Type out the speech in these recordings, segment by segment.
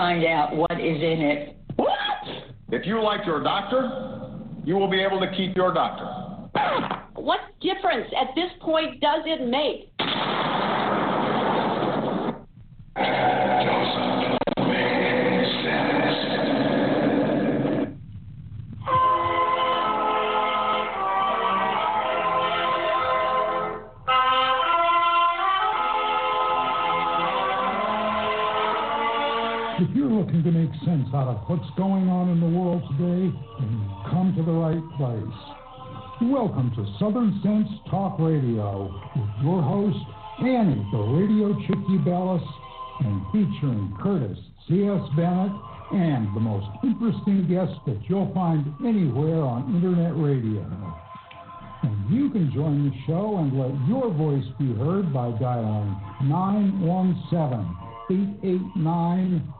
find out what is in it. What? If you like your doctor, you will be able to keep your doctor. What difference at this point does it make? Out of what's going on in the world today, you've come to the right place. Welcome to Southern Sense Talk Radio with your host, Annie, the radio Chick-A-Dee Ubelis, and featuring Curtis C.S. Bennett and the most interesting guests that you'll find anywhere on Internet radio. And you can join the show and let your voice be heard by dialing 917 889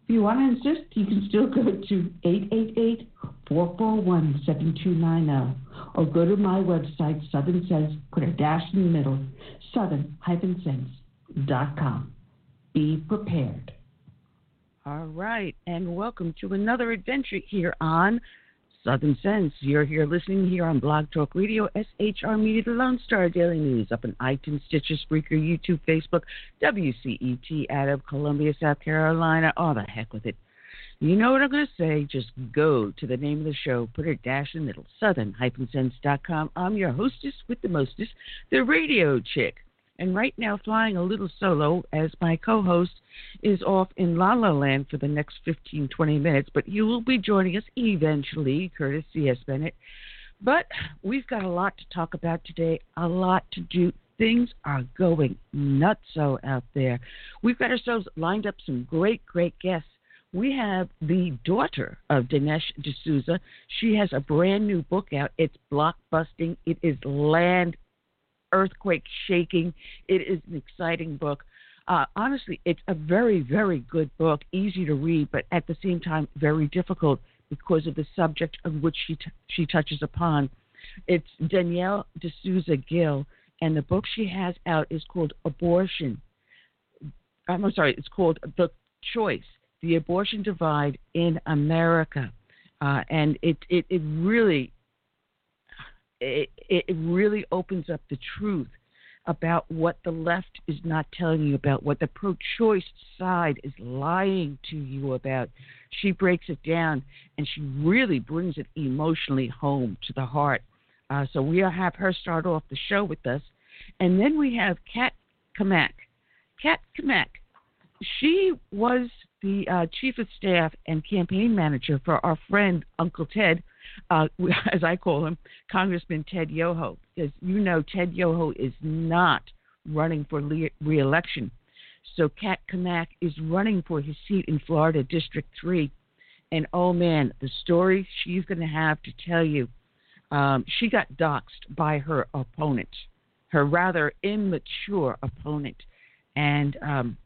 you want to insist, you can still go to 888 441 7290 or go to my website, Southern Sense, put a dash in the middle, southern-sense.com. Be prepared. All right, and welcome to another adventure here on Southern Sense. You're here listening here on Blog Talk Radio, SHR Media, the Lone Star Daily News, up on iTunes, Stitcher, Spreaker, YouTube, Facebook, WCET out of Columbia, South Carolina. Oh, the heck with it. You know what I'm going to say? Just go to the name of the show, put a dash in the middle, southern-sense.com. I'm your hostess with the mostest, the radio chick. And right now, flying a little solo as my co host is off in La La Land for the next 15, 20 minutes. But you will be joining us eventually, Curtis C.S. Bennett. But we've got a lot to talk about today, a lot to do. Things are going nutso out there. We've got ourselves lined up some great, great guests. We have the daughter of Dinesh D'Souza. She has a brand new book out. It's blockbusting. It is land earthquake shaking. It is an exciting book. Uh, honestly, it's a very, very good book, easy to read, but at the same time very difficult because of the subject of which she t- she touches upon. It's Danielle D'Souza Gill, and the book she has out is called Abortion. I'm sorry, it's called The Choice: The Abortion Divide in America, uh, and it, it it really it, it really opens up the truth about what the left is not telling you about, what the pro choice side is lying to you about. She breaks it down and she really brings it emotionally home to the heart. Uh, so we'll have her start off the show with us. And then we have Kat Cammack. Kat Cammack, she was the uh, chief of staff and campaign manager for our friend Uncle Ted, uh, as I call him, Congressman Ted Yoho. Because you know Ted Yoho is not running for re-election. So Kat Cammack is running for his seat in Florida District 3. And oh man, the story she's going to have to tell you. Um, she got doxxed by her opponent, her rather immature opponent. And um,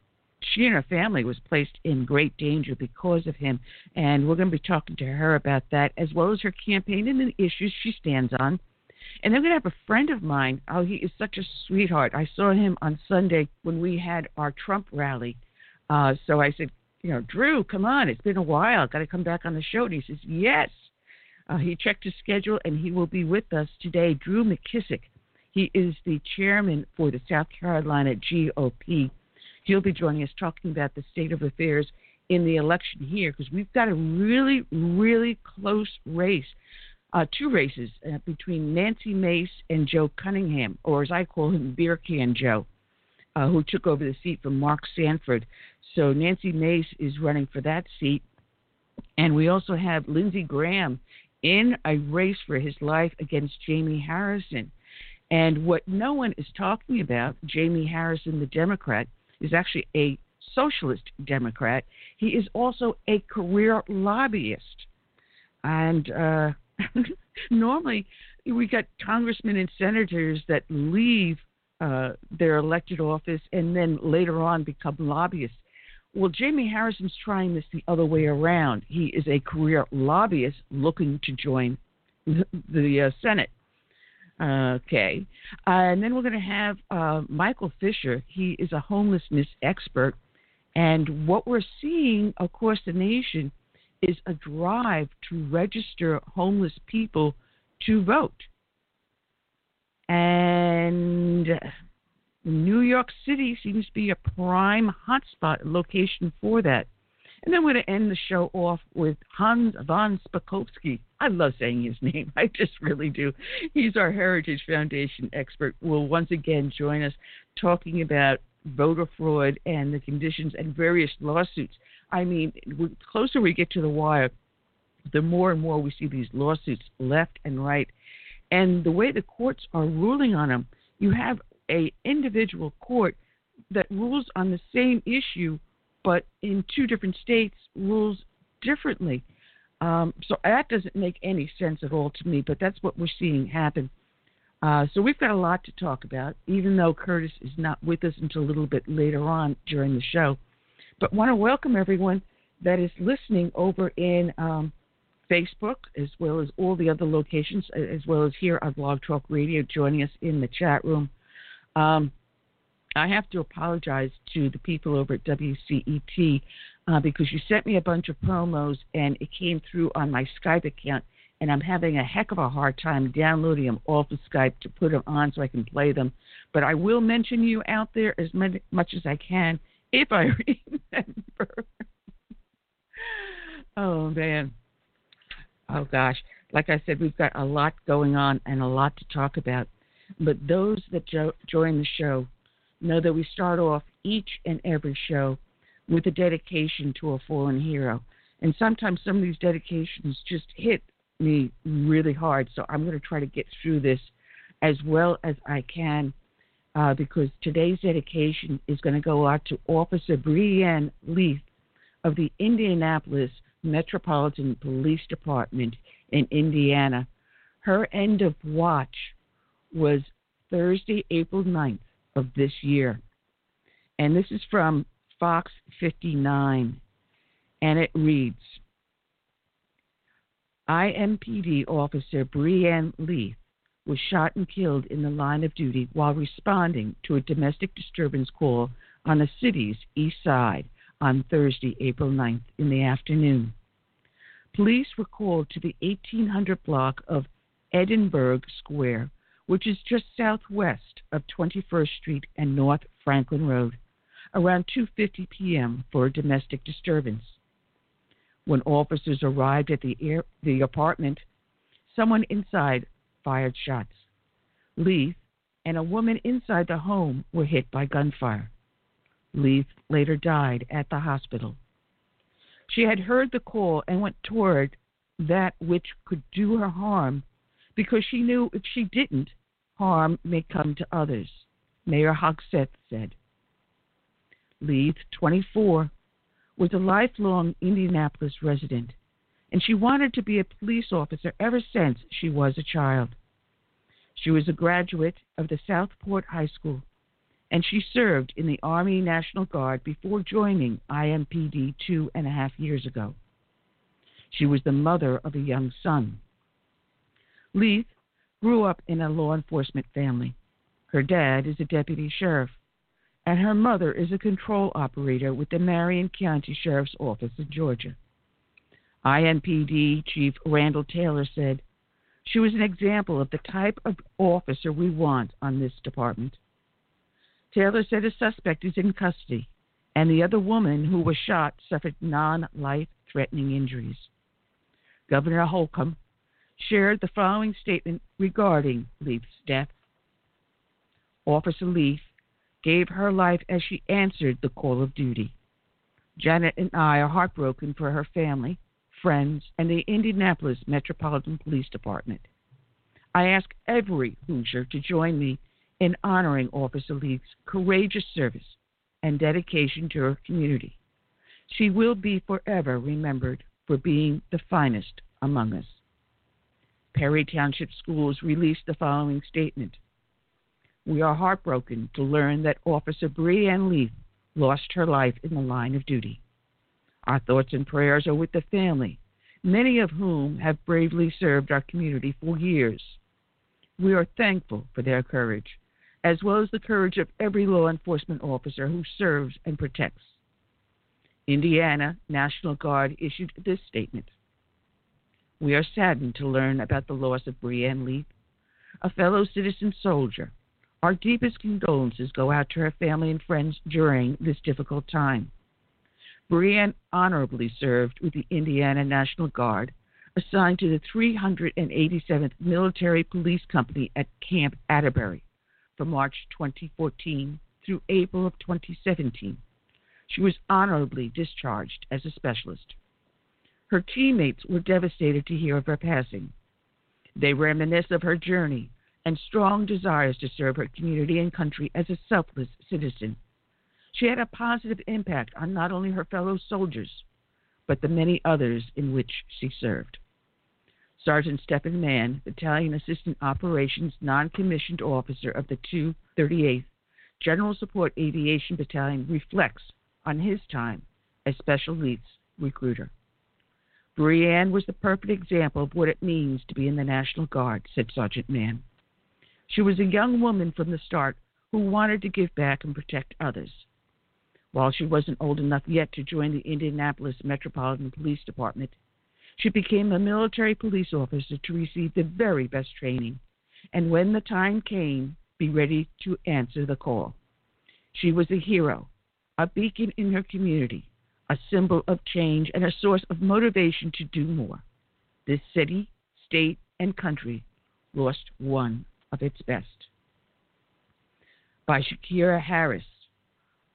she and her family was placed in great danger because of him. And we're going to be talking to her about that, as well as her campaign and the issues she stands on. And then we're going to have a friend of mine. Oh, he is such a sweetheart. I saw him on Sunday when we had our Trump rally. Uh, so I said, you know, Drew, come on. It's been a while. Got to come back on the show. And he says, yes. Uh, he checked his schedule and he will be with us today. Drew McKissick. He is the chairman for the South Carolina GOP. He'll be joining us talking about the state of affairs in the election here because we've got a really, really close race. Uh, two races uh, between Nancy Mace and Joe Cunningham, or as I call him, Beer Can Joe, uh, who took over the seat from Mark Sanford. So Nancy Mace is running for that seat. And we also have Lindsey Graham in a race for his life against Jamie Harrison. And what no one is talking about, Jamie Harrison, the Democrat, is actually a socialist Democrat. He is also a career lobbyist. And uh, normally we got congressmen and senators that leave uh, their elected office and then later on become lobbyists. Well, Jamie Harrison's trying this the other way around. He is a career lobbyist looking to join the, the uh, Senate. Okay. Uh, and then we're going to have uh, Michael Fischer. He is a homelessness expert. And what we're seeing across the nation is a drive to register homeless people to vote. And New York City seems to be a prime hotspot location for that. And then we're going to end the show off with Hans von Spakovsky. I love saying his name. I just really do. He's our Heritage Foundation expert. Will once again join us talking about voter fraud and the conditions and various lawsuits. I mean, the closer we get to the wire, the more and more we see these lawsuits left and right. And the way the courts are ruling on them, you have a individual court that rules on the same issue but in two different states rules differently. Um, so that doesn't make any sense at all to me, but that's what we're seeing happen. Uh, so we've got a lot to talk about, even though Curtis is not with us until a little bit later on during the show. But want to welcome everyone that is listening over in um, Facebook, as well as all the other locations, as well as here on Blog Talk Radio, joining us in the chat room. Um, I have to apologize to the people over at WCET uh, because you sent me a bunch of promos and it came through on my Skype account, and I'm having a heck of a hard time downloading them off of Skype to put them on so I can play them. But I will mention you out there as much as I can if I remember. oh, man. Oh, gosh. Like I said, we've got a lot going on and a lot to talk about. But those that jo- join the show, know that we start off each and every show with a dedication to a fallen hero. And sometimes some of these dedications just hit me really hard. So I'm going to try to get through this as well as I can uh, because today's dedication is going to go out to Officer Breann Leath of the Indianapolis Metropolitan Police Department in Indiana. Her end of watch was Thursday, April 9th of this year. And this is from Fox 59. And it reads IMPD officer Breann Leath was shot and killed in the line of duty while responding to a domestic disturbance call on the city's east side on Thursday, April 9th in the afternoon. Police were called to the 1800 block of Edinburgh Square, which is just southwest of 21st Street and North Franklin Road, around 2:50 p.m. for a domestic disturbance. When officers arrived at the, air, the apartment, someone inside fired shots. Leath and a woman inside the home were hit by gunfire. Leath later died at the hospital. She had heard the call and went toward that which could do her harm because she knew if she didn't, harm may come to others, Mayor Hogsett said. Leath, 24, was a lifelong Indianapolis resident, and she wanted to be a police officer ever since she was a child. She was a graduate of the Southport High School and she served in the Army National Guard before joining IMPD two and a half years ago. She was the mother of a young son. Leath grew up in a law enforcement family. Her dad is a deputy sheriff, and her mother is a control operator with the Marion County Sheriff's Office in Georgia. IMPD Chief Randall Taylor said, She was an example of the type of officer we want on this department. Taylor said a suspect is in custody, and the other woman who was shot suffered non life threatening injuries. Governor Holcomb shared the following statement regarding Leath's death. Officer Leath gave her life as she answered the call of duty. Janet and I are heartbroken for her family, friends, and the Indianapolis Metropolitan Police Department. I ask every Hoosier to join me in honoring Officer Leath's courageous service and dedication to her community. She will be forever remembered for being the finest among us. Perry Township Schools released the following statement We are heartbroken to learn that Officer Breann Leath lost her life in the line of duty. Our thoughts and prayers are with the family, many of whom have bravely served our community for years. We are thankful for their courage as well as the courage of every law enforcement officer who serves and protects. Indiana National Guard issued this statement. We are saddened to learn about the loss of Breann Leath, a fellow citizen soldier. Our deepest condolences go out to her family and friends during this difficult time. Breann honorably served with the Indiana National Guard, assigned to the 387th Military Police Company at Camp Atterbury from March 2014 through April of 2017. She was honorably discharged as a specialist. Her teammates were devastated to hear of her passing. They reminisce of her journey and strong desires to serve her community and country as a selfless citizen. She had a positive impact on not only her fellow soldiers, but the many others in which she served. Sergeant Stephen Mann, Battalion Assistant Operations Non Commissioned Officer of the 238th General Support Aviation Battalion, reflects on his time as Special Needs recruiter. Breann was the perfect example of what it means to be in the National Guard, said Sergeant Mann. She was a young woman from the start who wanted to give back and protect others. While she wasn't old enough yet to join the Indianapolis Metropolitan Police Department, she became a military police officer to receive the very best training, and when the time came, be ready to answer the call. She was a hero, a beacon in her community, a symbol of change, and a source of motivation to do more. This city, state, and country lost one of its best. By Shakira Harris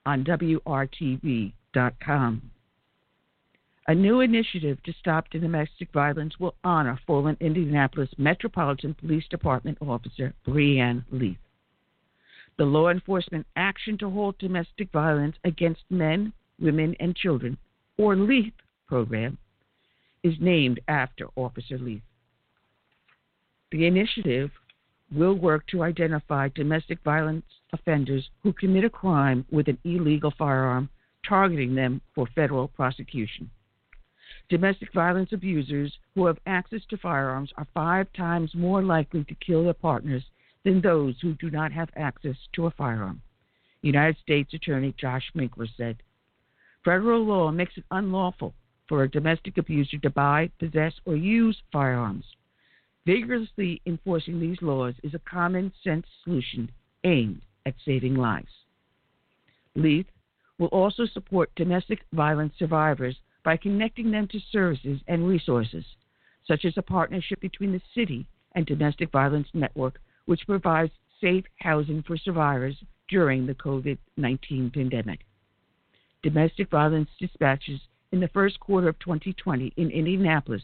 on WRTV.com. A new initiative to stop domestic violence will honor fallen Indianapolis Metropolitan Police Department officer Breann Leath. The Law Enforcement Action to Halt Domestic Violence Against Men, Women, and Children, or LEAP program, is named after Officer Leath. The initiative will work to identify domestic violence offenders who commit a crime with an illegal firearm, targeting them for federal prosecution. Domestic violence abusers who have access to firearms are five times more likely to kill their partners than those who do not have access to a firearm. United States Attorney Josh Minkler said. Federal law makes it unlawful for a domestic abuser to buy, possess, or use firearms. Vigorously enforcing these laws is a common sense solution aimed at saving lives. Leith will also support domestic violence survivors by connecting them to services and resources, such as a partnership between the city and Domestic Violence Network, which provides safe housing for survivors during the COVID 19 pandemic. Domestic violence dispatches in the first quarter of 2020 in Indianapolis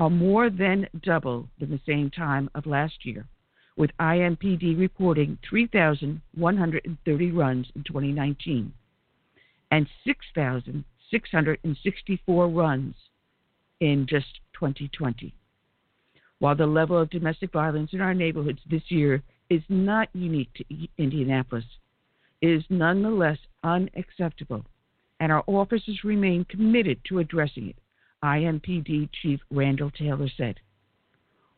are more than double than the same time of last year, with IMPD reporting 3,130 runs in 2019 and 6,664 runs in just 2020. While the level of domestic violence in our neighborhoods this year is not unique to Indianapolis, it is nonetheless unacceptable, and our officers remain committed to addressing it, IMPD Chief Randall Taylor said.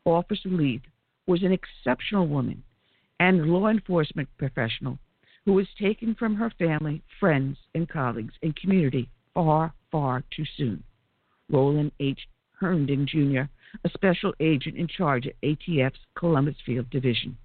Officer Leath was an exceptional woman and law enforcement professional who was taken from her family, friends, and colleagues and community far, far too soon. Roland H. Herndon, Jr., a special agent in charge at ATF's Columbus Field Division.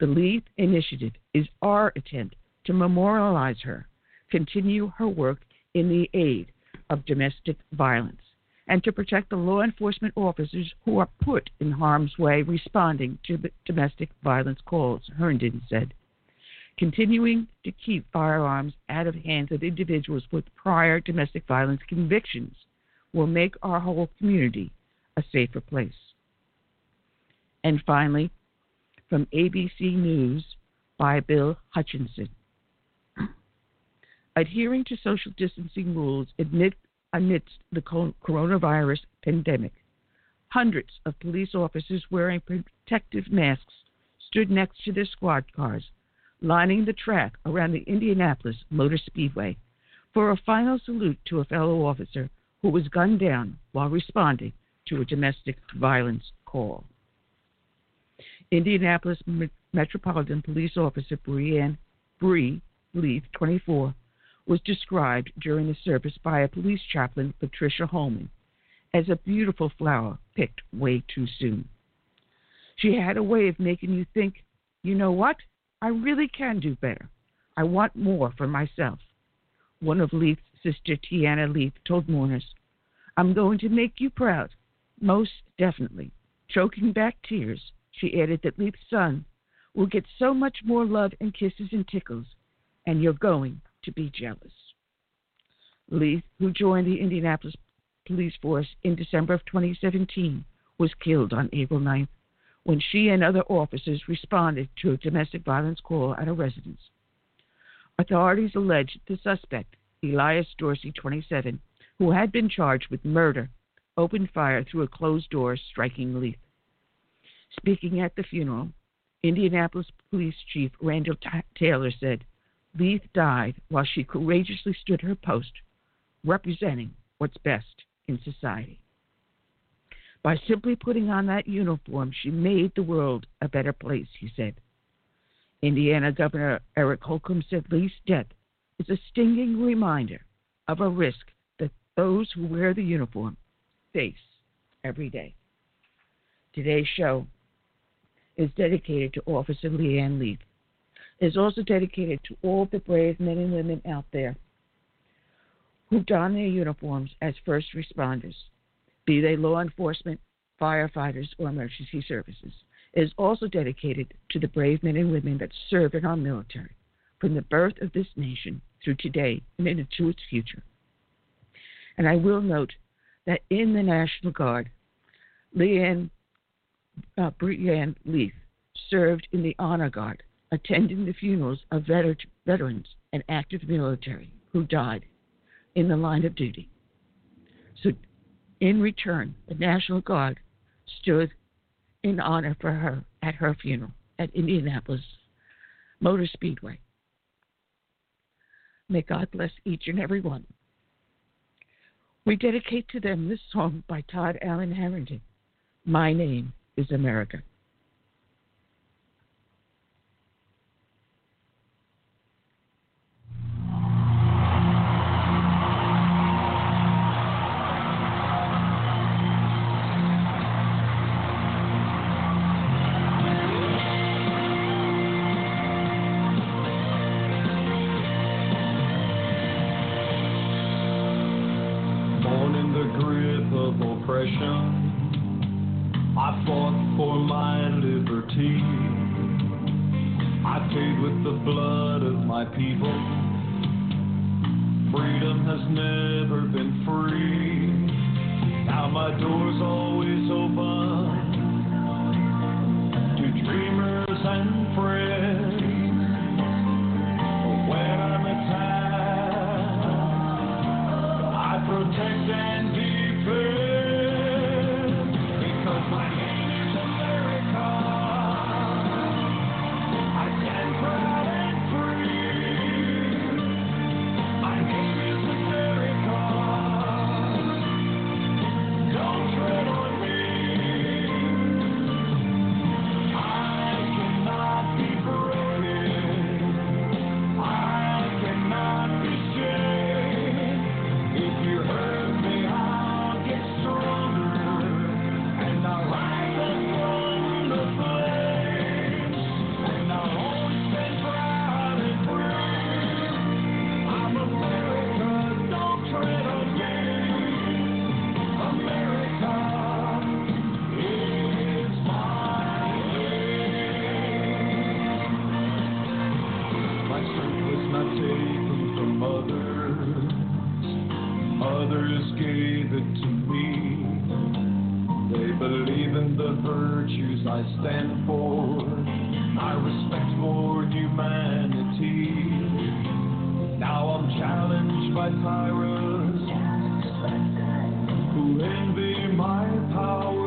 The LEAP initiative is our attempt to memorialize her, continue her work in the aid of domestic violence, and to protect the law enforcement officers who are put in harm's way responding to domestic violence calls, Herndon said continuing to keep firearms out of hands of individuals with prior domestic violence convictions will make our whole community a safer place. And finally, from ABC News by Bill Hutchinson. Adhering to social distancing rules amid, amidst the coronavirus pandemic, hundreds of police officers wearing protective masks stood next to their squad cars lining the track around the Indianapolis Motor Speedway for a final salute to a fellow officer who was gunned down while responding to a domestic violence call. Indianapolis Metropolitan Police Officer Breann Bree Leath, 24, was described during the service by a police chaplain, Patricia Holman, as a beautiful flower picked way too soon. She had a way of making you think, you know what? I really can do better. I want more for myself. One of Leath's sister, Tiana Leath, told mourners, I'm going to make you proud, most definitely. Choking back tears, she added that Leath's son will get so much more love and kisses and tickles, and you're going to be jealous. Leath, who joined the Indianapolis police force in December of 2017, was killed on April 9th when she and other officers responded to a domestic violence call at a residence. Authorities alleged the suspect, Elias Dorsey, 27, who had been charged with murder, opened fire through a closed door, striking Leath. Speaking at the funeral, Indianapolis Police Chief Randall T- Taylor said, Leath died while she courageously stood her post, representing what's best in society. By simply putting on that uniform, she made the world a better place, he said. Indiana Governor Eric Holcomb said Lee's death is a stinging reminder of a risk that those who wear the uniform face every day. Today's show is dedicated to Officer Leanne Leath is also dedicated to all the brave men and women out there who don their uniforms as first responders, be they law enforcement, firefighters, or emergency services. It is also dedicated to the brave men and women that serve in our military from the birth of this nation through today and into its future. And I will note that in the National Guard, Leanne uh, Breann Leath served in the Honor Guard attending the funerals of veter- veterans and active military who died in the line of duty. So, in return, the National Guard stood in honor for her at her funeral at Indianapolis Motor Speedway. May God bless each and every one. We dedicate to them this song by Todd Allen Harrington My Name is America. others gave it to me. They believe in the virtues I stand for, my respect for humanity. Now I'm challenged by tyrants who envy my power.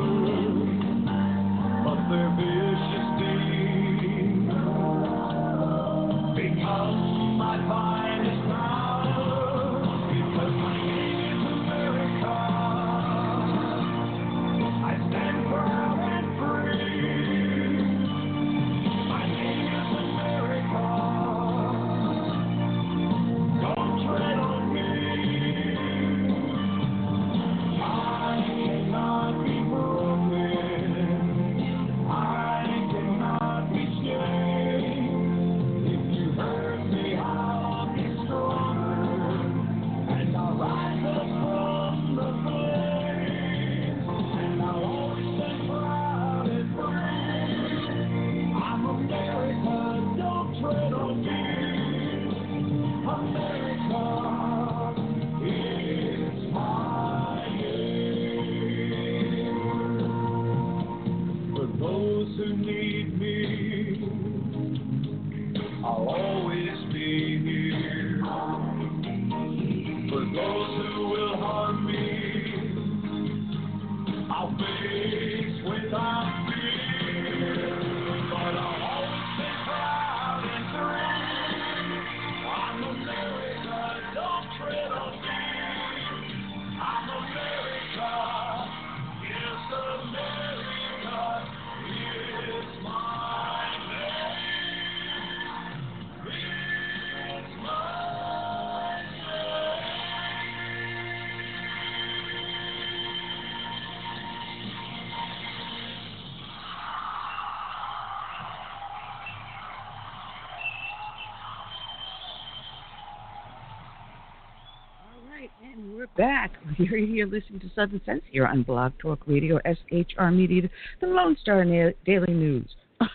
And we're back. You're, here listening to Southern Sense here on Blog Talk Radio, SHR Media, the Lone Star Daily News.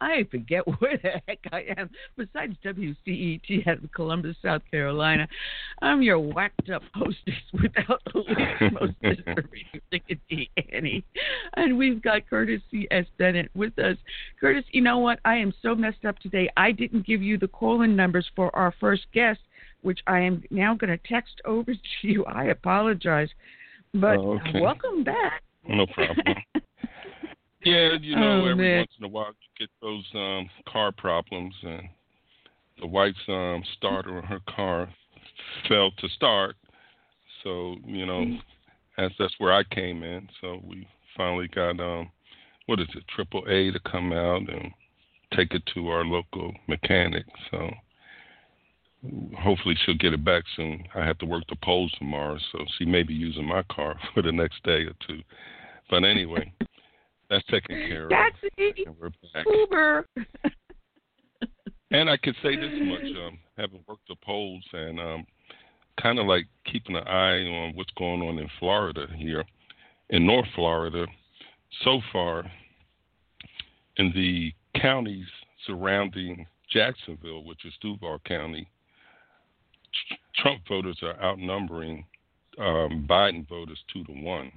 I forget where the heck I am. Besides WCET out of Columbus, South Carolina, I'm your whacked up hostess without the least most dignity, Annie. And we've got Curtis C. S. Bennett with us. Curtis, you know what? I am so messed up today. I didn't give you the call in numbers for our first guest which I am now going to text over to you. I apologize. But oh, okay. welcome back. No problem. Yeah, you know, Oh, every man. once in a while you get those um car problems and the wife's um starter on her car failed to start. So, you know, that's that's where I came in. So we finally got um what is it, triple A to come out and take it to our local mechanic. So hopefully she'll get it back soon. I have to work the polls tomorrow, so she may be using my car for the next day or two. But anyway, that's taken care of. Taxi, And we're back. Uber. And I could say this much, um, having worked the polls and um, kind of like keeping an eye on what's going on in Florida here, in North Florida, so far in the counties surrounding Jacksonville, which is Duval County, Trump voters are outnumbering um, Biden voters two to one.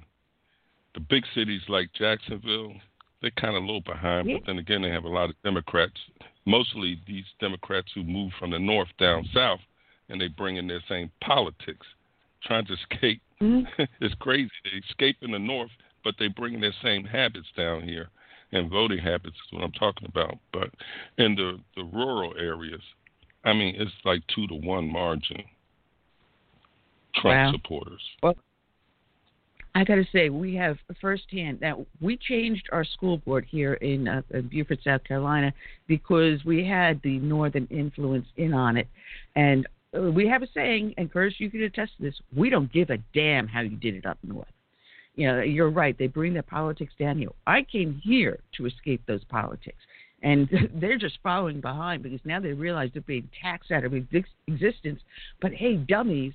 The big cities like Jacksonville, they're kind of a little behind, Yeah. but then again, they have a lot of Democrats, mostly these Democrats who move from the north down south, and they bring in their same politics, trying to escape. Mhm. it's crazy. They escape in the north, but they bring their same habits down here, and voting habits is what I'm talking about. But in the the rural areas, I mean, it's like two to one margin. Trump Wow. supporters. I got to say, we have firsthand that we changed our school board here in, uh, in Beaufort, South Carolina, because we had the northern influence in on it, and uh, we have a saying, and Curtis, you can attest to this: we don't give a damn how you did it up north. You know, you're right; they bring their politics down here. I came here to escape those politics, and they're just following behind because now they realize they're being taxed out of existence. But hey, dummies,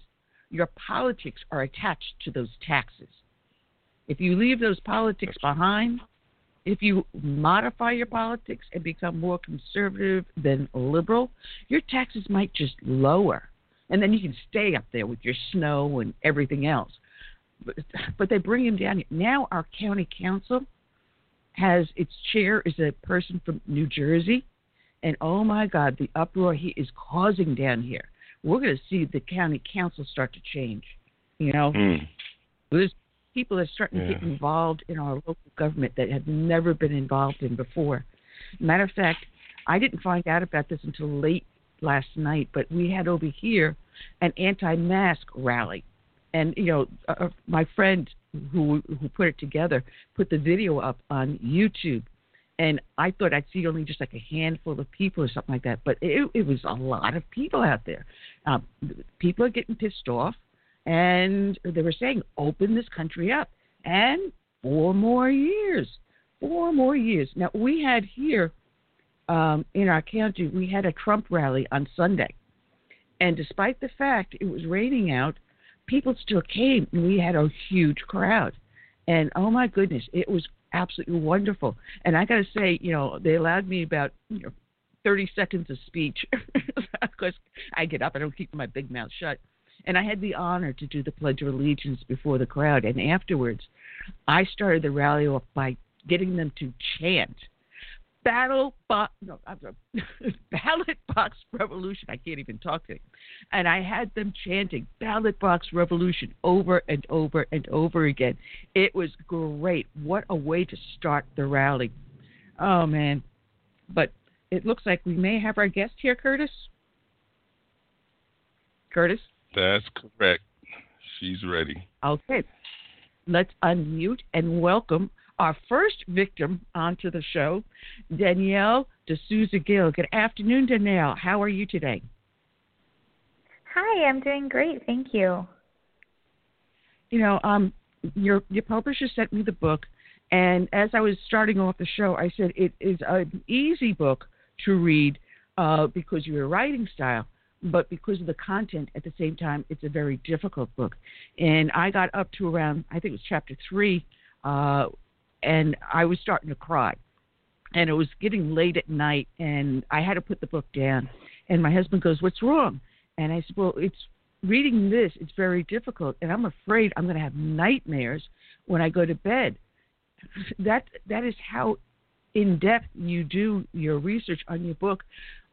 your politics are attached to those taxes. If you leave those politics behind, if you modify your politics and become more conservative than liberal, your taxes might just lower. And then you can stay up there with your snow and everything else. But, but they bring him down. Now our county council has its chair is a person from New Jersey. And oh my God, the uproar he is causing down here. We're going to see the county council start to change. You know, Mm. there's people that are starting to get involved in our local government that have never been involved in before. Matter of fact, I didn't find out about this until late last night, but we had over here an anti-mask rally, and you know, uh, my friend who who put it together put the video up on YouTube, and I thought I'd see only just like a handful of people or something like that, but it, it was a lot of people out there. Um, people are getting pissed off. And they were saying open this country up. And four more years. Four more years. Now we had here um, in our county we had a trump rally on sunday. And despite the fact it was raining out people still came and we had a huge crowd. And oh my goodness it was absolutely wonderful. And i got to say you know they allowed me about you know 30 seconds of speech. Because i get up i don't keep my big mouth shut. And I had the honor to do the Pledge of Allegiance before the crowd. And afterwards, I started the rally off by getting them to chant battle box no, I'm sorry, ballot box revolution. I can't even talk to it. And I had them chanting ballot box revolution over and over and over again. It was great. What a way to start the rally. Oh man. But it looks like we may have our guest here, Curtis. Curtis? That's correct. She's ready. Okay. Let's unmute and welcome our first victim onto the show, Danielle D'Souza Gill. Good afternoon, Danielle. How are you today? Hi, I'm doing great. Thank you. You know, um, your your publisher sent me the book, and as I was starting off the show, I said it is an easy book to read uh, because of your writing style, but because of the content at the same time, it's a very difficult book. And I got up to around, I think it was chapter three, uh, and I was starting to cry. and it was getting late at night, and I had to put the book down. And my husband goes, "What's wrong?" And I said, "Well, it's reading this. It's very difficult, and I'm afraid I'm going to have nightmares when I go to bed." That that is how in depth you do your research on your book,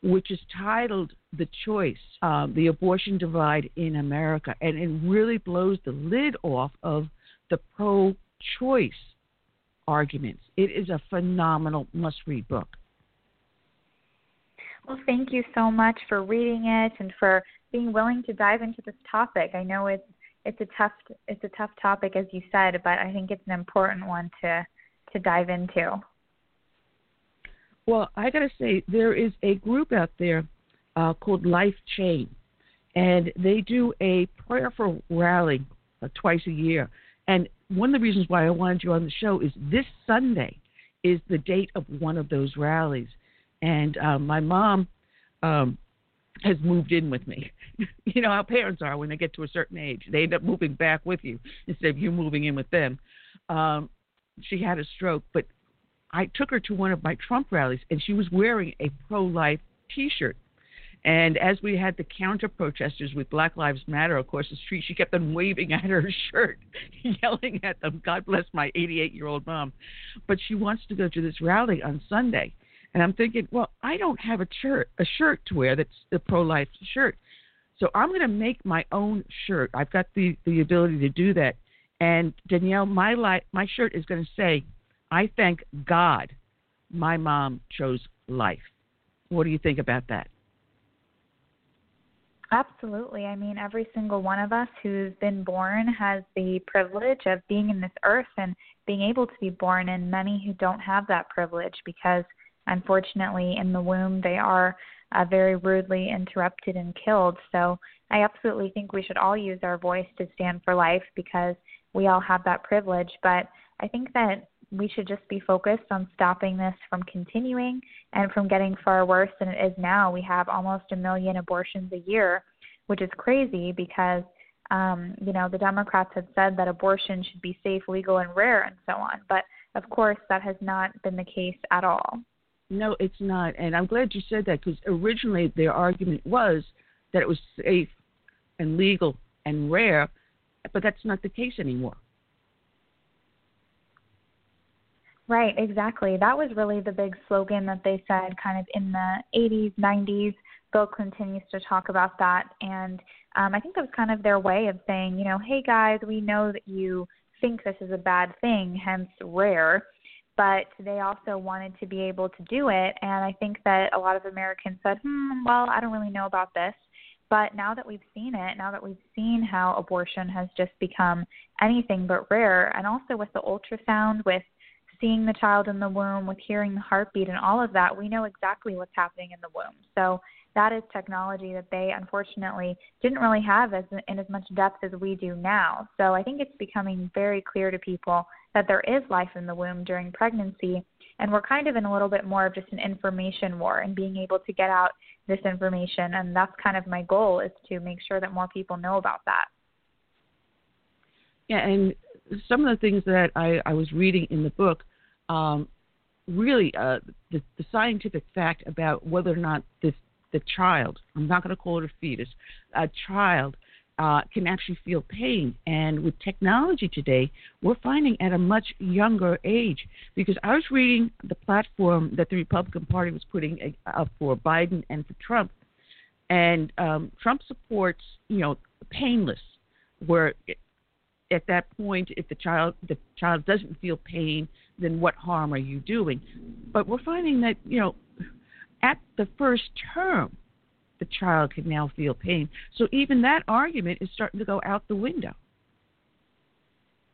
which is titled "The Choice: um, The Abortion Divide in America," and it really blows the lid off of the pro-choice arguments. It is a phenomenal must-read book. Well, thank you so much for reading it and for being willing to dive into this topic. I know it's it's a tough it's a tough topic as you said, but I think it's an important one to to dive into. Well, I got to say there is a group out there uh, called Life Chain, and they do a prayerful rally uh, twice a year. And one of the reasons why I wanted you on the show is this Sunday is the date of one of those rallies, and um, my mom um, has moved in with me. you know how parents are when they get to a certain age; they end up moving back with you instead of you moving in with them. Um, she had a stroke, but I took her to one of my Trump rallies, and she was wearing a pro-life T-shirt. And as we had the counter protesters with Black Lives Matter across the street, she kept on waving at her shirt, yelling at them. God bless my 88 year old mom. But she wants to go to this rally on Sunday. And I'm thinking, well, I don't have a shirt, a shirt to wear that's a pro life shirt. So I'm going to make my own shirt. I've got the, the ability to do that. And Danielle, my li- my shirt is going to say, I thank God my mom chose life. What do you think about that? Absolutely. I mean, every single one of us who's been born has the privilege of being in this earth and being able to be born, and many who don't have that privilege because, unfortunately, in the womb they are uh, very rudely interrupted and killed. So, I absolutely think we should all use our voice to stand for life because we all have that privilege. But I think that we should just be focused on stopping this from continuing and from getting far worse than it is now. We have almost a million abortions a year, which is crazy because um, you know the Democrats had said that abortion should be safe, legal, and rare, and so on. But of course, that has not been the case at all. No, it's not, and I'm glad you said that because originally their argument was that it was safe and legal and rare, but that's not the case anymore. Right, exactly. That was really the big slogan that they said kind of in the 80s, 90s. Bill Clinton used to talk about that. And um, I think that was kind of their way of saying, you know, hey guys, we know that you think this is a bad thing, hence rare. But they also wanted to be able to do it. And I think that a lot of Americans said, hmm, well, I don't really know about this. But now that we've seen it, now that we've seen how abortion has just become anything but rare, and also with the ultrasound, with seeing the child in the womb, with hearing the heartbeat and all of that, we know exactly what's happening in the womb. So that is technology that they unfortunately didn't really have as in as much depth as we do now. So I think it's becoming very clear to people that there is life in the womb during pregnancy and we're kind of in a little bit more of just an information war and being able to get out this information and that's kind of my goal is to make sure that more people know about that. Yeah, and some of the things that I, I was reading in the book, um, really uh, the, the scientific fact about whether or not this the child, I'm not going to call it a fetus, a child uh, can actually feel pain. And with technology today, we're finding at a much younger age. Because I was reading the platform that the Republican Party was putting uh, up for Biden and for Trump, and um, Trump supports, you know, painless, where at that point, if the child the child doesn't feel pain, then what harm are you doing? But we're finding that you know, at the first term, the child can now feel pain. So even that argument is starting to go out the window.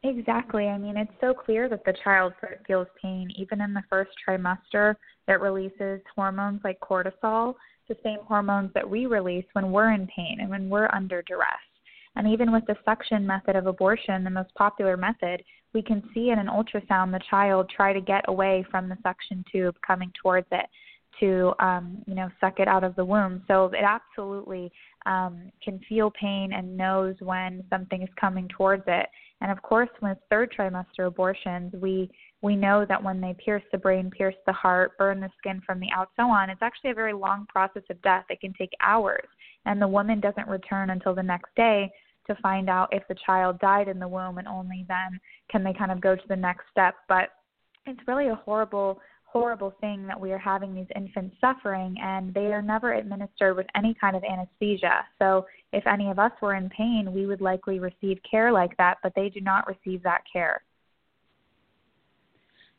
Exactly. I mean, it's so clear that the child feels pain even in the first trimester. It releases hormones like cortisol, the same hormones that we release when we're in pain and when we're under duress. And even with the suction method of abortion, the most popular method, we can see in an ultrasound the child try to get away from the suction tube coming towards it to um, you know suck it out of the womb. So it absolutely um, can feel pain and knows when something is coming towards it. And of course, with third trimester abortions, we we know that when they pierce the brain, pierce the heart, burn the skin from the out, so on, it's actually a very long process of death. It can take hours, and the woman doesn't return until the next day to find out if the child died in the womb, and only then can they kind of go to the next step. But it's really a horrible horrible thing that we are having these infants suffering and they are never administered with any kind of anesthesia. So if any of us were in pain, we would likely receive care like that, but they do not receive that care.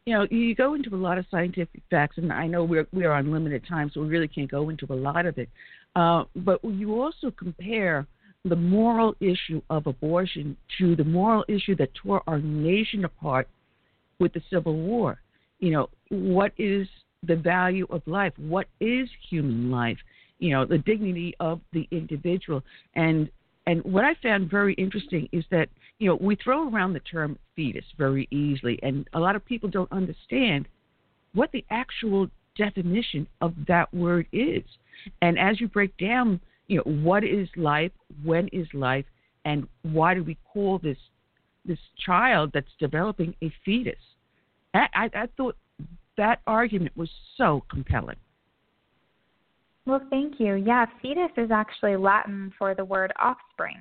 You know, you go into a lot of scientific facts, and I know we're we're on limited time, so we really can't go into a lot of it. Uh, but you also compare the moral issue of abortion to the moral issue that tore our nation apart with the Civil War you know, what is the value of life? What is human life? You know, the dignity of the individual. And and what I found very interesting is that you know we throw around the term fetus very easily, and a lot of people don't understand what the actual definition of that word is. And as you break down, you know, what is life, when is life, and why do we call this this child that's developing a fetus? I, I, I thought that argument was so compelling. Well, thank you. Yeah, fetus is actually Latin for the word offspring.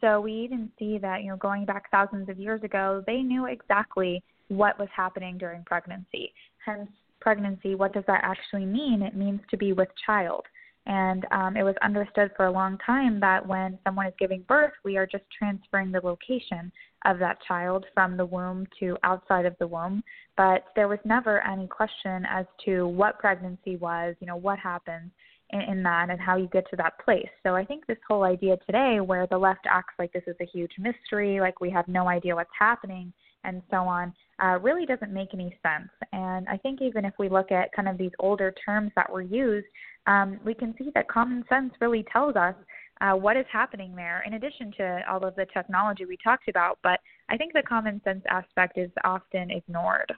So we even see that, you know, going back thousands of years ago, they knew exactly what was happening during pregnancy. Hence, pregnancy, what does that actually mean? It means to be with child. And um, it was understood for a long time that when someone is giving birth, we are just transferring the location of that child from the womb to outside of the womb. But there was never any question as to what pregnancy was, you know, what happens in, in that and how you get to that place. So I think this whole idea today, where the left acts like this is a huge mystery, like we have no idea what's happening, and so on, uh, really doesn't make any sense. And I think even if we look at kind of these older terms that were used, um, we can see that common sense really tells us uh, what is happening there, in addition to all of the technology we talked about. But I think the common sense aspect is often ignored.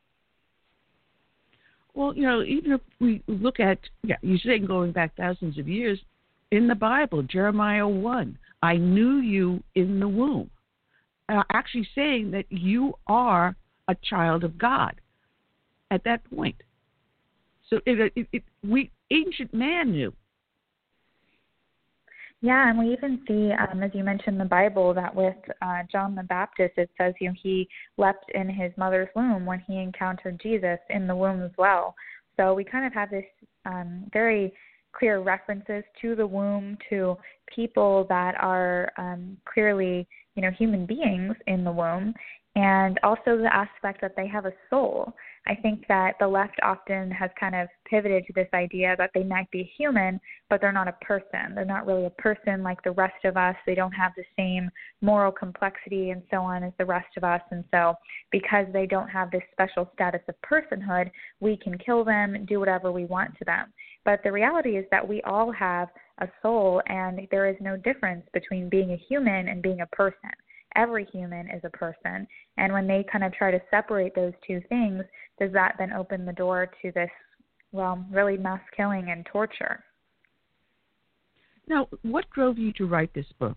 Well, you know, even if we look at, yeah, you say going back thousands of years, in the Bible, Jeremiah 1, I knew you in the womb. Uh, actually saying that you are a child of God at that point. So it, it, it, we ancient man knew. Yeah, and we even see, um, as you mentioned, the Bible that with uh, John the Baptist, it says you know he leapt in his mother's womb when he encountered Jesus in the womb as well. So we kind of have this um, very clear references to the womb, to people that are um, clearly, you know, human beings in the womb, and also the aspect that they have a soul. I think that the left often has kind of pivoted to this idea that they might be human, but they're not a person. They're not really a person like the rest of us. They don't have the same moral complexity and so on as the rest of us. And so, because they don't have this special status of personhood, we can kill them, do whatever we want to them. But the reality is that we all have a soul, and there is no difference between being a human and being a person every human is a person. And when they kind of try to separate those two things, does that then open the door to this, well, really mass killing and torture? Now, what drove you to write this book?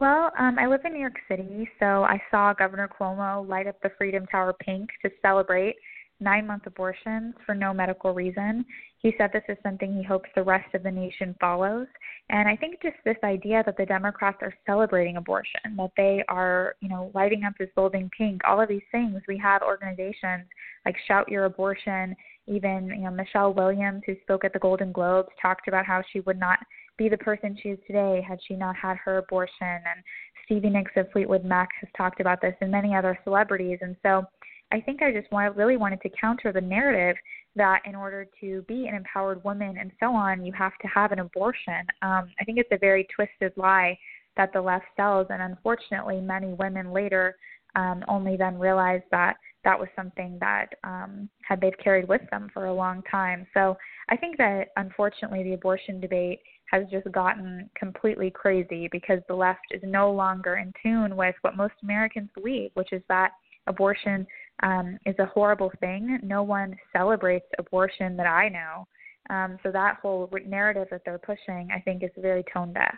Well, um, I live in New York City, so I saw Governor Cuomo light up the Freedom Tower pink to celebrate nine month abortions for no medical reason. He said this is something he hopes the rest of the nation follows. And I think just this idea that the Democrats are celebrating abortion, that they are, you know, lighting up this building pink, all of these things. We have organizations like Shout Your Abortion, even, you know, Michelle Williams, who spoke at the Golden Globes, talked about how she would not be the person she is today had she not had her abortion. And Stevie Nicks of Fleetwood Mac has talked about this, and many other celebrities. And so I think I just want, really wanted to counter the narrative that in order to be an empowered woman and so on, you have to have an abortion. Um, I think it's a very twisted lie that the left sells, and unfortunately, many women later um, only then realize that that was something that um, had they've carried with them for a long time. So I think that unfortunately, the abortion debate has just gotten completely crazy because the left is no longer in tune with what most Americans believe, which is that abortion um, is a horrible thing. No one celebrates abortion that I know. Um, so that whole narrative that they're pushing, I think, is very tone deaf.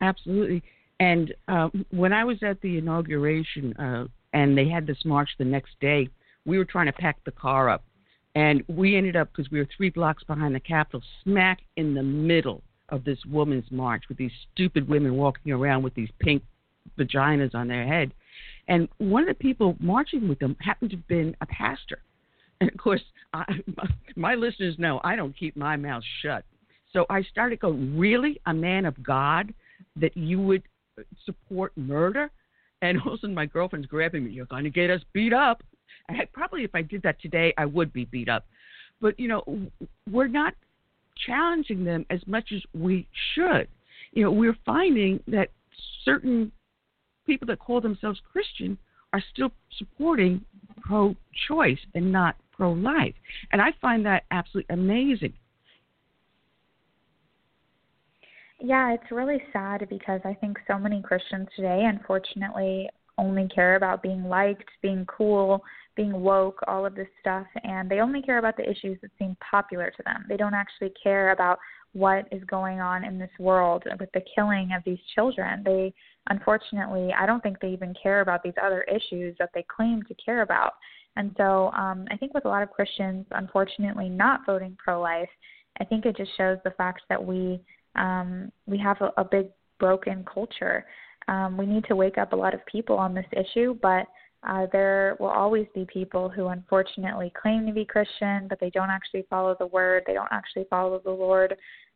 Absolutely. And uh, when I was at the inauguration uh, and they had this march the next day, we were trying to pack the car up. And we ended up, because we were three blocks behind the Capitol, smack in the middle of this woman's march with these stupid women walking around with these pink vaginas on their head. And one of the people marching with them happened to have been a pastor. And of course, I, my listeners know I don't keep my mouth shut. So I started going, really, a man of God, that you would support murder? And all of a sudden, my girlfriend's grabbing me. You're going to get us beat up. And I, probably, if I did that today, I would be beat up. But you know, we're not challenging them as much as we should. You know, we're finding that certain people that call themselves Christian are still supporting pro choice and not pro life. And I find that absolutely amazing. Yeah, it's really sad because I think so many Christians today, unfortunately, only care about being liked, being cool, being woke, all of this stuff, and they only care about the issues that seem popular to them. They don't actually care about what is going on in this world with the killing of these children. They, unfortunately, I don't think they even care about these other issues that they claim to care about. And so um, I think with a lot of Christians, unfortunately, not voting pro life, I think it just shows the fact that we um, we have a, a big broken culture. Um, we need to wake up a lot of people on this issue, but uh, there will always be people who unfortunately claim to be Christian, but they don't actually follow the word. They don't actually follow the Lord.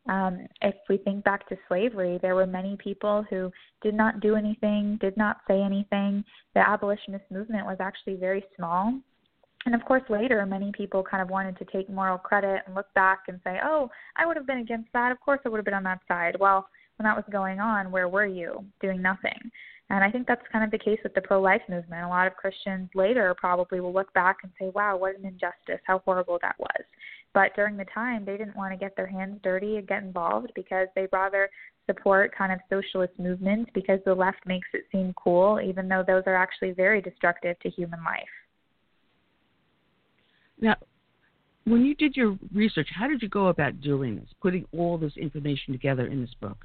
Um, if we think back to slavery, there were many people who did not do anything, did not say anything. The abolitionist movement was actually very small. And of course, later, many people kind of wanted to take moral credit and look back and say, oh, I would have been against that. Of course, I would have been on that side. Well, when that was going on, where were you? Doing nothing. And I think that's kind of the case with the pro life movement. A lot of Christians later probably will look back and say, wow, what an injustice, how horrible that was. But during the time, they didn't want to get their hands dirty and get involved because they'd rather support kind of socialist movements because the left makes it seem cool, even though those are actually very destructive to human life. Now, when you did your research, how did you go about doing this, putting all this information together in this book?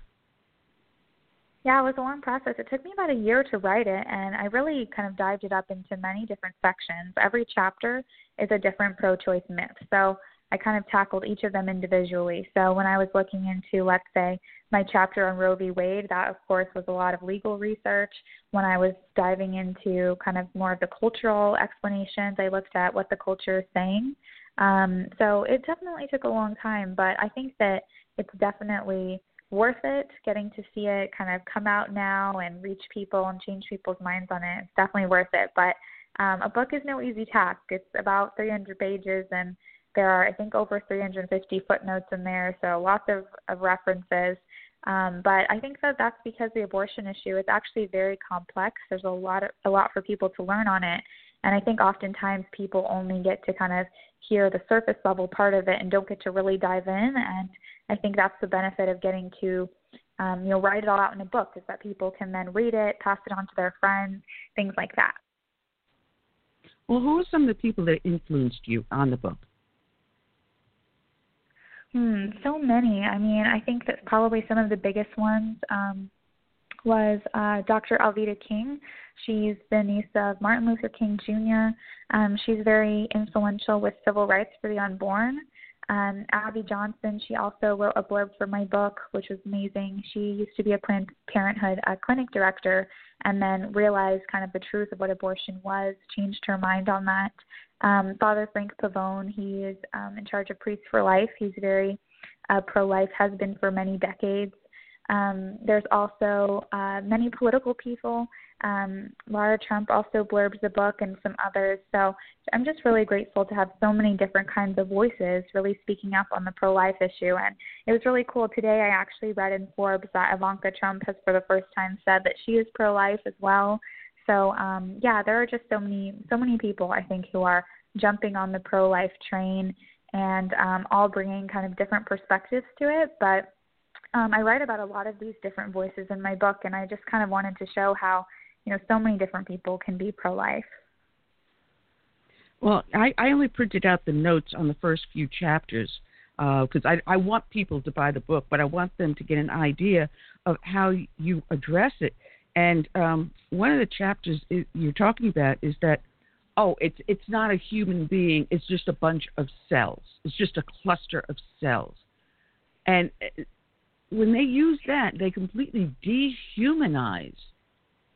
Yeah, it was a long process. It took me about a year to write it, and I really kind of dived it up into many different sections. Every chapter is a different pro choice myth. So I kind of tackled each of them individually. So when I was looking into, let's say, my chapter on Roe v. Wade, that of course was a lot of legal research. When I was diving into kind of more of the cultural explanations, I looked at what the culture is saying. Um, so it definitely took a long time, but I think that it's definitely worth it getting to see it kind of come out now and reach people and change people's minds on it. It's definitely worth it. But um, a book is no easy task. It's about 300 pages and there are, I think, over 350 footnotes in there, so lots of, of references. Um, but I think that that's because the abortion issue is actually very complex. There's a lot of, a lot for people to learn on it, and I think oftentimes people only get to kind of hear the surface level part of it and don't get to really dive in. And I think that's the benefit of getting to, um, you know, write it all out in a book is that people can then read it, pass it on to their friends, things like that. Well, who are some of the people that influenced you on the book? Hmm, so many. I mean, I think that probably some of the biggest ones um, was uh, Dr. Alveda King. She's the niece of Martin Luther King Jr. Um, she's very influential with civil rights for the unborn. Um, Abby Johnson, she also wrote a blurb for my book, which was amazing. She used to be a Planned Parenthood uh, clinic director and then realized kind of the truth of what abortion was, changed her mind on that. Um, Father Frank Pavone, he is um, in charge of Priests for Life. He's very uh, pro life, has been for many decades. Um, there's also uh, many political people. Um, Lara Trump also blurbs the book and some others. So I'm just really grateful to have so many different kinds of voices really speaking up on the pro life issue. And it was really cool. Today I actually read in Forbes that Ivanka Trump has for the first time said that she is pro life as well. So um, yeah, there are just so many so many people I think who are jumping on the pro life train and um, all bringing kind of different perspectives to it. But um, I write about a lot of these different voices in my book, and I just kind of wanted to show how you know so many different people can be pro life. Well, I, I only printed out the notes on the first few chapters because uh, I, I want people to buy the book, but I want them to get an idea of how you address it. And um, one of the chapters you're talking about is that oh, it's it's not a human being. It's just a bunch of cells. It's just a cluster of cells. And uh, when they use that, they completely dehumanize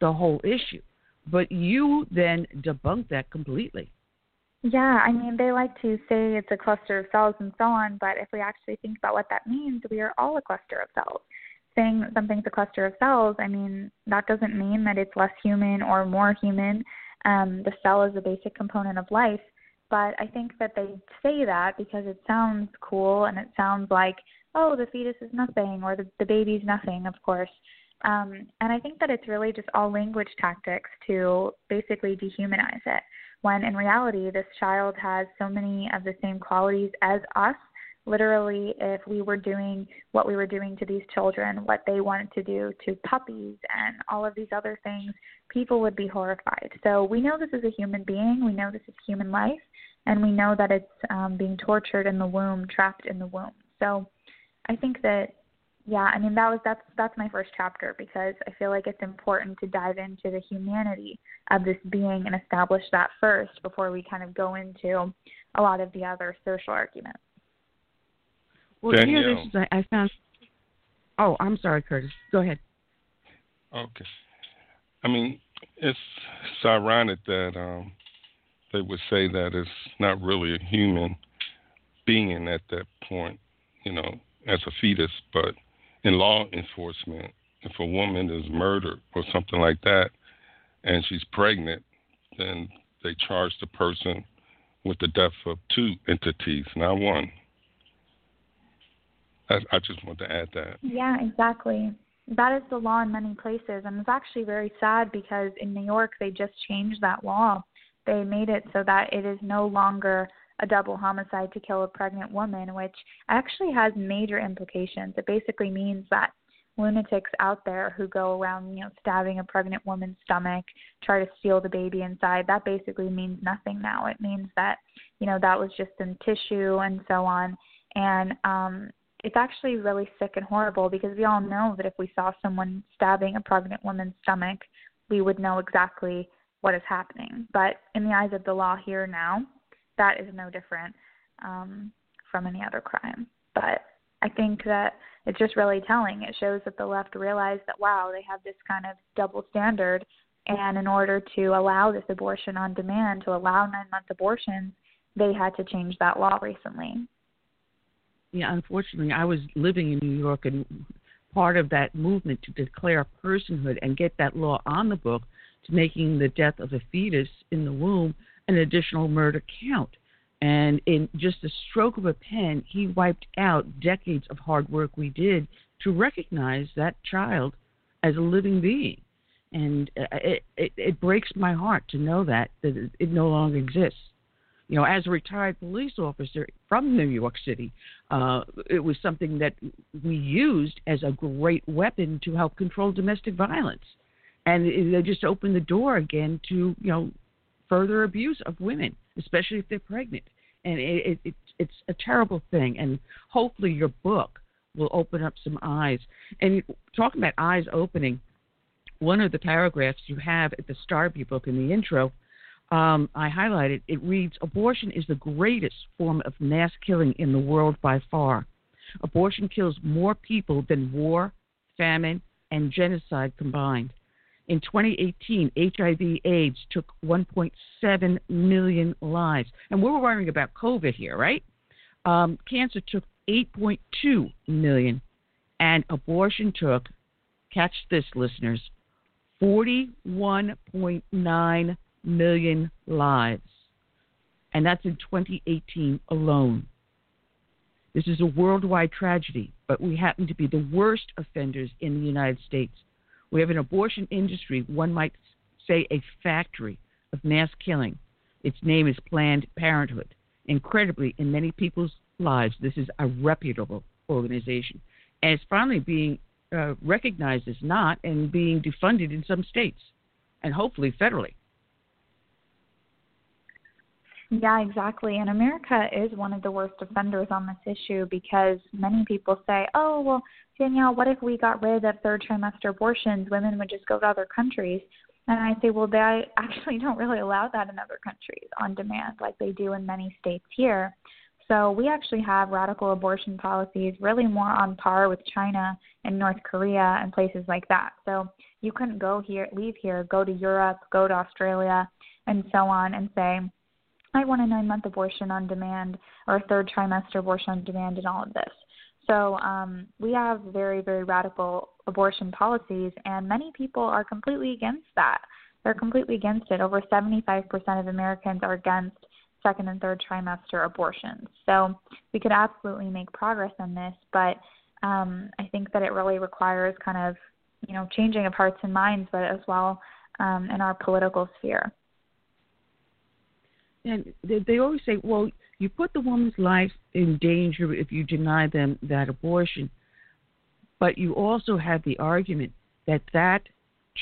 the whole issue. But you then debunk that completely. Yeah, I mean, they like to say it's a cluster of cells and so on, but if we actually think about what that means, we are all a cluster of cells. Saying something's a cluster of cells, I mean, that doesn't mean that it's less human or more human. Um, the cell is a basic component of life, but I think that they say that because it sounds cool and it sounds like, oh, the fetus is nothing or the, the baby's nothing, of course. Um, and I think that it's really just all language tactics to basically dehumanize it when in reality this child has so many of the same qualities as us literally if we were doing what we were doing to these children what they wanted to do to puppies and all of these other things people would be horrified. So we know this is a human being. We know this is human life. And we know that it's um, being tortured in the womb trapped in the womb. So i think that yeah, I mean that was that's that's my first chapter because I feel like it's important to dive into the humanity of this being and establish that first before we kind of go into a lot of the other social arguments. Well, here this is I, I found. Oh, I'm sorry, Curtis. Go ahead. Okay. I mean, it's it's ironic that um, they would say that it's not really a human being at that point, you know, as a fetus, but in law enforcement, if a woman is murdered or something like that, and she's pregnant, then they charge the person with the death of two entities, not one. I, just want to add that. Yeah, exactly. That is the law in many places, and it's actually very sad because in New York they just changed that law. They made it so that it is no longer a double homicide to kill a pregnant woman, which actually has major implications. It basically means that lunatics out there who go around, you know, stabbing a pregnant woman's stomach, try to steal the baby inside, that basically means nothing now. It means that, you know, that was just in tissue and so on. And um it's actually really sick and horrible because we all know that if we saw someone stabbing a pregnant woman's stomach, we would know exactly what is happening. But in the eyes of the law here now, that is no different um, from any other crime. But I think that it's just really telling. It shows that the left realized that wow, they have this kind of double standard, and in order to allow this abortion on demand, to allow nine month abortions, they had to change that law recently. Yeah, unfortunately, I was living in New York, and part of that movement to declare personhood and get that law on the book to making the death of a fetus in the womb an additional murder count. And in just a stroke of a pen, he wiped out decades of hard work we did to recognize that child as a living being. And uh, it, it, it breaks my heart to know that, that it no longer exists. You know, as a retired police officer from New York City, uh, it was something that we used as a great weapon to help control domestic violence. And they just opened the door again to, you know, further abuse of women, especially if they're pregnant. And it, it, it, it's a terrible thing. And hopefully, your book will open up some eyes. And talking about eyes opening, one of the paragraphs you have at the start of your book in the intro, um, I highlighted, it reads Abortion is the greatest form of mass killing in the world by far. Abortion kills more people than war, famine, and genocide combined. In 2018, HIV AIDS took 1.7 million lives. And we're worrying about COVID here, right? Um, cancer took 8.2 million. And abortion took, catch this, listeners, 41.9 million lives. And that's in 2018 alone. This is a worldwide tragedy, but we happen to be the worst offenders in the United States. We have an abortion industry, one might say a factory of mass killing. Its name is Planned Parenthood. Incredibly, in many people's lives, this is a reputable organization. And it's finally being uh, recognized as not and being defunded in some states and hopefully federally. Yeah, exactly. And America is one of the worst offenders on this issue because many people say, oh, well, Danielle, what if we got rid of third trimester abortions? Women would just go to other countries. And I say, well, they actually don't really allow that in other countries on demand like they do in many states here. So we actually have radical abortion policies really more on par with China and North Korea and places like that. So you couldn't go here, leave here, go to Europe, go to Australia, and so on, and say, I want a nine month abortion on demand or a third trimester abortion on demand and all of this. So um, we have very, very radical abortion policies, and many people are completely against that. They're completely against it. Over 75% of Americans are against second and third trimester abortions. So we could absolutely make progress on this, but um, I think that it really requires kind of you know changing of hearts and minds, but as well um, in our political sphere. And they, they always say, well, you put the woman's life in danger if you deny them that abortion, but you also have the argument that that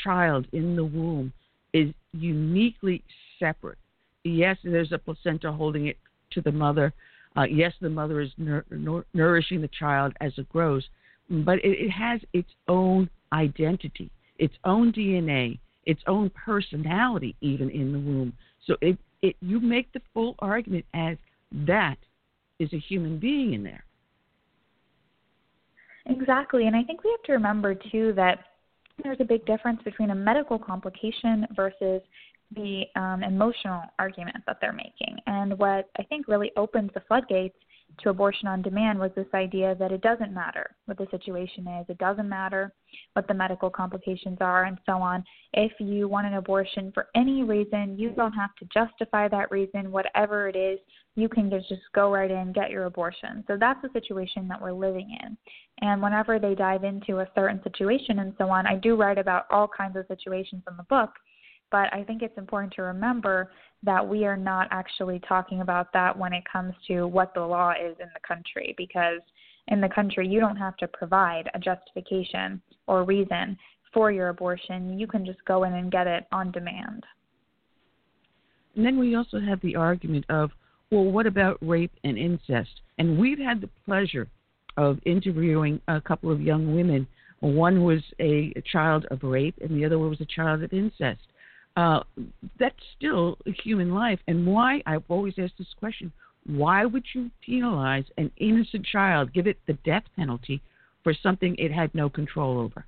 child in the womb is uniquely separate yes, there's a placenta holding it to the mother. Uh, yes, the mother is nur- nur- nourishing the child as it grows, but it, it has its own identity, its own DNA, its own personality, even in the womb. So it, it you make the full argument as that is a human being in there. Exactly, and I think we have to remember too that there's a big difference between a medical complication versus the um, emotional argument that they're making. And what I think really opens the floodgates to abortion on demand was this idea that it doesn't matter what the situation is, it doesn't matter what the medical complications are, and so on. If you want an abortion for any reason, you don't have to justify that reason, whatever it is, you can just, go right in get your abortion. So that's the situation that we're living in. And whenever they dive into a certain situation and so on, I do write about all kinds of situations in the book but I think it's important to remember that we are not actually talking about that when it comes to what the law is in the country because in the country you don't have to provide a justification or reason for your abortion. You can just go in and get it on demand. And then we also have the argument of, well, what about rape and incest? And we've had the pleasure of interviewing a couple of young women. One was a, child of rape, and the other one was a child of incest uh, that's still a human life. And why, I've always asked this question why would you penalize an innocent child, give it the death penalty for something it had no control over?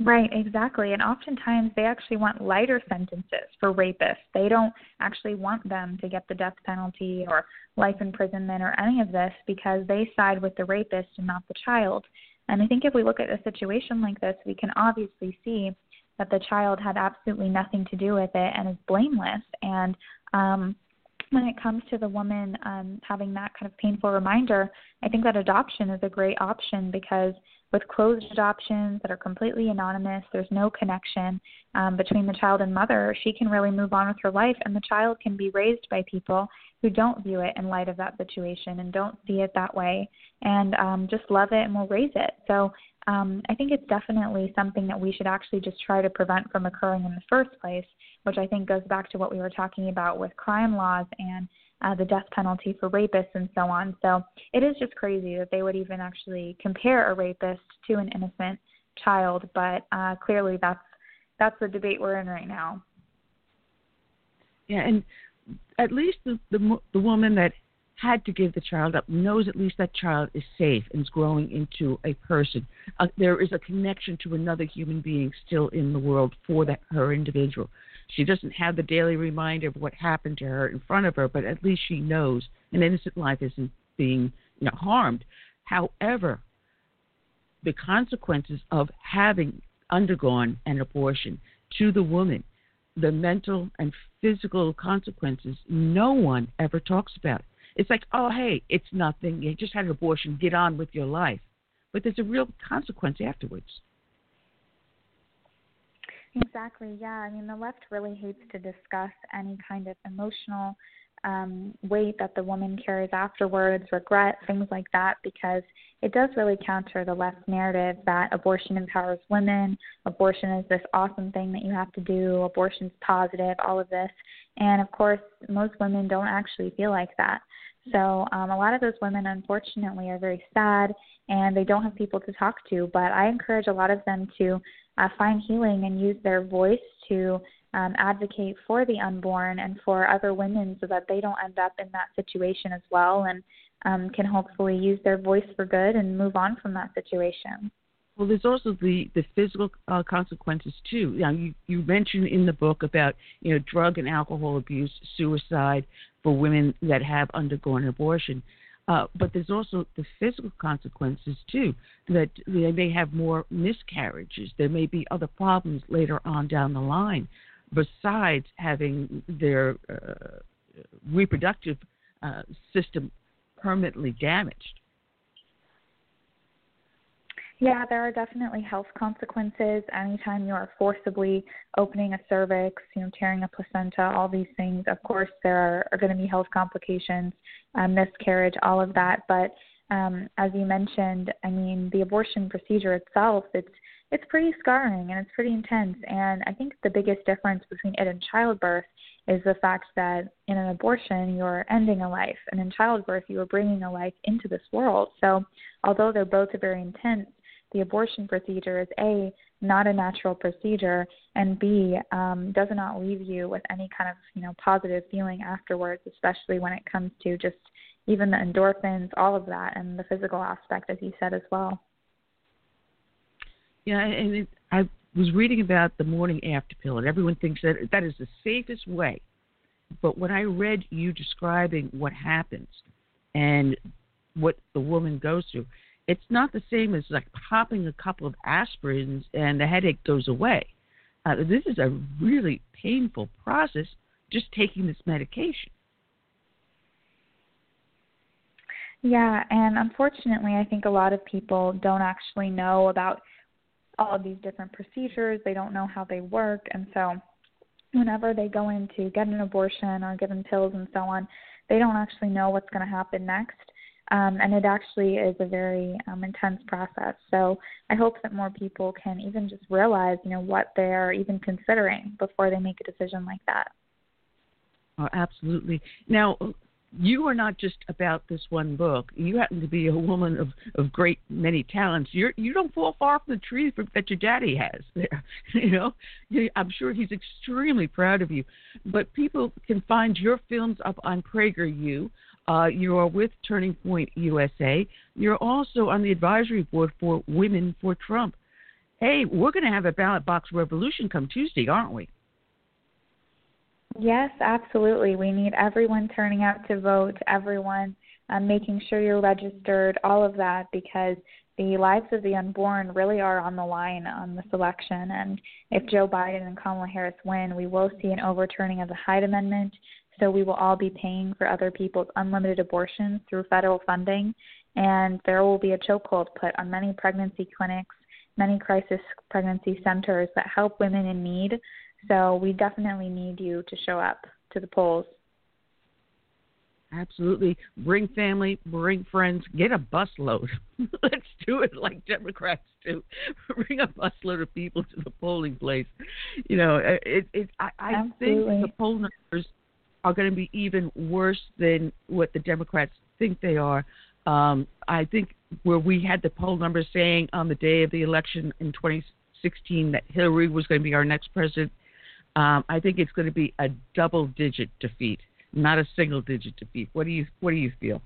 Right, exactly. And oftentimes they actually want lighter sentences for rapists. They don't actually want them to get the death penalty or life imprisonment or any of this because they side with the rapist and not the child. And I think if we look at a situation like this, we can obviously see that the child had absolutely nothing to do with it and is blameless. And um, when it comes to the woman um, having that kind of painful reminder, I think that adoption is a great option because with closed adoptions that are completely anonymous, there's no connection um, between the child and mother. She can really move on with her life, and the child can be raised by people who don't view it in light of that situation and don't see it that way, and um, just love it and will raise it. So um, I think it's definitely something that we should actually just try to prevent from occurring in the first place, which I think goes back to what we were talking about with crime laws and uh, the death penalty for rapists and so on. So it is just crazy that they would even actually compare a rapist to an innocent child, but uh, clearly that's that's the debate we're in right now. Yeah, and at least the the, the woman that had to give the child up knows at least that child is safe and is growing into a person. Uh, there is a connection to another human being still in the world for that her individual. She doesn't have the daily reminder of what happened to her in front of her, but at least she knows an innocent life isn't being you know, harmed. However, the consequences of having undergone an abortion to the woman, the mental and physical consequences, no one ever talks about. It's like, oh, hey, it's nothing. You just had an abortion. Get on with your life. But there's a real consequence afterwards. Exactly. Yeah. I mean, the left really hates to discuss any kind of emotional um, weight that the woman carries afterwards, regret, things like that, because it does really counter the left narrative that abortion empowers women, abortion is this awesome thing that you have to do, abortion's positive, all of this. And of course, most women don't actually feel like that. So um, a lot of those women, unfortunately, are very sad and they don't have people to talk to. But I encourage a lot of them to uh, find healing and use their voice to um, advocate for the unborn and for other women so that they don't end up in that situation as well and um, can hopefully use their voice for good and move on from that situation. Well, there's also the the physical uh, consequences too. You, know, you you mentioned in the book about you know drug and alcohol abuse, suicide for women that have undergone abortion. Uh, but there's also the physical consequences too. That they may have more miscarriages. There may be other problems later on down the line besides having their uh, reproductive uh, system permanently damaged. Yeah, there are definitely health consequences anytime you are forcibly opening a cervix, you know, tearing a placenta, all these things. Of course, there are, are going to be health complications, um, miscarriage, all of that. But um, as you mentioned, I mean, the abortion procedure itself, it's it's pretty scarring and it's pretty intense. And I think the biggest difference between it and childbirth is the fact that in an abortion, you're ending a life, and in childbirth, you are bringing a life into this world. So, although they're both very intense, the abortion procedure is A, not a natural procedure, and B, um, does not leave you with any kind of you know positive feeling afterwards, especially when it comes to just even the endorphins, all of that, and the physical aspect, as you said as well. Yeah, and it, I was reading about the morning after pill, and everyone thinks that that is the safest way. But when I read you describing what happens and what the woman goes through, it's not the same as like popping a couple of aspirins and the headache goes away. Uh, this is a really painful process just taking this medication. Yeah, and unfortunately, I think a lot of people don't actually know about all of these different procedures. They don't know how they work, and so whenever they go in to get an abortion or given pills and so on, they don't actually know what's going to happen next. Um, and it actually is a very um, intense process. So I hope that more people can even just realize, you know, what they're even considering before they make a decision like that. Oh, absolutely. Now, you are not just about this one book. You happen to be a woman of, of great many talents. You're you don't fall far from the tree that your daddy has there. You know, I'm sure he's extremely proud of you. But people can find your films up on PragerU. Uh, you are with Turning Point USA. You're also on the advisory board for Women for Trump. Hey, we're going to have a ballot box revolution come Tuesday, aren't we? Yes, absolutely. We need everyone turning out to vote, everyone um, making sure you're registered, all of that, because the lives of the unborn really are on the line on this election. And if Joe Biden and Kamala Harris win, we will see an overturning of the Hyde Amendment. So we will all be paying for other people's unlimited abortions through federal funding. And there will be a chokehold put on many pregnancy clinics, many crisis pregnancy centers that help women in need so we definitely need you to show up to the polls. Absolutely. Bring family, bring friends, get a busload. Let's do it like Democrats do. Bring a busload of people to the polling place. You know, it, it, I, I think the poll numbers are going to be even worse than what the Democrats think they are. Um, I think where we had the poll numbers saying on the day of the election in 2016 that Hillary was going to be our next president, um, I think it's going to be a double-digit defeat, not a single-digit defeat. What do you What do you feel?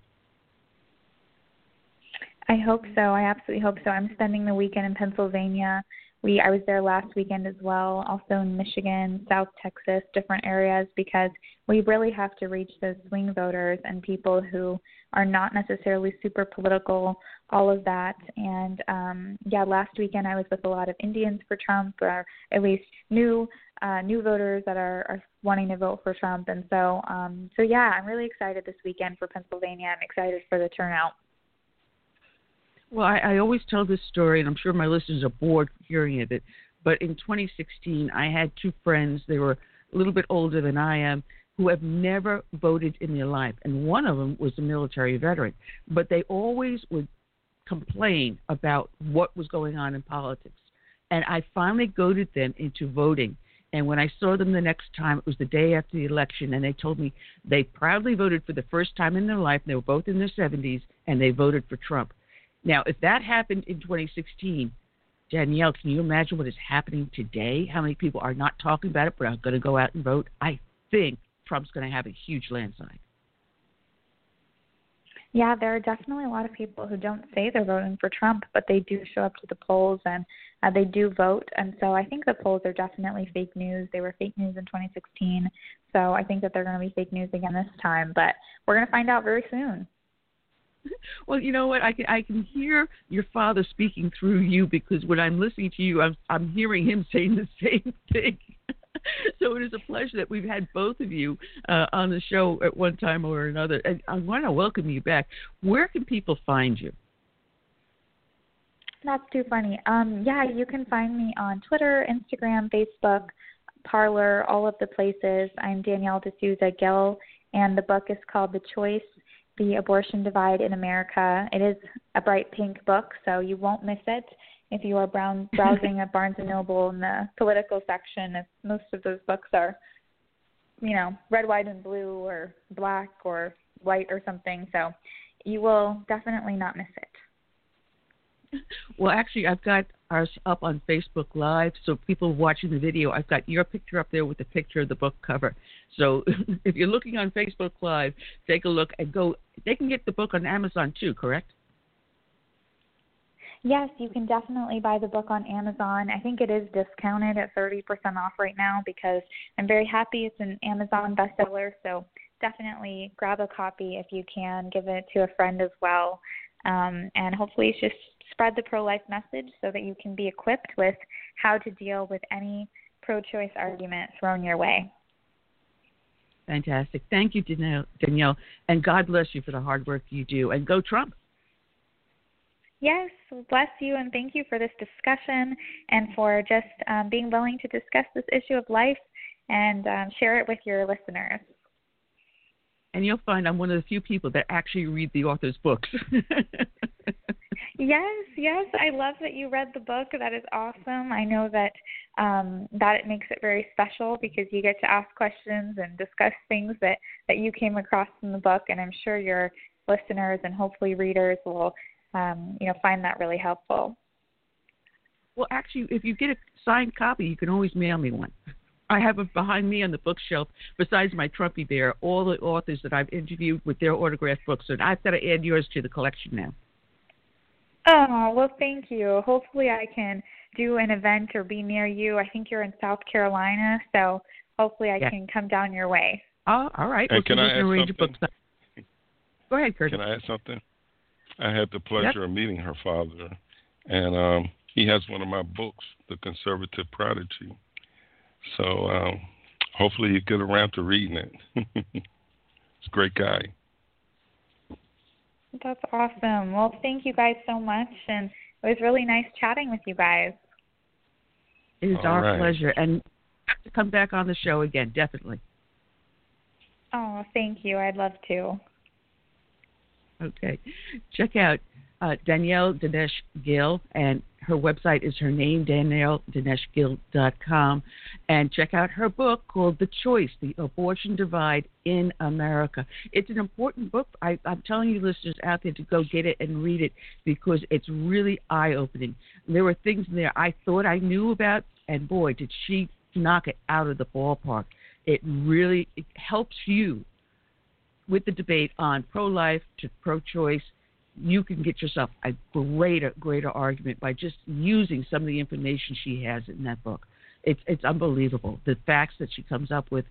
I hope so. I absolutely hope so. I'm spending the weekend in Pennsylvania. We I was there last weekend as well, also in Michigan, South Texas, different areas because we really have to reach those swing voters and people who are not necessarily super political, all of that. And um yeah, last weekend I was with a lot of Indians for Trump or at least new uh, new voters that are, are wanting to vote for Trump. And so, um, so yeah, I'm really excited this weekend for Pennsylvania. I'm excited for the turnout. Well, I, I always tell this story, and I'm sure my listeners are bored hearing it. But in 2016, I had two friends. They were a little bit older than I am, who have never voted in their life, and one of them was a military veteran. But they always would complain about what was going on in politics. And I finally goaded them into voting. And when I saw them the next time, it was the day after the election, and they told me they proudly voted for the first time in their life. They were both in their 70s, and they voted for Trump. Now, if that happened in 2016, Danielle, can you imagine what is happening today? How many people are not talking about it but are going to go out and vote? I think Trump's going to have a huge landslide. Yeah, there are definitely a lot of people who don't say they're voting for Trump, but they do show up to the polls and uh, they do vote. And so I think the polls are definitely fake news. They were fake news in 2016. So I think that they're going to be fake news again this time. But we're going to find out very soon. Well, you know what? I can I can hear your father speaking through you because when I'm listening to you, I'm I'm hearing him saying the same thing. so it is a pleasure that we've had both of you uh, on the show at one time or another. And I want to welcome you back. Where can people find you? That's too funny. Um, yeah, you can find me on Twitter, Instagram, Facebook, Parler, all of the places. I'm Danielle D'Souza Gill, and the book is called The Choice The Abortion Divide in America. It is a bright pink book, so you won't miss it if you are brown, browsing at Barnes and Noble in the political section, most of those books are, you know, red, white, and blue, or black, or white, or something. So you will definitely not miss it. Well, actually, I've got ours up on Facebook Live, so people watching the video, I've got your picture up there with the picture of the book cover. So if you're looking on Facebook Live, take a look and go. They can get the book on Amazon too, correct? Yes, you can definitely buy the book on Amazon. I think it is discounted at 30% off right now because I'm very happy it's an Amazon bestseller. So definitely grab a copy if you can. Give it to a friend as well. Um, and hopefully it's just spread the pro life message so that you can be equipped with how to deal with any pro choice argument thrown your way. Fantastic. Thank you, Danielle. And God bless you for the hard work you do. And go Trump. Yes, bless you, and thank you for this discussion and for just um, being willing to discuss this issue of life and um, share it with your listeners. And you'll find I'm one of the few people that actually read the author's books. yes, yes, I love that you read the book. That is awesome. I know that um, that it makes it very special because you get to ask questions and discuss things that that you came across in the book, and I'm sure your listeners and hopefully readers will um, you know find that really helpful. Well, actually, if you get a signed copy, you can always mail me one. I have it behind me on the bookshelf, besides my Trumpy Bear, all the authors that I've interviewed with their autographed books, and I've got to add yours to the collection now. Oh, well, thank you. Hopefully, I can do an event or be near you. I think you're in South Carolina, so hopefully, I yeah. can come down your way. Oh, all right. And well, can I add something? Go ahead, Curtis. Can I add something? I had the pleasure yep. of meeting her father, and um, he has one of my books, The Conservative Prodigy. So um, hopefully you get around to reading it. it's a great guy. That's awesome. Well, thank you guys so much, and it was really nice chatting with you guys. It is All our right. pleasure, and to come back on the show again, definitely. Oh, thank you. I'd love to. Okay. Check out uh, Danielle Dinesh Gill, and her website is her name, danielledineshgill.com. And check out her book called The Choice The Abortion Divide in America. It's an important book. I, I'm telling you, listeners out there, to go get it and read it because it's really eye opening. There were things in there I thought I knew about, and boy, did she knock it out of the ballpark. It really it helps you with the debate on pro life to pro choice, you can get yourself a greater, greater argument by just using some of the information she has in that book. It's it's unbelievable the facts that she comes up with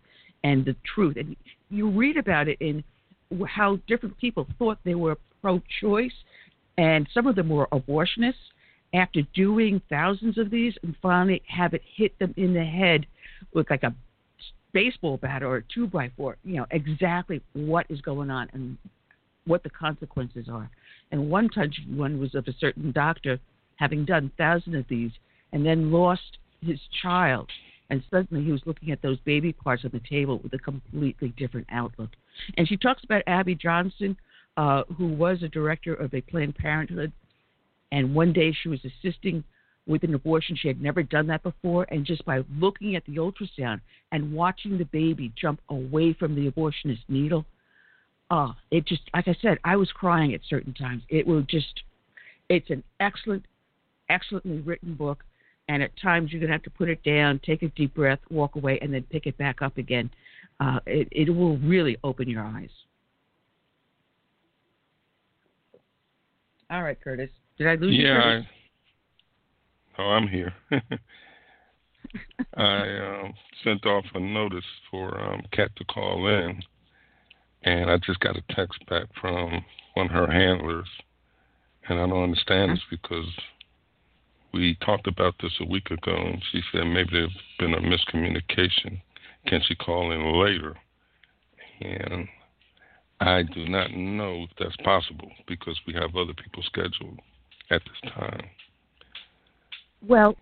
and the truth. And you read about it in how different people thought they were pro choice, and some of them were abortionists. After doing thousands of these and finally have it hit them in the head with like a baseball bat or a two by four, you know, exactly what is going on and what the consequences are. And one touch one was of a certain doctor having done thousands of these and then lost his child and suddenly he was looking at those baby parts on the table with a completely different outlook. And she talks about Abby Johnson, uh, who was a director of a Planned Parenthood, and one day she was assisting with an abortion. She had never done that before, and just by looking at the ultrasound and watching the baby jump away from the abortionist needle, ah, uh, it just like I said, I was crying at certain times. It will just, it's an excellent, excellently written book, and at times you're gonna have to put it down, take a deep breath, walk away, and then pick it back up again. Uh, it, it will really open your eyes. All right, Curtis. Did I lose yeah, you? Yeah. Oh, I'm here. I um, sent off a notice for um, Kat to call in, and I just got a text back from one of her handlers, and I don't understand this mm-hmm. because we talked about this a week ago, and she said maybe there's been a miscommunication. Can she call in later? And I do not know if that's possible because we have other people scheduled at this time. Well,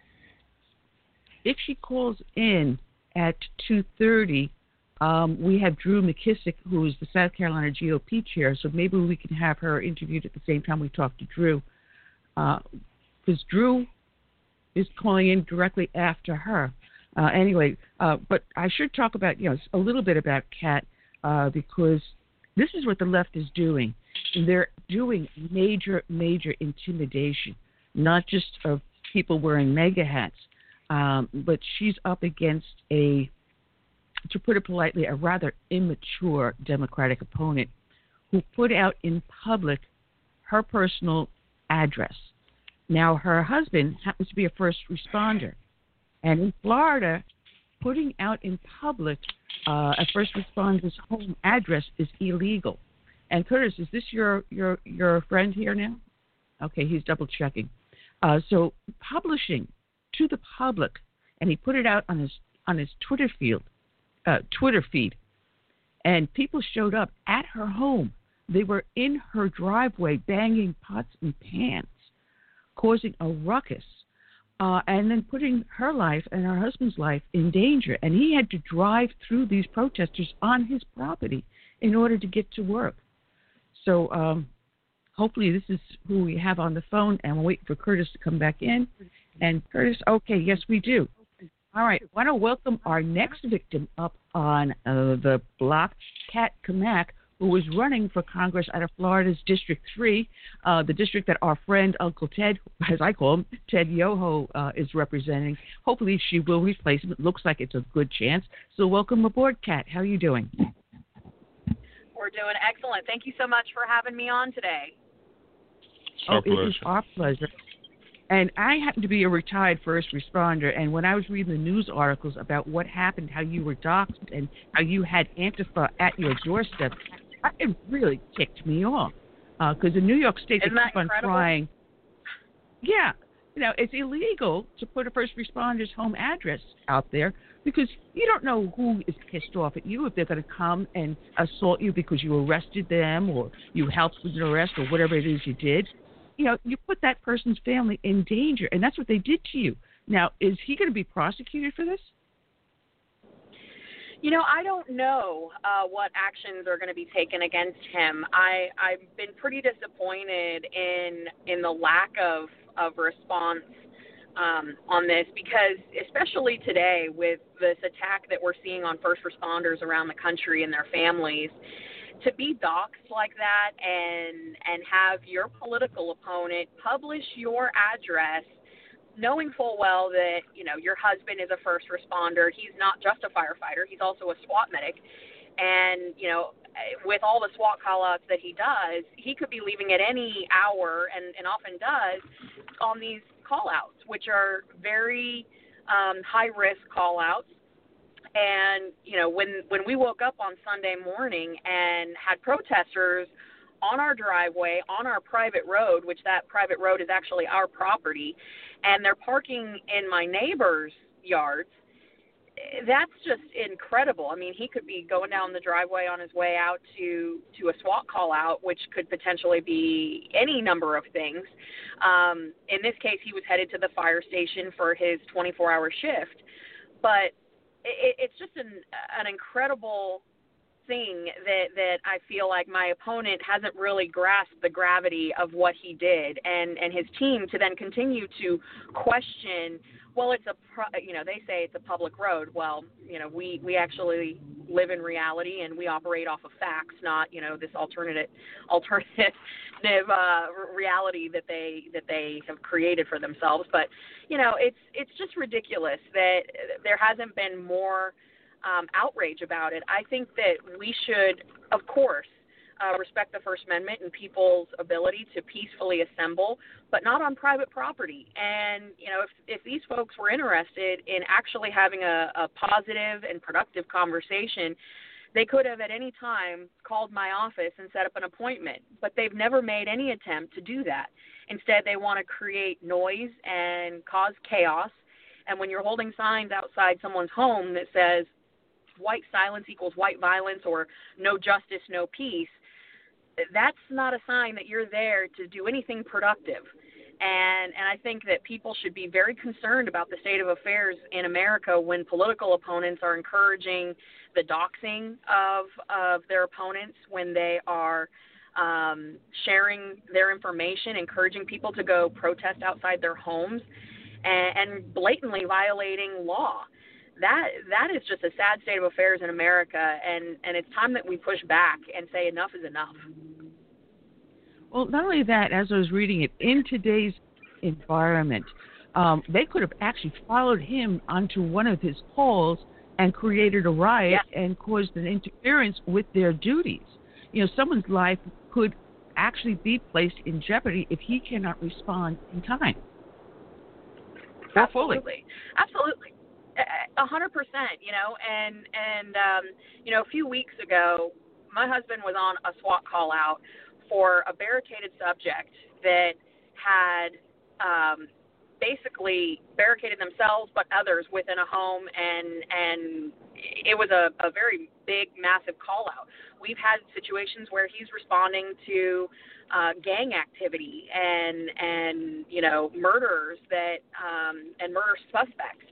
if she calls in at 2:30, um, we have Drew McKissick, who is the South Carolina GOP chair. So maybe we can have her interviewed at the same time we talk to Drew, because uh, Drew is calling in directly after her. Uh, anyway, uh, but I should talk about you know a little bit about Kat uh, because this is what the left is doing. They're doing major, major intimidation, not just of people wearing MAGA hats, um, but she's up against a, to put it politely, a rather immature Democratic opponent who put out in public her personal address. Now, her husband happens to be a first responder. And in Florida, putting out in public uh, a first responder's home address is illegal. And Curtis, is this your your your friend here now? Okay, he's double checking. Uh, so publishing to the public, and he put it out on his on his Twitter field, uh, Twitter feed, and people showed up at her home. They were in her driveway banging pots and pans, causing a ruckus, uh, and then putting her life and her husband's life in danger. And he had to drive through these protesters on his property in order to get to work. So um, hopefully this is who we have on the phone, and we'll wait for Curtis to come back in. And Curtis, okay, yes, we do. All right, I want to welcome our next victim up on uh, the block, Kat Cammack, who is running for Congress out of Florida's District 3, uh, the district that our friend Uncle Ted, as I call him, Ted Yoho, uh, is representing. Hopefully she will replace him. It looks like it's a good chance. So welcome aboard, Kat. How are you doing? We're doing excellent. Thank you so much for having me on today. Oh, it is our pleasure. And I happen to be a retired first responder, and when I was reading the news articles about what happened, how you were doxxed, and how you had Antifa at your doorstep, it really ticked me off. Because uh, in New York State, Isn't they keep on trying. Yeah, you know, it's illegal to put a first responder's home address out there because you don't know who is pissed off at you if they're going to come and assault you because you arrested them or you helped with an arrest or whatever it is you did you know, you put that person's family in danger, and that's what they did to you. Now, is he going to be prosecuted for this? You know, I don't know uh, what actions are going to be taken against him. I I've been pretty disappointed in in the lack of of response um, on this because, especially today, with this attack that we're seeing on first responders around the country and their families, to be doxxed like that and and have your political opponent publish your address knowing full well that you know your husband is a first responder he's not just a firefighter he's also a SWAT medic. And you know with all the SWAT call outs that he does he could be leaving at any hour and and often does on these call outs which are very um, high risk call outs and you know, when when we woke up on Sunday morning and had protesters on our driveway on our private road, which that private road is actually our property, and they're parking in my neighbor's yards. That's just incredible. I mean, he could be going down the driveway on his way out to to a SWAT call out, which could potentially be any number of things. Um, in this case, he was headed to the fire station for his 24 hour shift but it, it's just an an incredible thing that that I feel like my opponent hasn't really grasped the gravity of what he did and and his team to then continue to question well it's a pro, you know they say it's a public road. Well you know we we actually live in reality and we operate off of facts not you know this alternative alternative uh reality that they that they have created for themselves. But you know it's it's just ridiculous that there hasn't been more um, outrage about it. I think that we should, of course, uh, respect the First Amendment and people's ability to peacefully assemble, but not on private property. And you know, if if these folks were interested in actually having a, a positive and productive conversation, they could have at any time called my office and set up an appointment. But they've never made any attempt to do that. Instead, they want to create noise and cause chaos. And when you're holding signs outside someone's home that says white silence equals white violence or no justice, no peace, that's not a sign that you're there to do anything productive. And and I think that people should be very concerned about the state of affairs in America when political opponents are encouraging the doxing of of their opponents, when they are um, sharing their information, encouraging people to go protest outside their homes, and, and blatantly violating law that that is just a sad state of affairs in America, and and it's time that we push back and say enough is enough. Well, not only that, as I was reading it, in today's environment, um, they could have actually followed him onto one of his calls and created a riot yeah. and caused an interference with their duties. You know, someone's life could actually be placed in jeopardy if he cannot respond in time. Absolutely. Absolutely a hundred percent you know and and um you know a few weeks ago my husband was on a SWAT call out for a barricaded subject that had um basically barricaded themselves but others within a home and and it was a, a very big massive call out. We've had situations where he's responding to uh gang activity and and you know murders that um and murder suspects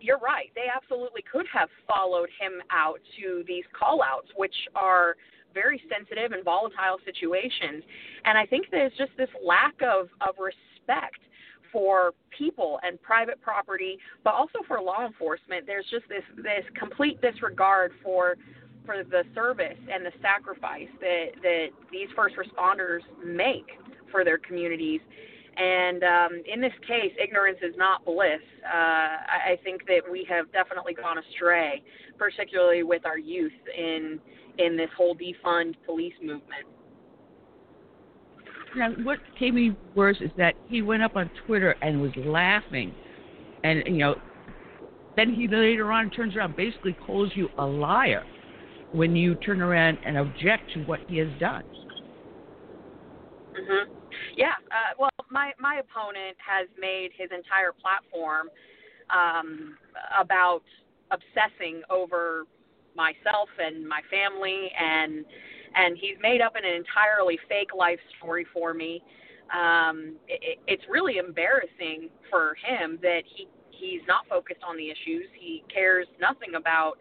you're right. They absolutely could have followed him out to these call outs, which are very sensitive and volatile situations. And I think there's just this lack of, of respect for people and private property, but also for law enforcement. There's just this this complete disregard for for the service and the sacrifice that that these first responders make for their communities. And um, in this case, ignorance is not bliss. Uh, I, I think that we have definitely gone astray, particularly with our youth in in this whole defund police movement. Now, what came me worse is that he went up on Twitter and was laughing, and you know, then he later on turns around, basically calls you a liar when you turn around and object to what he has done. Mhm. Yeah. Uh, well, my my opponent has made his entire platform um, about obsessing over myself and my family, and and he's made up an entirely fake life story for me. Um, it, it's really embarrassing for him that he he's not focused on the issues. He cares nothing about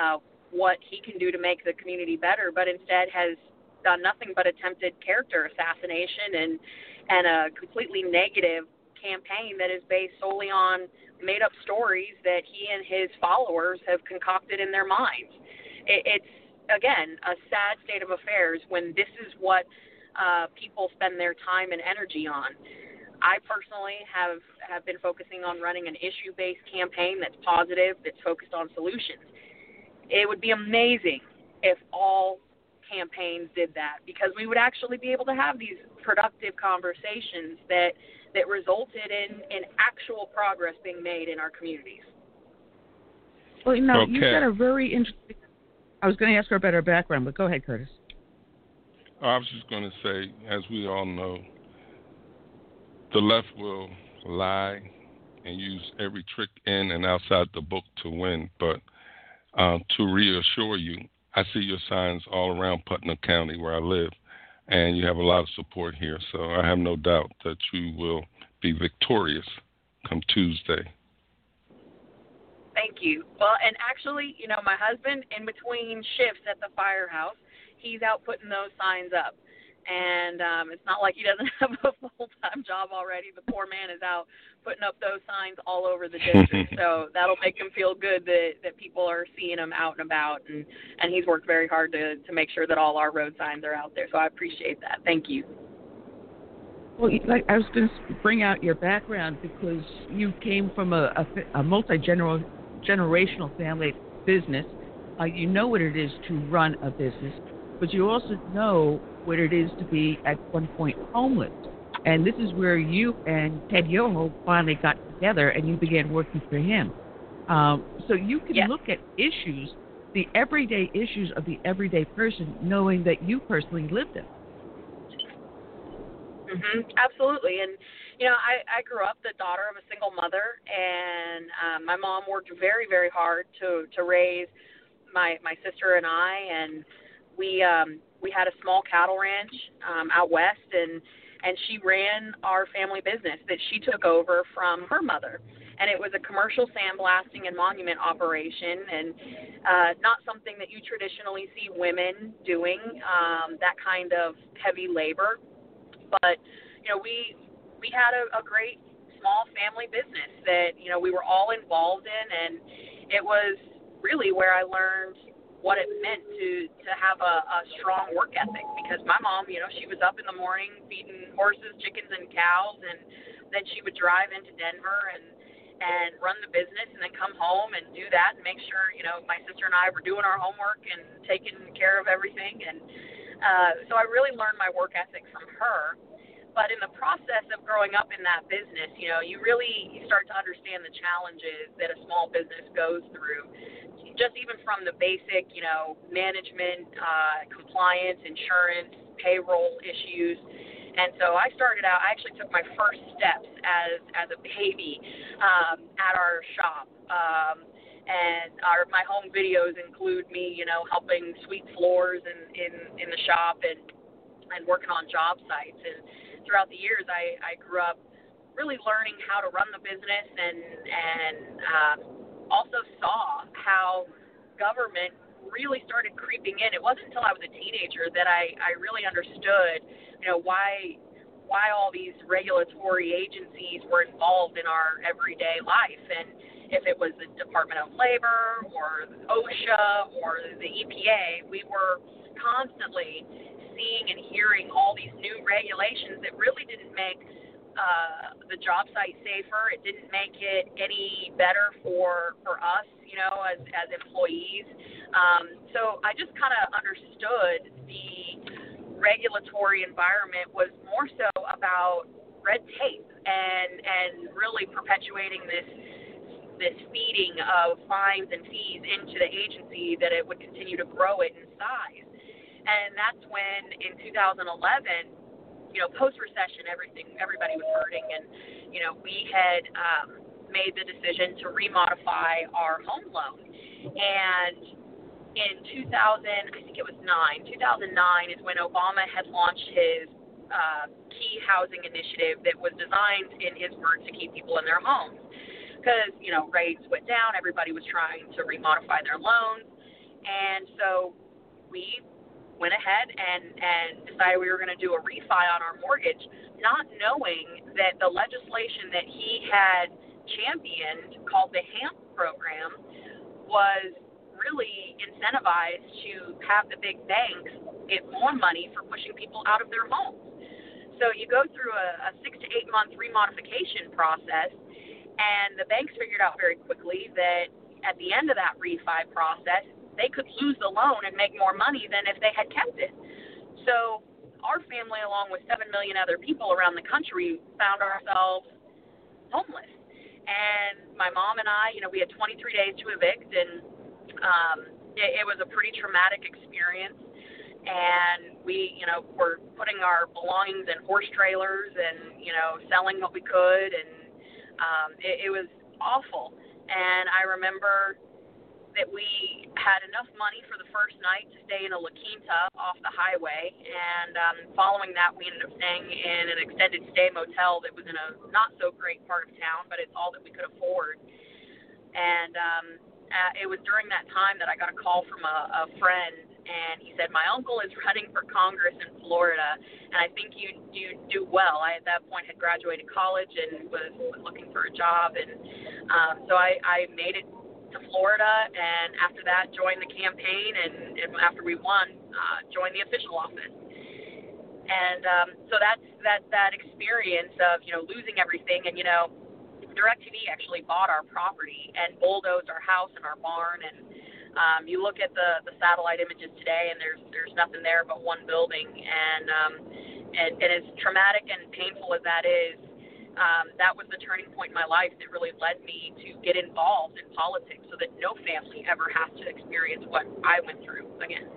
uh, what he can do to make the community better, but instead has done nothing but attempted character assassination and and a completely negative campaign that is based solely on made up stories that he and his followers have concocted in their minds. It, it's again a sad state of affairs when this is what uh, people spend their time and energy on. I personally have have been focusing on running an issue based campaign that's positive, that's focused on solutions. It would be amazing if all campaigns did that because we would actually be able to have these productive conversations that that resulted in in actual progress being made in our communities. Well, you know, okay. you've got a very interesting. I was going to ask her about her background, but go ahead, Curtis. I was just going to say, as we all know, the left will lie and use every trick in and outside the book to win. But uh, to reassure you, I see your signs all around Putnam County where I live, and you have a lot of support here. So I have no doubt that you will be victorious come Tuesday. Thank you. Well, and actually, you know, my husband, in between shifts at the firehouse, he's out putting those signs up. And um, it's not like he doesn't have a full time job already. The poor man is out putting up those signs all over the district. so that'll make him feel good that that people are seeing him out and about. And and he's worked very hard to to make sure that all our road signs are out there. So I appreciate that. Thank you. Well, like I was going to bring out your background because you came from a, a, a multi generational family business. Uh, you know what it is to run a business, but you also know what it is to be at one point homeless. And this is where you and Ted Yoho finally got together and you began working for him. Um, so you can yes. look at issues, the everyday issues of the everyday person, knowing that you personally lived them. hmm Absolutely, and you know, I I grew up the daughter of a single mother, and um, my mom worked very very hard to to raise my my sister and I, and we um we had a small cattle ranch um, out west, and and she ran our family business that she took over from her mother. And it was a commercial sandblasting and monument operation, and uh, not something that you traditionally see women doing, um, that kind of heavy labor. But you know, we we had a, a great small family business that you know we were all involved in, and it was really where I learned what it meant to to have a, a strong work ethic because my mom, you know, she was up in the morning feeding horses, chickens, and cows, and then she would drive into Denver and and run the business, and then come home and do that and make sure you know my sister and I were doing our homework and taking care of everything, and uh, so I really learned my work ethic from her. But in the process of growing up in that business, you know, you really start to understand the challenges that a small business goes through just even from the basic, you know, management, uh, compliance, insurance, payroll issues. And so I started out. I actually took my first steps as as a baby um, at our shop. Um, and our my home videos include me, you know, helping sweep floors in in, in the shop and and working on job sites. And throughout the years, I I grew up really learning how to run the business and and um, also saw how government really started creeping in. It wasn't until I was a teenager that I, I really understood, you know, why why all these regulatory agencies were involved in our everyday life and if it was the Department of Labor or OSHA or the EPA, we were constantly seeing and hearing all these new regulations that really didn't make uh, the job site safer. It didn't make it any better for for us, you know, as as employees. Um, so I just kind of understood the regulatory environment was more so about red tape and and really perpetuating this this feeding of fines and fees into the agency that it would continue to grow it in size. And that's when in 2011 you know, post recession, everything, everybody was hurting, and you know, we had um, made the decision to remodify our home loan. And in 2000, I think it was nine, 2009 is when Obama had launched his uh, key housing initiative that was designed, in his words, to keep people in their homes. Because you know rates went down, everybody was trying to remodify their loans, and so we went ahead and, and decided we were going to do a refi on our mortgage, not knowing that the legislation that he had championed, called the HAMP program, was really incentivized to have the big banks get more money for pushing people out of their homes. So you go through a, a six to eight month remodification process, and the banks figured out very quickly that at the end of that refi process, they could lose the loan and make more money than if they had kept it. So our family, along with seven million other people around the country, found ourselves homeless. And my mom and I, you know, we had 23 days to evict, and um, it, it was a pretty traumatic experience. And we, you know, were putting our belongings in horse trailers and, you know, selling what we could, and um, it, it was awful. And I remember that we had enough money for the first night to stay in a La Quinta off the highway, and um, following that, we ended up staying in an extended stay motel that was in a not so great part of town, but it's all that we could afford. And um, uh, it was during that time that I got a call from a, a friend, and he said, "My uncle is running for Congress in Florida, and I think you you do well." I at that point had graduated college and was, was looking for a job, and um, so I, I made it to Florida, and after that joined the campaign, and, and after we won, uh, joined the official office. And um, so that's that that experience of you know losing everything, and you know DirecTV actually bought our property and bulldozed our house and our barn. And um, you look at the the satellite images today, and there's there's nothing there but one building. And um, and, and as traumatic and painful as that is, um, that was the turning point in my life that really led me to get involved in politics, so that no family ever has to experience what I went through again.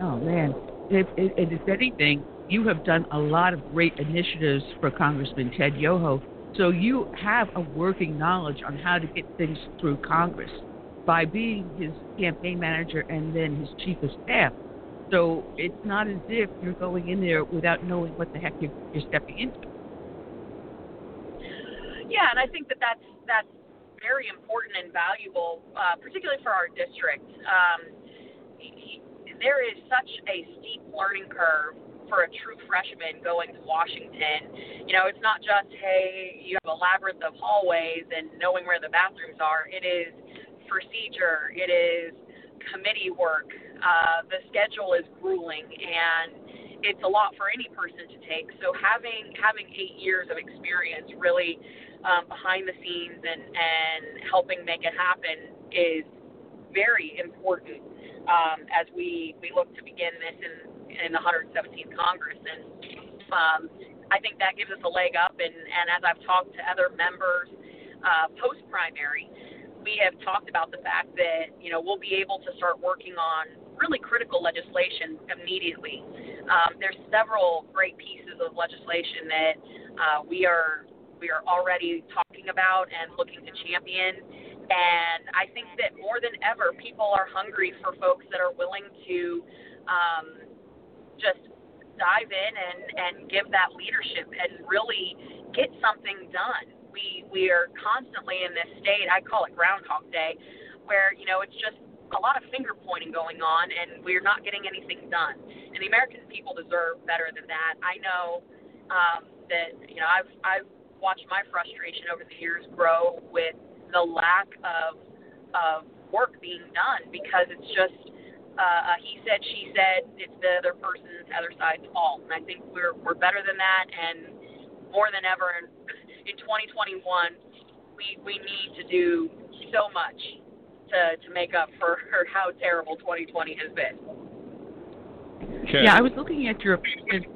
Oh man, if, if, if anything, you have done a lot of great initiatives for Congressman Ted Yoho. So you have a working knowledge on how to get things through Congress by being his campaign manager and then his chief of staff. So it's not as if you're going in there without knowing what the heck you're, you're stepping into. Yeah, and I think that that's that's very important and valuable, uh, particularly for our district. Um, there is such a steep learning curve for a true freshman going to Washington. You know, it's not just, hey, you have a labyrinth of hallways and knowing where the bathrooms are. It is procedure, it is committee work. Uh, the schedule is grueling and it's a lot for any person to take. So having having eight years of experience really um, behind the scenes and, and helping make it happen is very important um, as we, we look to begin this in in the 117th Congress, and um, I think that gives us a leg up. And, and as I've talked to other members uh, post primary, we have talked about the fact that you know we'll be able to start working on really critical legislation immediately. Um, there's several great pieces of legislation that uh, we are we are already talking about and looking to champion. And I think that more than ever, people are hungry for folks that are willing to um, just dive in and, and give that leadership and really get something done. We we are constantly in this state. I call it Groundhog Day, where you know it's just a lot of finger pointing going on, and we're not getting anything done. And the American people deserve better than that. I know um, that you know I've I've watched my frustration over the years grow with the lack of of work being done because it's just uh, he said, she said, it's the other person's other side's fault. And I think we're we're better than that, and more than ever in, in 2021, we we need to do so much to to make up for how terrible 2020 has been. Okay. Yeah, I was looking at your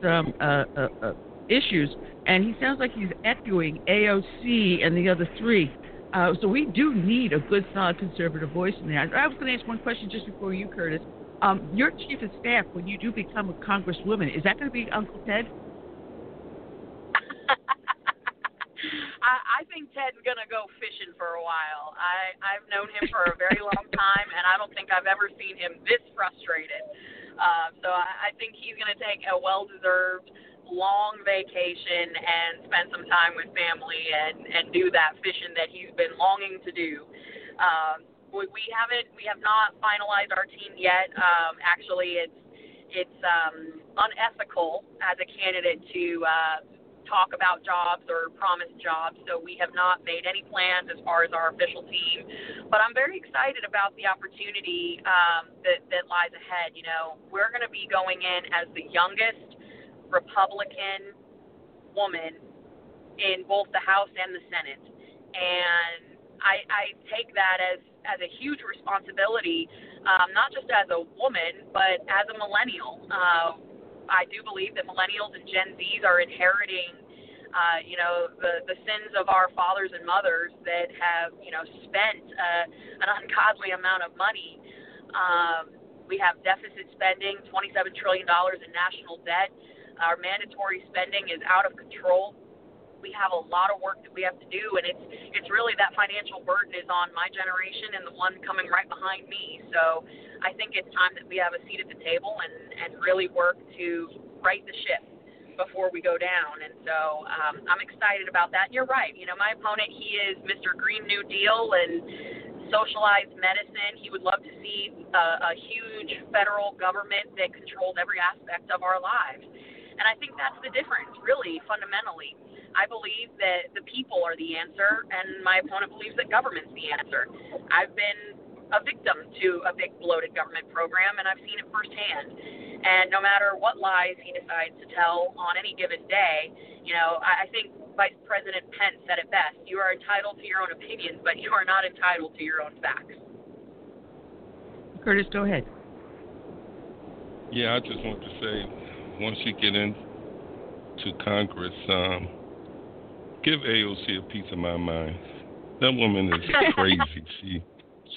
um, uh, uh, uh, issues, and he sounds like he's echoing AOC and the other three. Uh, so we do need a good, solid conservative voice in there. I was going to ask one question just before you, Curtis. Um, your chief of staff, when you do become a congresswoman, is that going to be Uncle Ted? I, I think Ted's to go fishing for a while. I, I've known him for a very long time, and I don't think I've ever seen him this frustrated. Uh, so I, I think he's to take a well-deserved long vacation and spend some time with family and and do that fishing that he's been longing to do. Um, we, we haven't we have not finalized our team yet. Um, actually, it's it's um, unethical as a candidate to uh, talk about jobs or promise jobs. So we have not made any plans as far as our official team. But I'm very excited about the opportunity um, that that lies ahead. You know, we're going to be going in as the youngest Republican woman in both the House and the Senate. And I, I take that as, as a huge responsibility, um, not just as a woman, but as a millennial. Uh, I do believe that millennials and Gen Zs are inheriting, uh, you know, the, the sins of our fathers and mothers that have, you know, spent uh, an ungodly amount of money. Um, we have deficit spending, $27 trillion in national debt. Our mandatory spending is out of control. We have a lot of work that we have to do, and it's it's really that financial burden is on my generation and the one coming right behind me. So I think it's time that we have a seat at the table and and really work to right the ship. before we go down. And so um, I'm excited about that. And you're right. You know, my opponent, he is Mr. Green New Deal and socialized medicine. He would love to see a, a huge federal government that controls every aspect of our lives. And I think that's the difference, really, fundamentally. I believe that the people are the answer, and my opponent believes that government's the answer. I've been a victim to a big bloated government program, and I've seen it firsthand. And no matter what lies he decides to tell on any given day, you know, I, I think Vice President Pence said it best: "You are entitled to your own opinions, but you are not entitled to your own facts." Curtis, go ahead. Yeah, I just want to say, once you get into Congress, um, give AOC a piece of my mind. That woman is crazy. she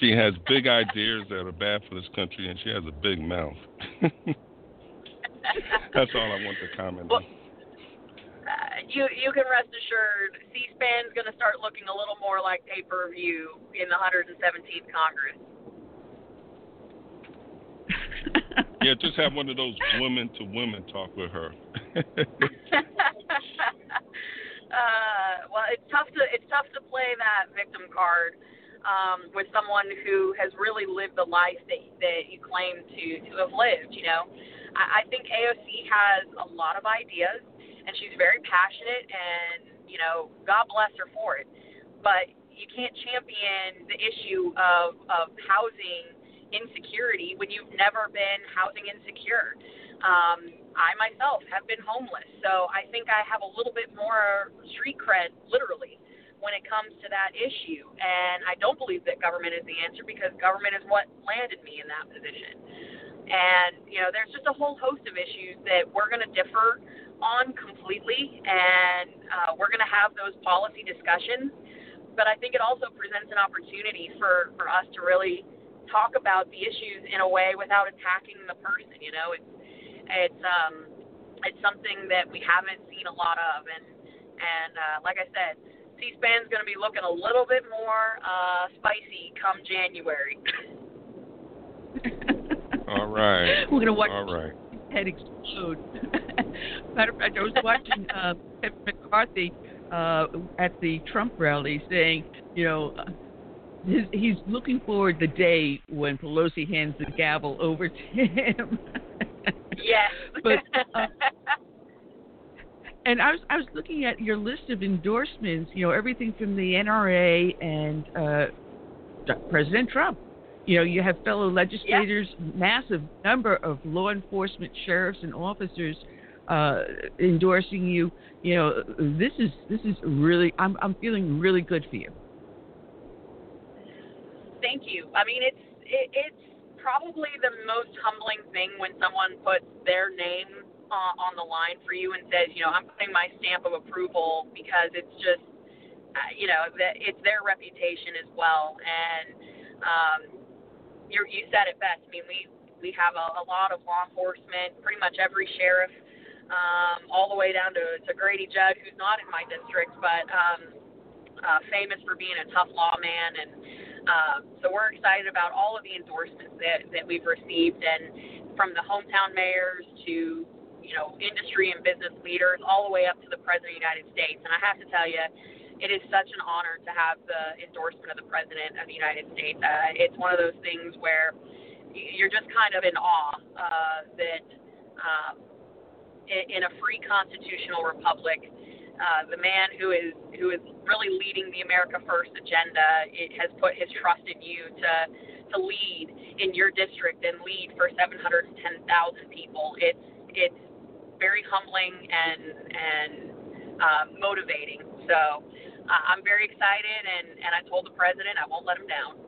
she has big ideas that are bad for this country, and she has a big mouth. That's all I want to comment well, on. Uh, you you can rest assured, C-SPAN is going to start looking a little more like pay-per-view in the 117th Congress. yeah, just have one of those women to women talk with her. uh, well, it's tough to it's tough to play that victim card um, with someone who has really lived the life that that you claim to to have lived. You know, I, I think AOC has a lot of ideas, and she's very passionate, and you know, God bless her for it. But you can't champion the issue of of housing insecurity when you've never been housing insecure. Um, I myself have been homeless, so I think I have a little bit more street cred, literally, when it comes to that issue. And I don't believe that government is the answer because government is what landed me in that position. And, you know, there's just a whole host of issues that we're going to differ on completely, and uh, we're going to have those policy discussions. But I think it also presents an opportunity for, for us to really talk about the issues in a way without attacking the person. You know, it's it's um it's something that we haven't seen a lot of, and and uh, like I said, C-SPAN's going to be looking a little bit more uh, spicy come January. All right. We're going to watch All right. head explode. Matter of fact, I was watching uh, Kevin McCarthy uh, at the Trump rally saying, you know, uh, his, he's looking forward the day when Pelosi hands the gavel over to him. yes. but uh, and I was I was looking at your list of endorsements. You know, everything from the NRA and uh, President Trump. You know, you have fellow legislators, massive number of law enforcement, sheriffs, and officers uh, endorsing you. You know, this is this is really. I'm I'm feeling really good for you. Thank you. I mean, it's it, it's probably the most humbling thing when someone puts their name uh, on the line for you and says, you know, I'm putting my stamp of approval because it's just, uh, you know, that it's their reputation as well. And um, you you said it best. I mean, we we have a, a lot of law enforcement, pretty much every sheriff, um, all the way down to, to Grady Judd, who's not in my district, but um, uh, famous for being a tough lawman. And uh, so we're excited about all of the endorsements that, that we've received, and from the hometown mayors to you know, industry and business leaders all the way up to the President of the United States. And I have to tell you, it is such an honor to have the endorsement of the President of the United States. Uh, it's one of those things where you're just kind of in awe uh, that um, in, in a free constitutional republic, uh, the man who is who is really leading the America First agenda it has put his trust in you to to lead in your district and lead for 710,000 people. It's it's very humbling and and uh, motivating. So uh, I'm very excited, and and I told the president I won't let him down.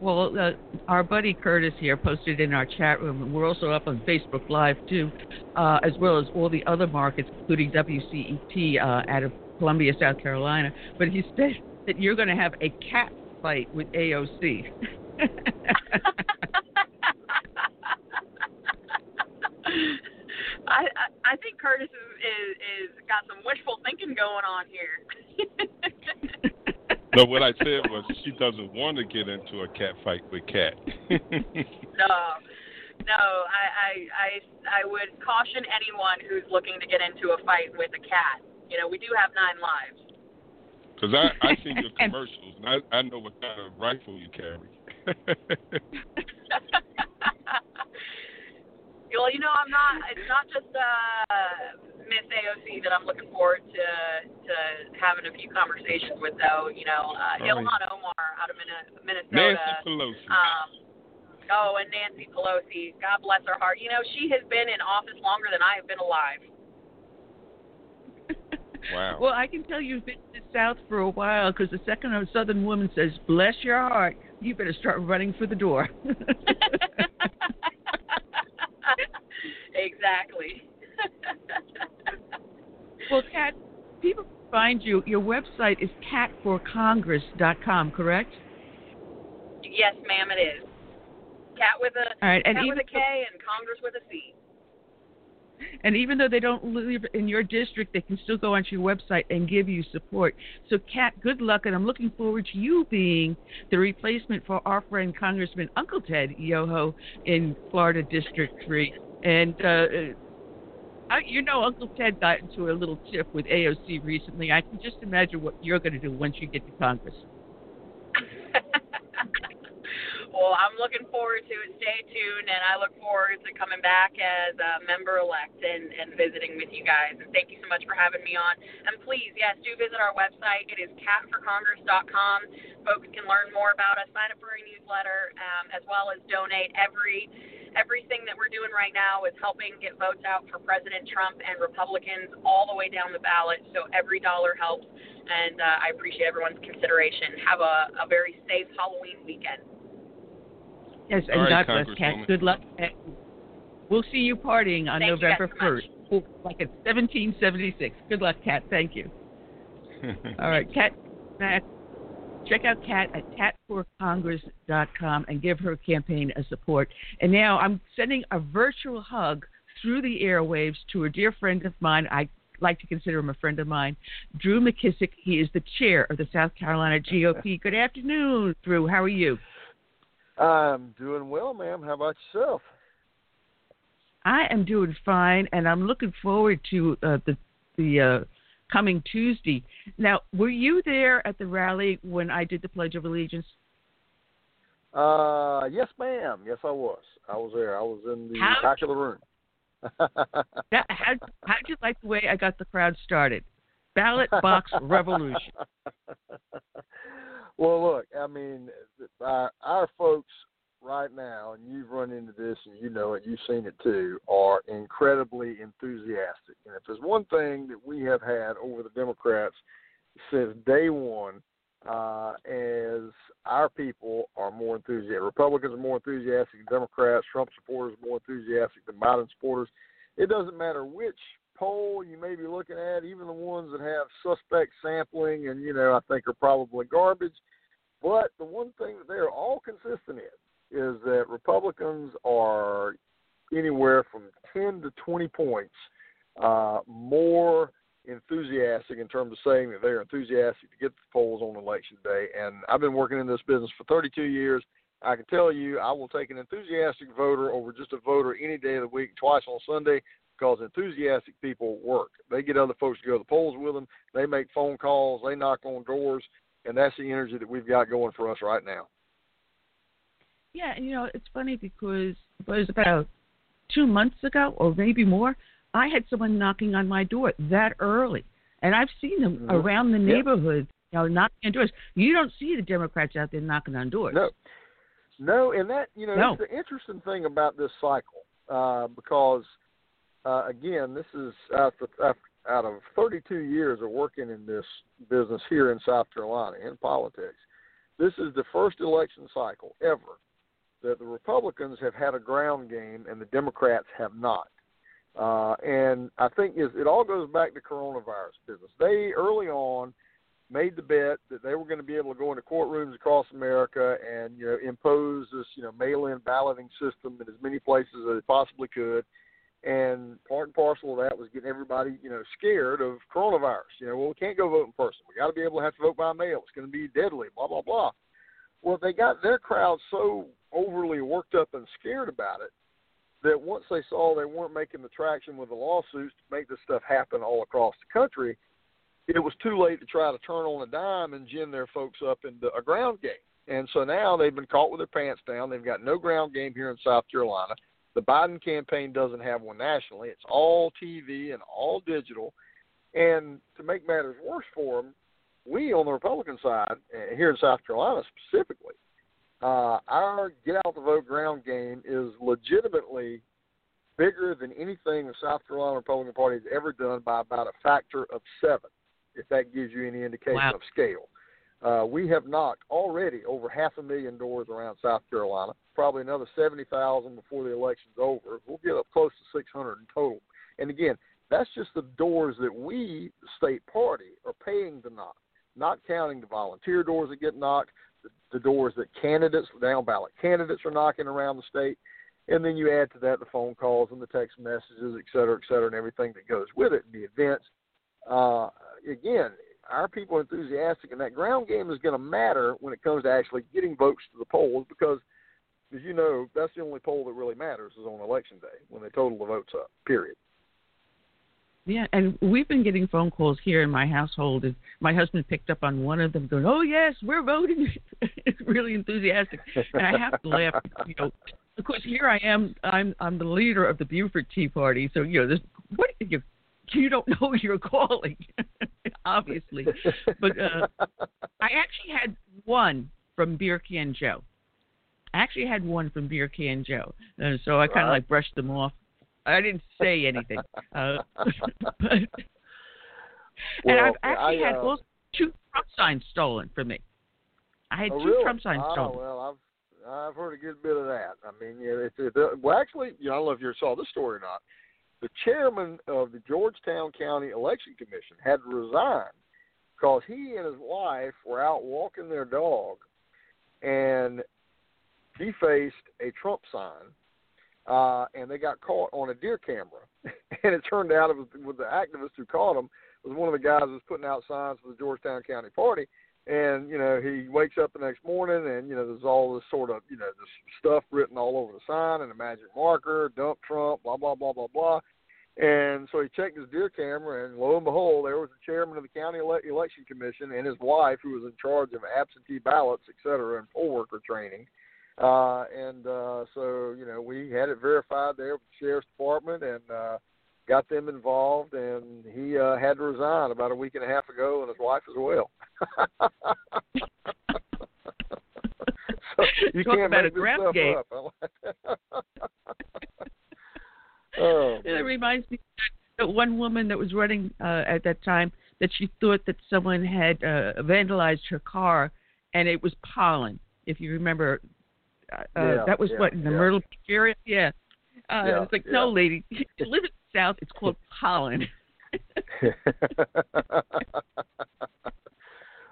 Well, uh, our buddy Curtis here posted in our chat room. and We're also up on Facebook Live too, uh, as well as all the other markets, including WCET uh, out of Columbia, South Carolina. But he said that you're going to have a cat fight with AOC. I, I I think Curtis is, is is got some wishful thinking going on here. no, what I said was she doesn't want to get into a cat fight with Kat. no, no, I, I I I would caution anyone who's looking to get into a fight with a cat. You know, we do have nine lives. Because I I seen your commercials and I I know what kind of rifle you carry. well, you know, I'm not. It's not just uh, Miss AOC that I'm looking forward to to having a few conversations with, though. You know, uh, Oh, Ilhan Omar out of Minnesota. Nancy Pelosi. Um, oh, and Nancy Pelosi. God bless her heart. You know, she has been in office longer than I have been alive. Wow. Well, I can tell you've been to the South for a while because the second a Southern woman says, "Bless your heart," you better start running for the door. exactly. well, Kat, people find you. Your website is katforcongress.com, correct? yes, ma'am, it is. Cat with a All right, and cat even with a K and Congress with a C. And even though they don't live in your district, they can still go onto your website and give you support. So, Kat, good luck, and I'm looking forward to you being the replacement for our friend Congressman Uncle Ted Yoho in Florida District 3. And, uh, I, you know, Uncle Ted got into a little tiff with AOC recently. I can just imagine what you're going to do once you get to Congress. Well, I'm looking forward to it. Stay tuned, and I look forward to coming back as a member elect and, and visiting with you guys. And thank you so much for having me on. And please, yes, do visit our website. It is katforcongress.com. Folks can learn more about us, sign up for our newsletter, um, as well as donate. Every everything that we're doing right now is helping get votes out for President Trump and Republicans all the way down the ballot. So every dollar helps, and uh, I appreciate everyone's consideration. Have a, a very safe Halloween weekend. Yes, and All right, God bless, Kat. Good luck. And We'll see you partying on Thank you guys November so 1st, like it's 1776. Good luck, Kat. Thank you. All right, Kat. Matt, Check out Kat at katforcongress.com and give her campaign a support. And now I'm sending a virtual hug through the airwaves to a dear friend of mine. I like to consider him a friend of mine, Drew McKissick. He is the chair of the South Carolina GOP. Good afternoon, Drew. How are you? I'm doing well, ma'am. How about yourself? I am doing fine, and I'm looking forward to uh, the the uh, coming Tuesday. Now, were you there at the rally when I did the Pledge of Allegiance? Uh, yes, ma'am. Yes, I was. I was there. I was in the How- back of the room. That, how how'd you like the way I got the crowd started? Ballot box revolution. well, look, I mean, our, our folks right now, and you've run into this, and you know it, you've seen it too, are incredibly enthusiastic. And if there's one thing that we have had over the Democrats since day one, uh, as our people are more enthusiastic. Republicans are more enthusiastic than Democrats. Trump supporters are more enthusiastic than Biden supporters. It doesn't matter which poll you may be looking at, even the ones that have suspect sampling and, you know, I think are probably garbage. But the one thing that they are all consistent in is that Republicans are anywhere from 10 to 20 points uh, more enthusiastic in terms of saying that they're enthusiastic to get the polls on election day. And I've been working in this business for 32 years. I can tell you, I will take an enthusiastic voter over just a voter any day of the week, twice on Sunday, because enthusiastic people work. They get other folks to go to the polls with them. They make phone calls. They knock on doors, and that's the energy that we've got going for us right now. Yeah, and you know it's funny because it was about two months ago, or maybe more. I had someone knocking on my door that early, and I've seen them Mhm. around the neighborhood, you know, knocking on doors. You don't see the Democrats out there knocking on doors. No, no, and that you know No. that's the interesting thing about this cycle uh, because uh, again, this is after, after out of 32 years of working in this business here in South Carolina in politics. This is the first election cycle ever that the Republicans have had a ground game and the Democrats have not. Uh, and I think is it all goes back to coronavirus business. They early on made the bet that they were going to be able to go into courtrooms across America and you know impose this you know mail-in balloting system in as many places as they possibly could. And part and parcel of that was getting everybody you know scared of coronavirus. You know, well we can't go vote in person. We got to be able to have to vote by mail. It's going to be deadly. Blah blah blah. Well, they got their crowd so overly worked up and scared about it that once they saw they weren't making the traction with the lawsuits to make this stuff happen all across the country, it was too late to try to turn on a dime and gin their folks up into a ground game. And so now they've been caught with their pants down. They've got no ground game here in South Carolina. The Biden campaign doesn't have one nationally. It's all TV and all digital. And to make matters worse for them, we on the Republican side, uh, here in South Carolina specifically, uh, our get out the vote ground game is legitimately bigger than anything the South Carolina Republican Party has ever done by about a factor of seven, if that gives you any indication Wow. of scale. Uh, we have knocked already over half a million doors around South Carolina, probably another 70,000 before the election's over. We'll get up close to 600 in total. And again, that's just the doors that we, the state party, are paying to knock, not counting the volunteer doors that get knocked, the, the doors that candidates, down ballot candidates are knocking around the state. And then you add to that the phone calls and the text messages, et cetera, et cetera, and everything that goes with it, and the events. Uh, again, our people are enthusiastic, and that ground game is going to matter when it comes to actually getting votes to the polls because, as you know, that's the only poll that really matters is on election day when they total the votes up. Period. Yeah, and we've been getting phone calls here in my household. And my husband picked up on one of them, going, "Oh yes, we're voting." it's really enthusiastic, and I have to laugh. You know, of course, here I am. I'm I'm the leader of the Beaufort Tea Party, so you know, this what you you don't know who you're calling, obviously. But uh, I actually had one from Beer Can Joe. I actually had one from Beer Can Joe, and so I kind of like brushed them off. I didn't say anything. Uh, but, and I've actually I, had uh, also two Trump signs stolen from me. I had oh, two really? Trump signs oh, stolen. well, I've I've heard a good bit of that. I mean, yeah, it's, it, well, actually, you know, I don't know if you saw this story or not. The chairman of the Georgetown County Election Commission had to resign because he and his wife were out walking their dog, and he faced a Trump sign, uh, and they got caught on a deer camera. and it turned out it was the activist who caught him was one of the guys who was putting out signs for the Georgetown County Party. And you know he wakes up the next morning, and you know there's all this sort of you know this stuff written all over the sign and a magic marker, dump Trump, blah blah blah blah blah. And so he checked his deer camera, and lo and behold, there was the chairman of the county ele- election commission and his wife, who was in charge of absentee ballots, et cetera, and poll worker training. Uh, and uh, so, you know, we had it verified there with the sheriff's department and uh, got them involved. And he uh, had to resign about a week and a half ago, and his wife as well. so you Talk can't about make a this stuff game. up. I that. oh, It reminds me that one woman that was running uh, at that time that she thought that someone had uh, vandalized her car, and it was pollen. If you remember, uh, uh, Yeah, that was yeah, what in the yeah. Myrtle Beach area. Yeah, uh, Yeah, it's like yeah. no, lady, you live in the South. It's called pollen.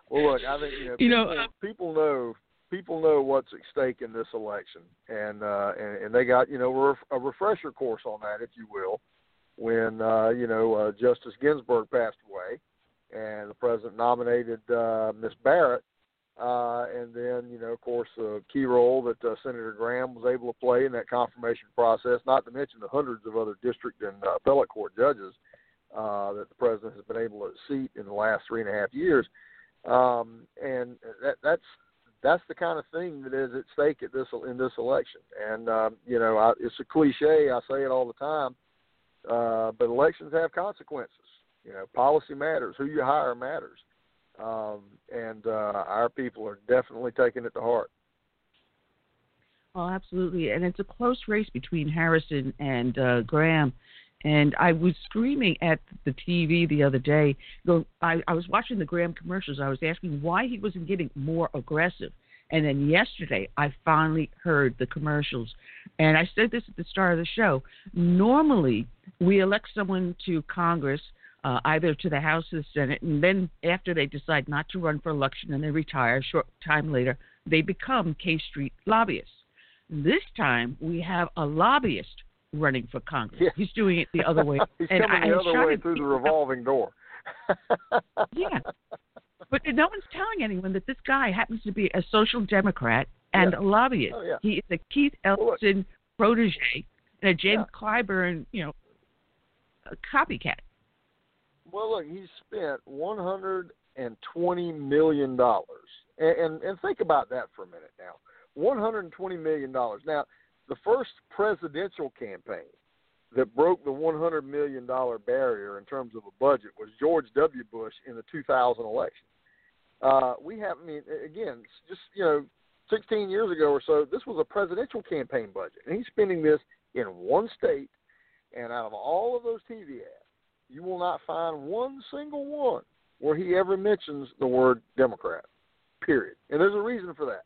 well, look, I think you know, You know, people, uh, people know people know what's at stake in this election, and uh, and, and they got you know a refresher course on that, if you will, when uh, you know uh, Justice Ginsburg passed away, and the president nominated uh, Miss Barrett. Uh, and then, you know, of course, a key role that uh, Senator Graham was able to play in that confirmation process, not to mention the hundreds of other district and uh, appellate court judges uh, that the president has been able to seat in the last three and a half years. Um, and that, that's that's the kind of thing that is at stake at this in this election. And um, you know, I, it's a cliche. I say it all the time, uh, but elections have consequences. You know, policy matters. Who you hire matters. Um, and uh, our people are definitely taking it to heart. Oh, absolutely. And it's a close race between Harrison and uh, Graham. And I was screaming at the TV the other day. Go, I, I was watching the Graham commercials. I was asking why he wasn't getting more aggressive. And then yesterday, I finally heard the commercials. And I said this at the start of the show. Normally, we elect someone to Congress, uh, either to the House or the Senate, and then after they decide not to run for election and they retire, a short time later, they become K Street lobbyists. This time, we have a lobbyist running for Congress. Yeah. He's doing it the other way. He's and coming I, the other way through the revolving door. yeah. But no one's telling anyone that this guy happens to be a social democrat and Yeah. a lobbyist. Oh, yeah. He is a Keith Well, Ellison protege. and a James Clyburn, you know, a copycat. Well, look, he spent one hundred and twenty million dollars, and, and think about that for a minute now. One hundred and twenty million dollars. Now, the first presidential campaign that broke the one hundred million dollar barrier in terms of a budget was George W. Bush in the two thousand election. Uh, we have, I mean, again, just you know, 16 years ago or so, this was a presidential campaign budget, and he's spending this in one state. And out of all of those TV ads, you will not find one single one where he ever mentions the word Democrat. Period. And there's a reason for that.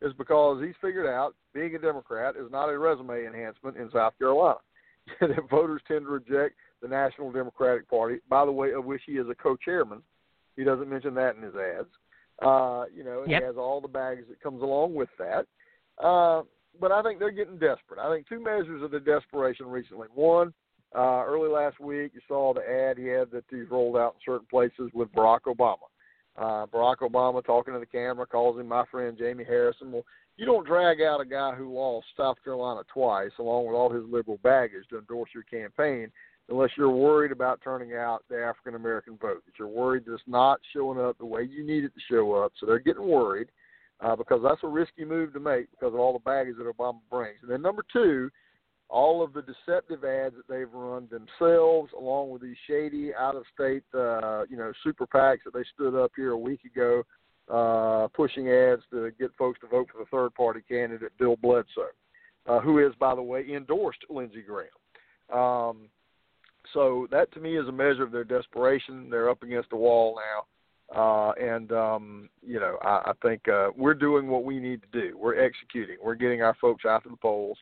It's because he's figured out being a Democrat is not a resume enhancement in South Carolina. that voters tend to reject the National Democratic Party, by the way, of which he is a co-chairman. He doesn't mention that in his ads. Uh, you know, yep. he has all the bags that comes along with that. Uh, but I think they're getting desperate. I think two measures of the desperation recently. One, uh, early last week, you saw the ad he had that he's rolled out in certain places with Barack Obama. Uh, Barack Obama talking to the camera calls him my friend Jamie Harrison. Well, you don't drag out a guy who lost South Carolina twice, along with all his liberal baggage, to endorse your campaign unless you're worried about turning out the African American vote. That you're worried that it's not showing up the way you need it to show up. So they're getting worried uh, because that's a risky move to make because of all the baggage that Obama brings. And then number two, all of the deceptive ads that they've run themselves, along with these shady out-of-state, uh, you know, super PACs that they stood up here a week ago, uh, pushing ads to get folks to vote for the third-party candidate Bill Bledsoe, uh, who is, by the way, endorsed Lindsey Graham. Um, so that to me is a measure of their desperation. They're up against a wall now. Uh, and um, you know, I, I think uh, we're doing what we need to do. We're executing. We're getting our folks out to the polls.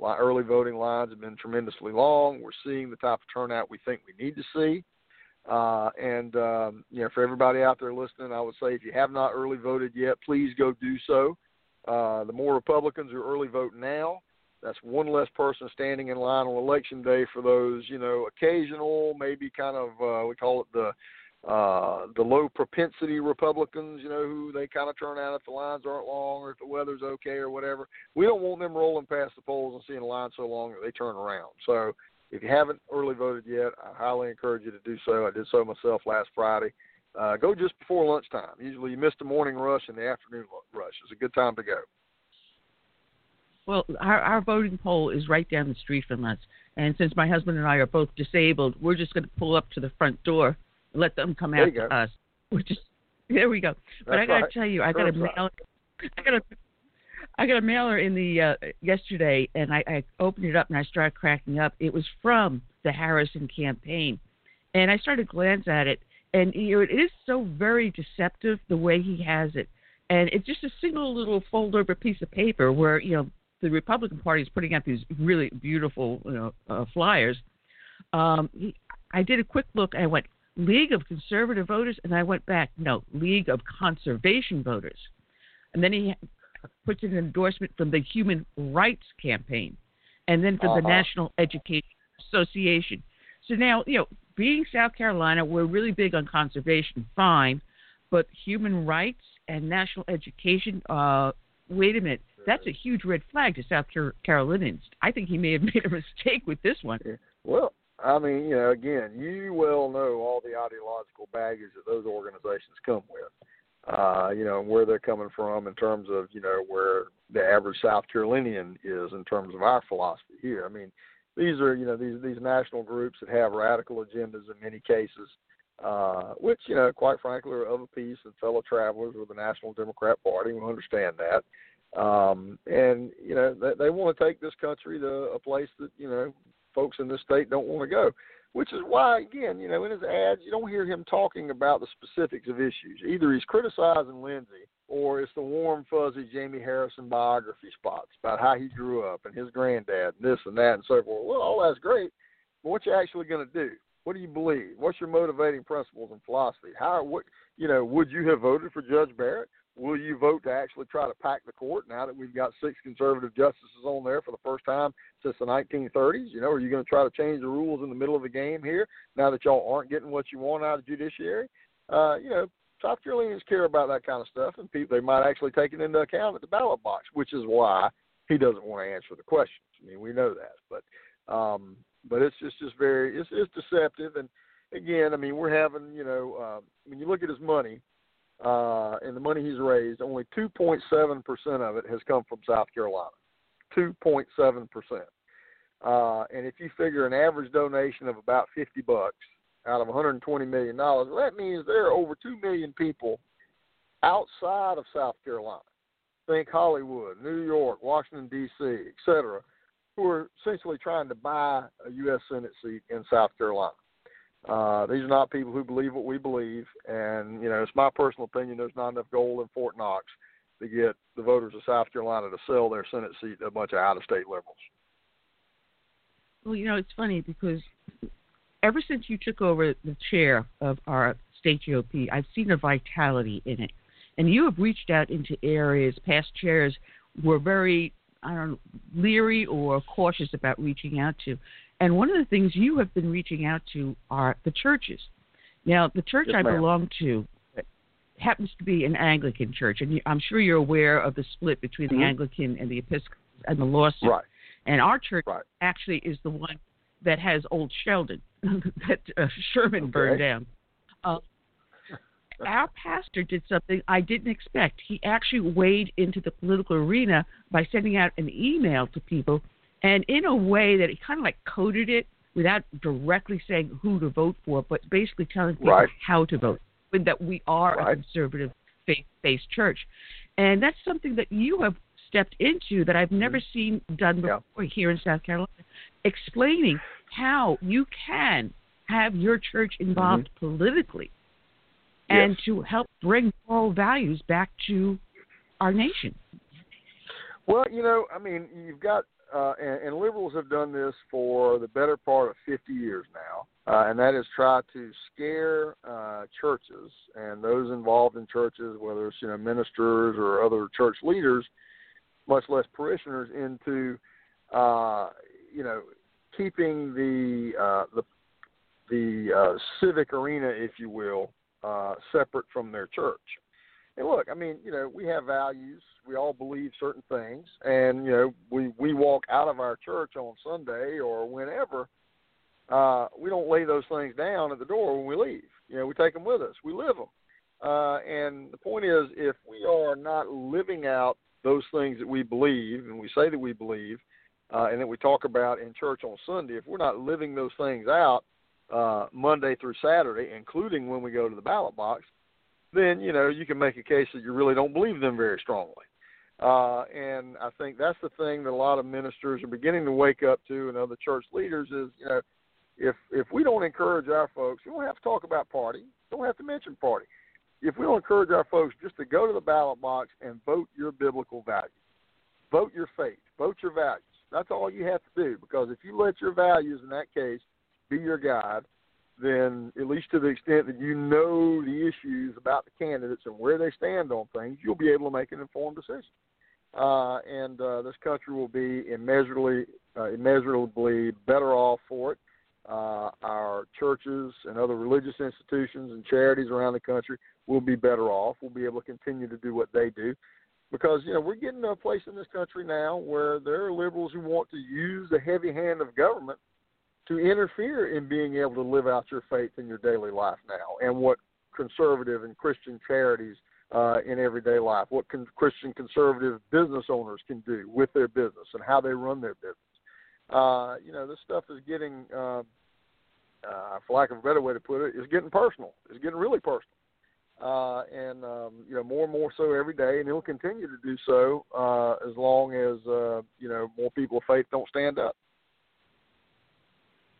Early voting lines have been tremendously long. We're seeing the type of turnout we think we need to see. Uh, and um, you know, for everybody out there listening, I would say if you have not early voted yet, please go do so. Uh, the more Republicans who early vote now, that's one less person standing in line on election day for those, you know, occasional, maybe kind of uh, we call it the uh, the low propensity Republicans, you know, who they kind of turn out if the lines aren't long or if the weather's okay or whatever. We don't want them rolling past the polls and seeing the line so long that they turn around. So if you haven't early voted yet, I highly encourage you to do so. I did so myself last Friday. Uh, go just before lunchtime. Usually you miss the morning rush and the afternoon rush. It's a good time to go. Well, our, our voting poll is right down the street from us. And since my husband and I are both disabled, we're just going to pull up to the front door, let them come out to us. We're just there we go. But I got to right. tell you, I got a mail. I got a I got a mailer in the uh, yesterday, and I, I opened it up and I started cracking up. It was from the Harrison campaign, and I started to glance at it, and you know, it is so very deceptive the way he has it, and it's just a single little fold over piece of paper where you know the Republican Party is putting out these really beautiful you know, uh, flyers. Um, he, I did a quick look. I went League of Conservative Voters, and I went back. No, League of Conservation Voters, and then he puts an endorsement from the Human Rights Campaign, and then from uh-huh. the National Education Association. So now, you know, being South Carolina, we're really big on conservation, fine, but human rights and national education. Uh, wait a minute that's a huge red flag to South Carolinians. I think he may have made a mistake with this one. Well, I mean, you know, again, you well know all the ideological baggage that those organizations come with. Uh, you know, where they're coming from in terms of, you know, where the average South Carolinian is in terms of our philosophy here. I mean, these are, you know, these these national groups that have radical agendas in many cases, uh, which, you know, quite frankly, are of a piece and fellow travelers with the National Democrat Party. We understand that. Um, and you know they, they want to take this country to a place that you know folks in this state don't want to go, which is why again you know in his ads you don't hear him talking about the specifics of issues. Either he's criticizing Lindsey or it's the warm fuzzy Jamie Harrison biography spots about how he grew up and his granddad and this and that and so forth. Well, all that's great, but what you actually going to do? What do you believe? What's your motivating principles and philosophy? How what you know? Would you have voted for Judge Barrett? Will you vote to actually try to pack the court now that we've got six conservative justices on there for the first time since the 1930s? You know, are you going to try to change the rules in the middle of the game here now that y'all aren't getting what you want out of judiciary? Uh, you know, top South Carolinians care about that kind of stuff, and people they might actually take it into account at the ballot box, which is why he doesn't want to answer the questions. I mean, we know that, but Um, but it's just just very it's it's deceptive. And again, I mean, we're having you know uh, when you look at his money uh, and the money he's raised, only 2.7 percent of it has come from South Carolina. 2.7 percent. Uh, and if you figure an average donation of about 50 bucks out of 120 million dollars, that means there are over 2 million people outside of South Carolina. Think Hollywood, New York, Washington D.C., et cetera, who are essentially trying to buy a U.S. Senate seat in South Carolina. Uh, these are not people who believe what we believe, and you know it's my personal opinion. There's not enough gold in Fort Knox to get the voters of South Carolina to sell their Senate seat to a bunch of out-of-state liberals. Well, you know, it's funny because ever since you took over the chair of our state GOP, I've seen a vitality in it. And you have reached out into areas past chairs were very, I don't know, leery or cautious about reaching out to. And one of the things you have been reaching out to are the churches. Now, the church yes, I belong to happens to be an Anglican church, and I'm sure you're aware of the split between mm-hmm. the Anglican and the Episcopal and the lawsuit. Right. And our church right. actually is the one that has Old Sheldon that uh, Sherman okay. burned down. Uh, our pastor did something I didn't expect. He actually waded into the political arena by sending out an email to people, and in a way that he kind of like coded it without directly saying who to vote for, but basically telling people right. how to vote. That we are right. a conservative faith-based church, and that's something that you have stepped into that I've never seen done before yeah. here in South Carolina, explaining how you can have your church involved mm-hmm. politically yes. and to help bring moral values back to our nation. Well, you know, I mean, you've got, uh, and, and liberals have done this for the better part of 50 years now, uh, and that is try to scare uh, churches and those involved in churches, whether it's you know ministers or other church leaders, much less parishioners, into uh, you know keeping the uh, the the uh, civic arena, if you will, uh, separate from their church. And look, I mean, you know, we have values. We all believe certain things, and you know, we we walk out of our church on Sunday or whenever. Uh, we don't lay those things down at the door when we leave. You know, we take them with us. We live them. Uh, and the point is, if we are not living out those things that we believe, and we say that we believe, uh, and that we talk about in church on Sunday, if we're not living those things out uh, Monday through Saturday, including when we go to the ballot box, then you know you can make a case that you really don't believe them very strongly. Uh, and I think that's the thing that a lot of ministers are beginning to wake up to, and other church leaders is you know if if we don't encourage our folks, we don't have to talk about party, don't have to mention party. If we don't encourage our folks just to go to the ballot box and vote your biblical values, vote your faith, vote your values. That's all you have to do because if you let your values in that case be your guide, then at least to the extent that you know the issues about the candidates and where they stand on things, you'll be able to make an informed decision. Uh, and uh, this country will be immeasurably, uh, immeasurably better off for it. Uh, our churches and other religious institutions and charities around the country will be better off. We'll be able to continue to do what they do because you know we're getting to a place in this country now where there are liberals who want to use the heavy hand of government to interfere in being able to live out your faith in your daily life now, and what conservative and Christian charities uh, in everyday life, what con- Christian conservative business owners can do with their business and how they run their business. Uh, you know, this stuff is getting, uh, uh, for lack of a better way to put it, is getting personal. It's getting really personal. Uh, and um, you know more and more so every day, and it'll continue to do so uh, as long as uh, you know more people of faith don't stand up.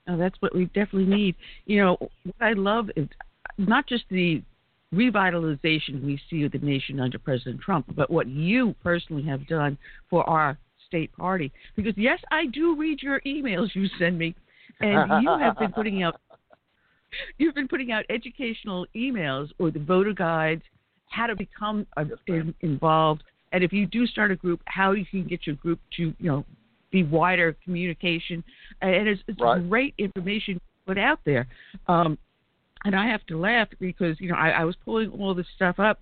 Oh, that's what we definitely need. You know, what I love is not just the revitalization we see of the nation under President Trump, but what you personally have done for our state party. Because yes, I do read your emails you send me, and you have been putting out you've been putting out educational emails or the voter guides, how to become a, in, involved, and if you do start a group, how you can get your group to you know be wider communication, and it's, it's right. great information put out there. Um, and I have to laugh because you know I, I was pulling all this stuff up,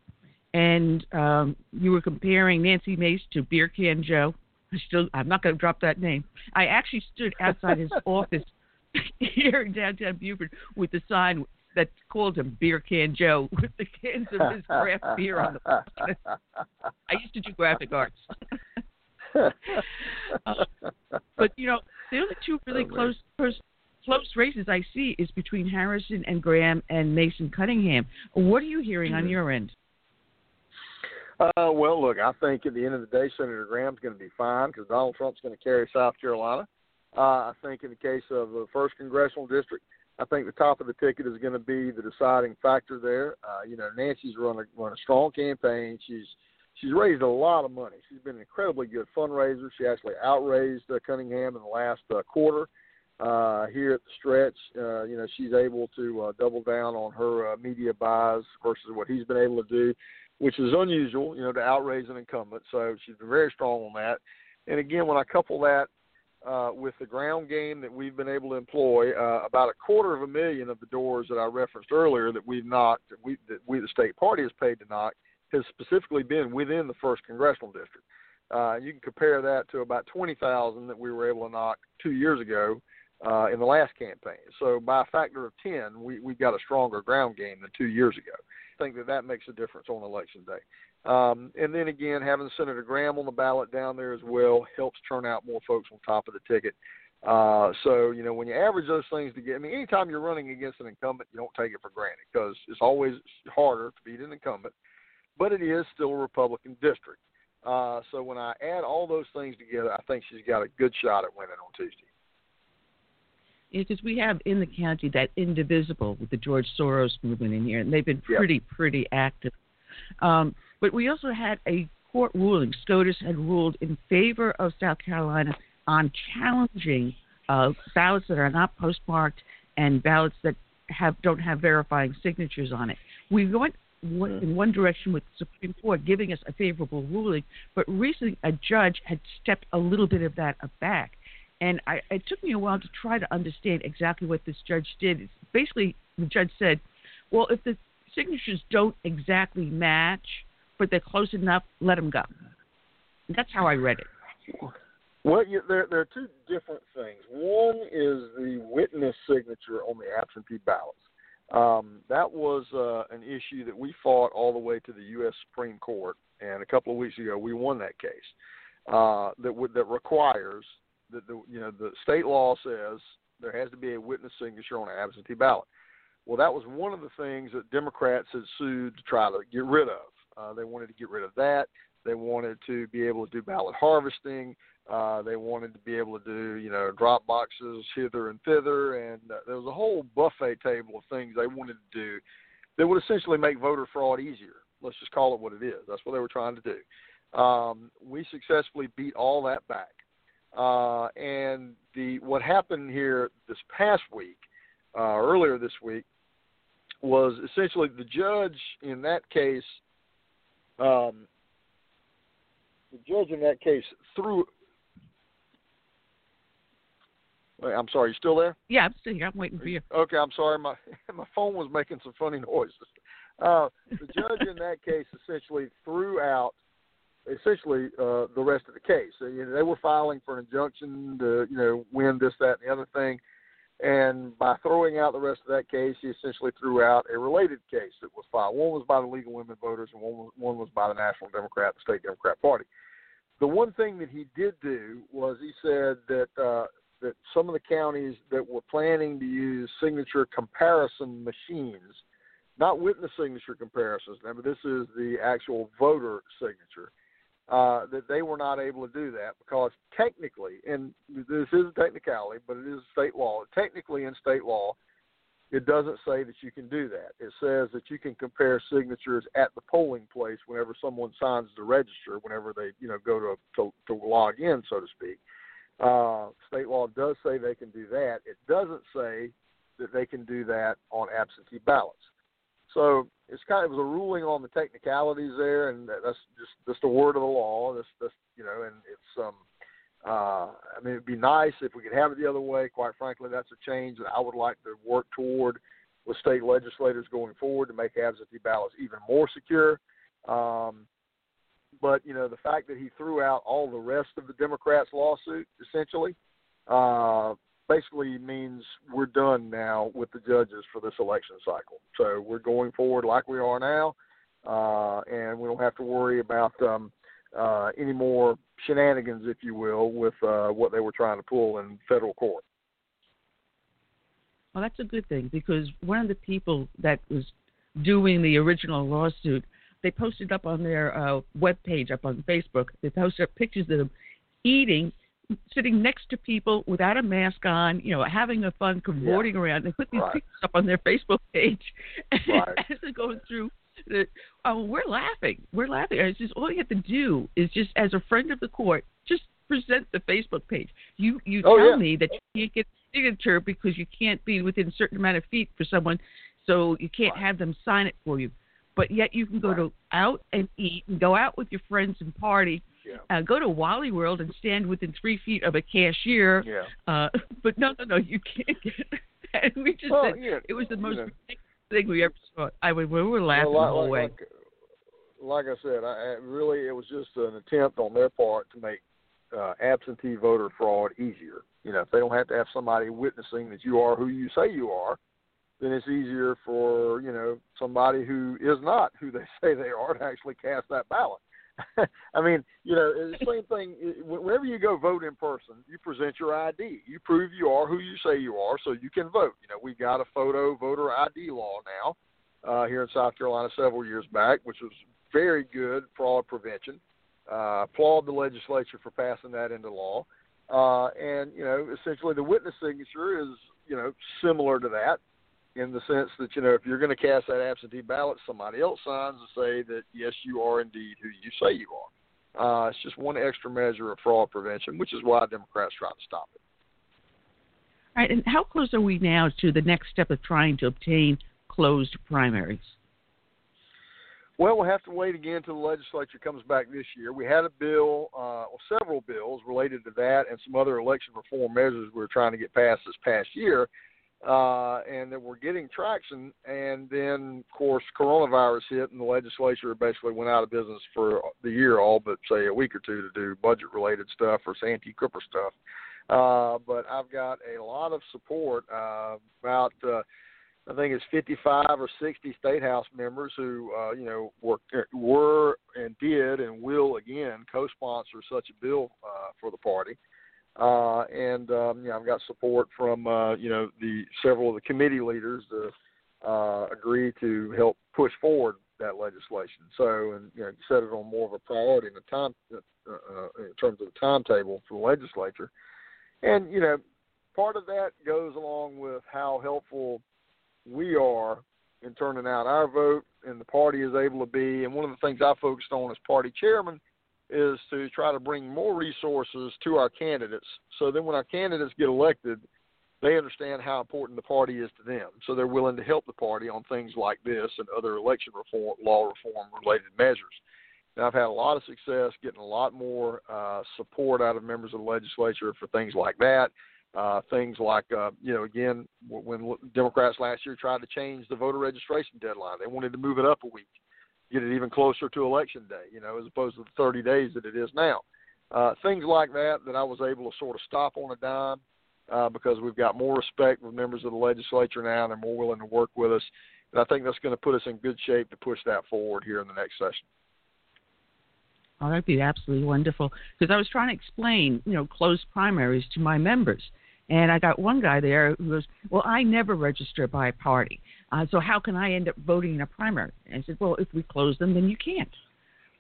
and um, you were comparing Nancy Mace to Beer Can Joe. I still, I'm not going to drop that name. I actually stood outside his office here in downtown Beaufort with the sign that called him Beer Can Joe with the cans of his craft beer on the. I used to do graphic arts. uh, but you know, the only two really Oh, close, close close races I see is between Harrison and Graham and Mason Cunningham. What are you hearing Mm-hmm. on your end? Uh, well, look, I think at the end of the day, Senator Graham's going to be fine because Donald Trump's going to carry South Carolina. Uh, I think in the case of the first congressional district, I think the top of the ticket is going to be the deciding factor there. Uh, you know, Nancy's run a run a strong campaign. She's she's raised a lot of money. She's been an incredibly good fundraiser. She actually outraised uh, Cunningham in the last uh, quarter. Uh, here at the stretch, uh, you know, she's able to uh, double down on her uh, media buys versus what he's been able to do, which is unusual, you know, to outraise an incumbent. So she's been very strong on that. And again, when I couple that uh, with the ground game that we've been able to employ, uh, about a quarter of a million of the doors that I referenced earlier that we've knocked, that we, that we the state party has paid to knock, has specifically been within the first congressional district. Uh, you can compare that to about 20,000 that we were able to knock two years ago uh, in the last campaign. So by a factor of 10, we, we've got a stronger ground game than two years ago. I think that that makes a difference on election day. Um, and then again, having Senator Graham on the ballot down there as well helps turn out more folks on top of the ticket. Uh, so, you know, when you average those things together, I mean, anytime you're running against an incumbent, you don't take it for granted because it's always harder to beat an incumbent, but it is still a Republican district. Uh, so when I add all those things together, I think she's got a good shot at winning on Tuesday. because we have in the county that indivisible with the George Soros movement in here, and they've been Yep. pretty, pretty active. Um, but we also had a court ruling. SCOTUS had ruled in favor of South Carolina on challenging uh, ballots that are not postmarked and ballots that have don't have verifying signatures on it. We went one, mm. in one direction with the Supreme Court giving us a favorable ruling, but recently a judge had stepped a little bit of that back. And I, it took me a while to try to understand exactly what this judge did. It's basically, the judge said, well, if the signatures don't exactly match, but they're close enough, let them go. That's how I read it. Well, you, there there are two different things. One is the witness signature on the absentee ballots. Um, that was uh, an issue that we fought all the way to the U.S. Supreme Court, and a couple of weeks ago we won that case. Uh, that would that requires that the you know the state law says there has to be a witness signature on an absentee ballot. Well, that was one of the things that Democrats had sued to try to get rid of. Uh, they wanted to get rid of that. They wanted to be able to do ballot harvesting. Uh, they wanted to be able to do, you know, drop boxes hither and thither, and uh, there was a whole buffet table of things they wanted to do that would essentially make voter fraud easier. Let's just call it what it is. That's what they were trying to do. Um, we successfully beat all that back. Uh, and the what happened here this past week, uh, earlier this week, was essentially the judge in that case. Um, the judge in that case threw. Wait, I'm sorry, you still there? Yeah, I'm still here. I'm waiting for you. Okay, I'm sorry. My my phone was making some funny noises. Uh, the judge in that case essentially threw out essentially uh, the rest of the case. So, you know, they were filing for an injunction to you know win this, that, and the other thing. And by throwing out the rest of that case, he essentially threw out a related case that was filed. One was by the League of Women Voters, and one was, one was by the National Democrat, the State Democrat Party. The one thing that he did do was he said that uh, that some of the counties that were planning to use signature comparison machines, not witness signature comparisons, now, but this is the actual voter signature, uh, that they were not able to do that because technically, and this is a technicality, but it is state law. Technically, in state law, it doesn't say that you can do that. It says that you can compare signatures at the polling place whenever someone signs the register, whenever they you know go to to, to log in, so to speak. Uh, state law does say they can do that. It doesn't say that they can do that on absentee ballots. So it's kind of it a ruling on the technicalities there, and that's just just a word of the law. That's that's you know, and it's um. Uh, I mean, it'd be nice if we could have it the other way. Quite frankly, that's a change that I would like to work toward with state legislators going forward to make absentee ballots even more secure. Um, but you know the fact that he threw out all the rest of the Democrats' lawsuit essentially uh, basically means we're done now with the judges for this election cycle. So we're going forward like we are now, uh, and we don't have to worry about um, uh, any more shenanigans, if you will, with uh, what they were trying to pull in federal court. Well, that's a good thing because one of the people that was doing the original lawsuit, they posted up on their uh, web page, up on Facebook, they posted up pictures of them eating, sitting next to people without a mask on, you know, having a fun, cavorting yeah. around. They put these right. pictures up on their Facebook page right. as they're going through. The, oh, we're laughing. We're laughing. It's just all you have to do is just, as a friend of the court, just present the Facebook page. You you oh, tell yeah. me that you can't get a signature because you can't be within a certain amount of feet for someone, so you can't have them sign it for you. But yet you can go right. to out and eat and go out with your friends and party. Yeah. Uh, go to Wally World and stand within three feet of a cashier. Yeah. Uh, but no, no, no, you can't get. And we just well, said yeah, it was the most you know. ridiculous thing we ever saw. I mean, we were laughing well, like, the whole way. Like, like I said, I, I really it was just an attempt on their part to make uh, absentee voter fraud easier. You know, if they don't have to have somebody witnessing that you are who you say you are, then it's easier for you know somebody who is not who they say they are to actually cast that ballot. I mean, you know, the same thing. Whenever you go vote in person, you present your ID. You prove you are who you say you are, so you can vote. You know, we got a photo voter ID law now uh, here in South Carolina several years back, which was very good fraud prevention. Uh, applaud the legislature for passing that into law. Uh, and you know, essentially, the witness signature is you know similar to that in the sense that you know if you're going to cast that absentee ballot, somebody else signs to say that yes, you are indeed who you say you are. Uh, it's just one extra measure of fraud prevention, which is why Democrats try to stop it. All right, and how close are we now to the next step of trying to obtain closed primaries? Well, we'll have to wait again until the legislature comes back this year. We had a bill, uh, well, several bills related to that and some other election reform measures we were trying to get passed this past year uh, and that we're getting traction. And then, of course, coronavirus hit, and the legislature basically went out of business for the year, all but say a week or two to do budget-related stuff or Santee Cooper stuff. Uh, but I've got a lot of support. Uh, about uh, I think it's 55 or 60 state house members who, uh, you know, were were and did and will again co-sponsor such a bill uh, for the party. Uh, and um, you know, I've got support from uh, you know the several of the committee leaders to uh, agree to help push forward that legislation. So, and you know, set it on more of a priority in the time uh, uh, in terms of the timetable for the legislature. And you know, part of that goes along with how helpful we are in turning out our vote, and the party is able to be. And one of the things I focused on as party chairman is to try to bring more resources to our candidates so then when our candidates get elected, they understand how important the party is to them. So they're willing to help the party on things like this and other election reform, law reform related measures. And I've had a lot of success getting a lot more uh, support out of members of the legislature for things like that. Uh, things like, uh, you know, again, when Democrats last year tried to change the voter registration deadline, they wanted to move it up a week get it even closer to election day, you know, as opposed to the 30 days that it is now. Uh, things like that that I was able to sort of stop on a dime uh, because we've got more respect with members of the legislature now. And they're more willing to work with us. And I think that's going to put us in good shape to push that forward here in the next session. Oh, that'd be absolutely wonderful. Because I was trying to explain, you know, closed primaries to my members. And I got one guy there who goes, Well, I never register by party. Uh, so how can I end up voting in a primary? And I said, Well, if we close them, then you can't.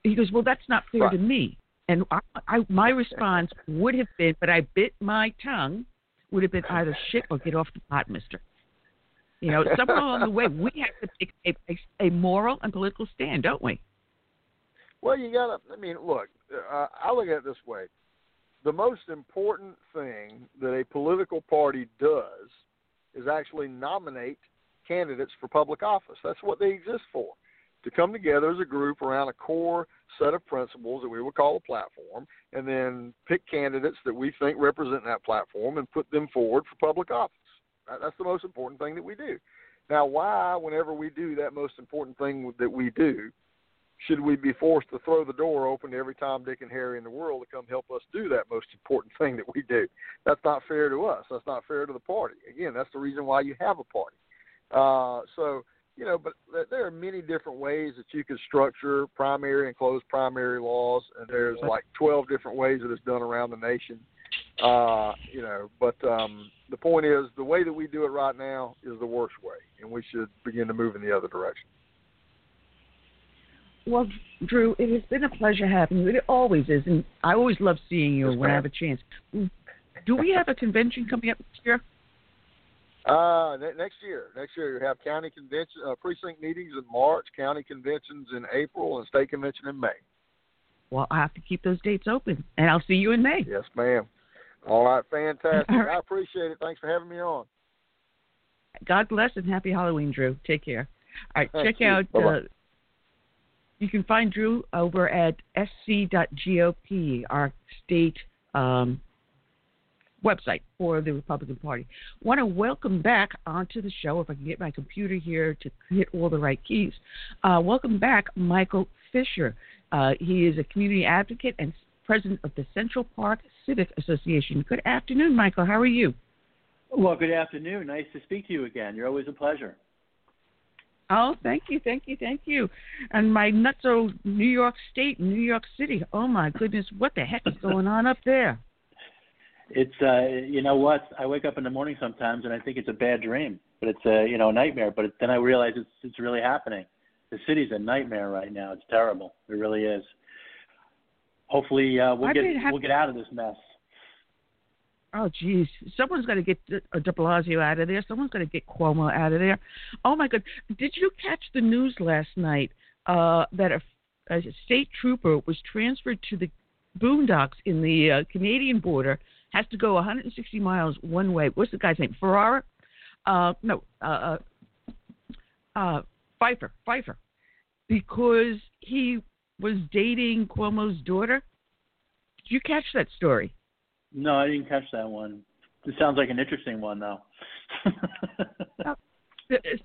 He goes, Well, that's not fair right. to me. And I, I, my response would have been, but I bit my tongue, would have been either shit or get off the pot, mister. You know, somewhere along the way, we have to take a, a, a moral and political stand, don't we? Well, you got to, I mean, look, uh, I look at it this way the most important thing that a political party does is actually nominate candidates for public office. That's what they exist for. To come together as a group around a core set of principles that we would call a platform, and then pick candidates that we think represent that platform and put them forward for public office. That's the most important thing that we do. Now, why, whenever we do that most important thing that we do, should we be forced to throw the door open to every Tom, Dick, and Harry in the world to come help us do that most important thing that we do? That's not fair to us. That's not fair to the party. Again, that's the reason why you have a party. Uh, so, you know, but there are many different ways that you can structure primary and closed primary laws, and there's like 12 different ways that it's done around the nation. Uh, you know, but um, the point is, the way that we do it right now is the worst way, and we should begin to move in the other direction. Well, Drew, it has been a pleasure having you. It always is, and I always love seeing you yes, when ma'am. I have a chance. Do we have a convention coming up this year? Uh, next year, next year you have county convention, uh, precinct meetings in March, county conventions in April, and state convention in May. Well, I have to keep those dates open, and I'll see you in May. Yes, ma'am. All right, fantastic. All right. I appreciate it. Thanks for having me on. God bless and happy Halloween, Drew. Take care. All right, Thank check you. out. Uh, you can find Drew over at sc.gop, our state um, website for the Republican Party. Want to welcome back onto the show, if I can get my computer here to hit all the right keys. Uh, welcome back, Michael Fischer. Uh, he is a community advocate and president of the Central Park Civic Association. Good afternoon, Michael. How are you? Well, good afternoon. Nice to speak to you again. You're always a pleasure. Oh, thank you, thank you, thank you. And my nutso New York State, New York City. Oh my goodness, what the heck is going on up there? It's uh, you know what? I wake up in the morning sometimes and I think it's a bad dream, but it's a you know a nightmare. But then I realize it's it's really happening. The city's a nightmare right now. It's terrible. It really is. Hopefully, uh, we'll I get we'll get out of this mess. Oh, geez, someone's got to get De De Blasio out of there. Someone's got to get Cuomo out of there. Oh my God, did you catch the news last night uh, that a, a state trooper was transferred to the boondocks in the uh, Canadian border? Has to go 160 miles one way. What's the guy's name? Ferrara? Uh, no, uh, uh, uh, Pfeiffer. Pfeiffer, because he was dating Cuomo's daughter. Did you catch that story? No, I didn't catch that one. It sounds like an interesting one, though.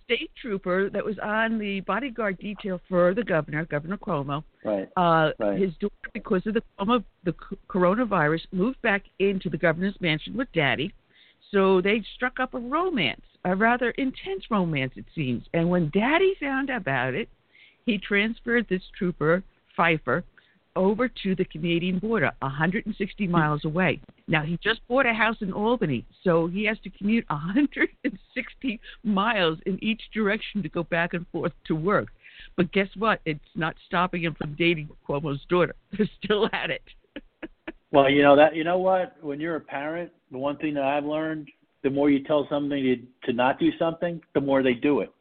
state trooper that was on the bodyguard detail for the governor, Governor Cuomo. right. Uh, Right. His daughter, because of the Cuomo, the coronavirus, moved back into the governor's mansion with Daddy. So they struck up a romance, a rather intense romance, it seems. And when Daddy found out about it, he transferred this trooper, Pfeiffer, over to the Canadian border, 160 hmm. miles away. Now, he just bought a house in Albany, so he has to commute 160 miles in each direction to go back and forth to work. But guess what? It's not stopping him from dating Cuomo's daughter. They're still at it. Well, you know that you know what? When you're a parent, the one thing that I've learned, the more you tell somebody to, to not do something, the more they do it.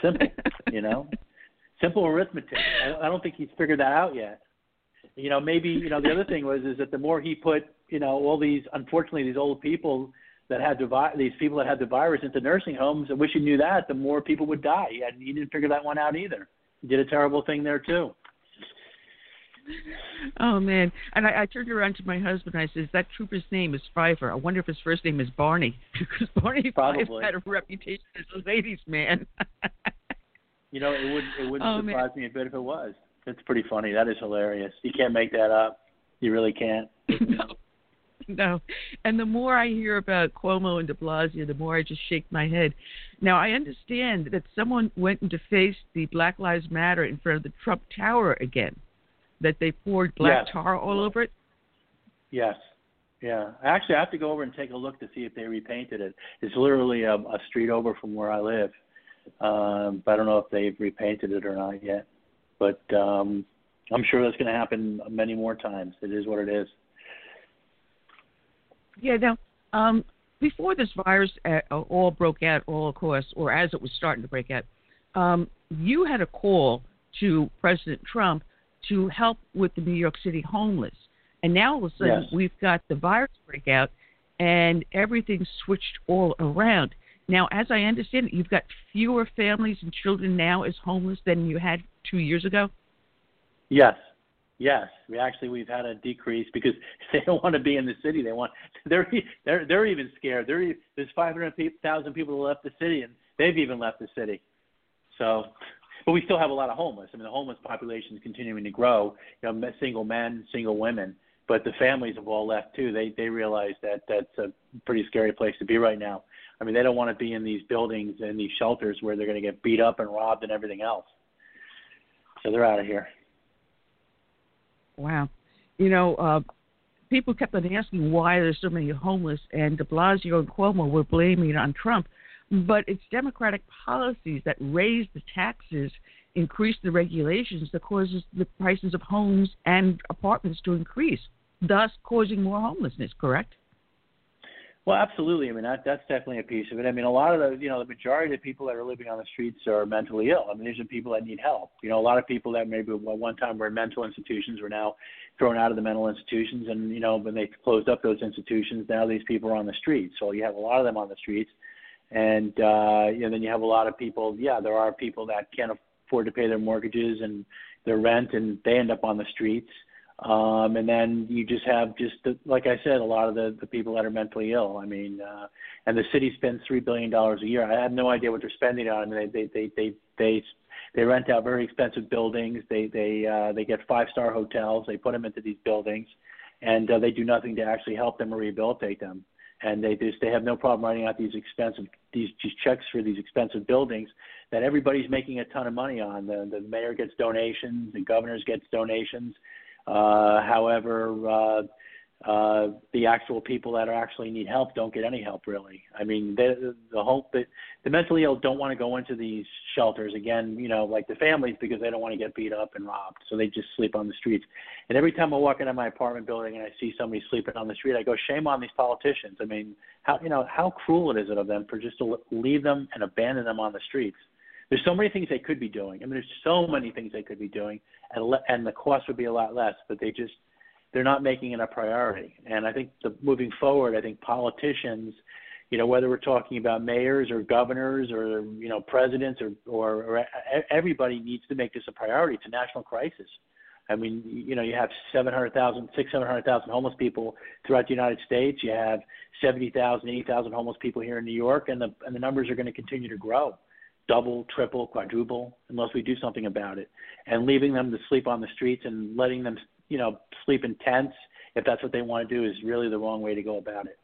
Simple, you know. Simple arithmetic. I, I don't think he's figured that out yet. You know, maybe you know the other thing was is that the more he put, you know, all these unfortunately these old people that had the vi- these people that had the virus into nursing homes. I wish he knew that. The more people would die. He, had, he didn't figure that one out either. He did a terrible thing there too. Oh man! And I, I turned around to my husband. and I says, "That trooper's name is Pfeiffer. I wonder if his first name is Barney because Barney Probably. Fife had a reputation as a ladies' man." You know, it wouldn't it wouldn't Oh, man. surprise me a bit if it was. It's pretty funny. That is hilarious. You can't make that up. You really can't. no, no. And the more I hear about Cuomo and De Blasio, the more I just shake my head. Now I understand that someone went and defaced the Black Lives Matter in front of the Trump Tower again. That they poured black Yes. tar all over it. Yes. Yeah. Actually, I have to go over and take a look to see if they repainted it. It's literally a, a street over from where I live. Um, but I don't know if they've repainted it or not yet. But um, I'm sure that's going to happen many more times. It is what it is. Yeah. Now, um, before this virus uh, all broke out, all of course, or as it was starting to break out, um, you had a call to President Trump to help with the New York City homeless, and now all of a sudden Yes. we've got the virus breakout, and everything's switched all around. Now, as I understand it, you've got fewer families and children now as homeless than you had two years ago. Yes, yes. We actually we've had a decrease because they don't want to be in the city. They want they're they're they're even scared. They're, there's 500,000 people left the city, and they've even left the city. So, but we still have a lot of homeless. I mean, the homeless population is continuing to grow. You know, single men, single women, but the families have all left too. They they realize that that's a pretty scary place to be right now. I mean, they don't want to be in these buildings and these shelters where they're going to get beat up and robbed and everything else. So they're out of here. Wow. You know, uh, people kept on asking why there's so many homeless, and de Blasio and Cuomo were blaming it on Trump. But it's Democratic policies that raise the taxes, increase the regulations that causes the prices of homes and apartments to increase, thus causing more homelessness, correct? Well, absolutely. I mean, that that's definitely a piece of it. I mean, a lot of the, you know, the majority of people that are living on the streets are mentally ill. I mean, these are people that need help. You know, a lot of people that maybe at one time were in mental institutions were now thrown out of the mental institutions, and you know, when they closed up those institutions, now these people are on the streets. So you have a lot of them on the streets, and uh, you know, then you have a lot of people. Yeah, there are people that can't afford to pay their mortgages and their rent, and they end up on the streets. Um, and then you just have just the, like I said, a lot of the, the people that are mentally ill. I mean, uh, and the city spends three billion dollars a year. I have no idea what they're spending on. I mean, they they they they they rent out very expensive buildings. They they uh, they get five star hotels. They put them into these buildings, and uh, they do nothing to actually help them or rehabilitate them. And they just they have no problem writing out these expensive these, these checks for these expensive buildings that everybody's making a ton of money on. The the mayor gets donations, the governors gets donations however, uh, uh, the actual people that actually need help don't get any help really. I mean, the the hope that the mentally ill don't want to go into these shelters again. You know, like the families because they don't want to get beat up and robbed, so they just sleep on the streets. And every time I walk into my apartment building and I see somebody sleeping on the street, I go, shame on these politicians. I mean, how you know how cruel it is of them for just to leave them and abandon them on the streets. There's so many things they could be doing. I mean, there's so many things they could be doing, and le- and the cost would be a lot less. But they just they're not making it a priority. And I think the, moving forward, I think politicians, you know, whether we're talking about mayors or governors or you know presidents or or, or everybody needs to make this a priority. It's a national crisis. I mean, you know, you have 700,000, 600,000, 700,000 homeless people throughout the United States. You have 70,000, 80,000 homeless people here in New York, and the and the numbers are going to continue to grow double, triple, quadruple unless we do something about it. And leaving them to sleep on the streets and letting them, you know, sleep in tents if that's what they want to do is really the wrong way to go about it.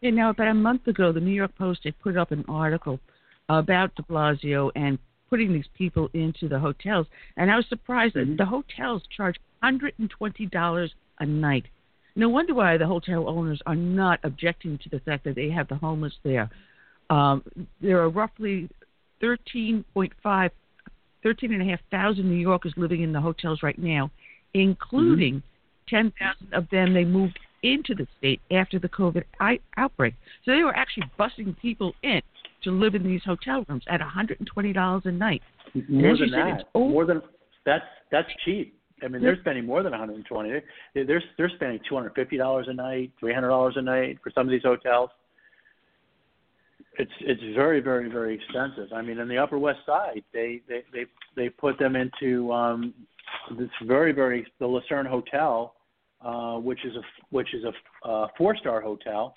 Yeah, now about a month ago, the New York Post they put up an article about De Blasio and putting these people into the hotels, and I was surprised that mm-hmm. the hotels charge hundred and twenty dollars a night. No wonder why the hotel owners are not objecting to the fact that they have the homeless there. Um, there are roughly 13.5, 13 and a half thousand New Yorkers living in the hotels right now, including mm-hmm. 10,000 of them they moved into the state after the COVID I- outbreak. So they were actually busing people in to live in these hotel rooms at $120 a night. More than that. more than that's that's cheap. I mean, they're spending more than 120. They're they're, they're spending 250 dollars a night, 300 dollars a night for some of these hotels it's it's very very very expensive. I mean, in the Upper West Side, they they they they put them into um, this very very the Lucerne Hotel, uh, which is a which is a four star hotel,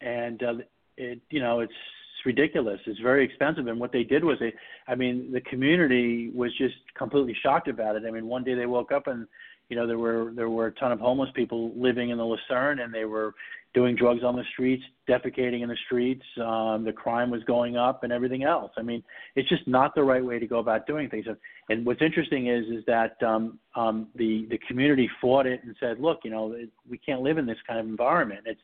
and uh, it you know it's ridiculous. It's very expensive. And what they did was they, I mean, the community was just completely shocked about it. I mean, one day they woke up and you know there were there were a ton of homeless people living in the Lucerne, and they were doing drugs on the streets, defecating in the streets. Um, the crime was going up, and everything else. I mean, it's just not the right way to go about doing things. And what's interesting is is that um, um, the the community fought it and said, look, you know, we can't live in this kind of environment. It's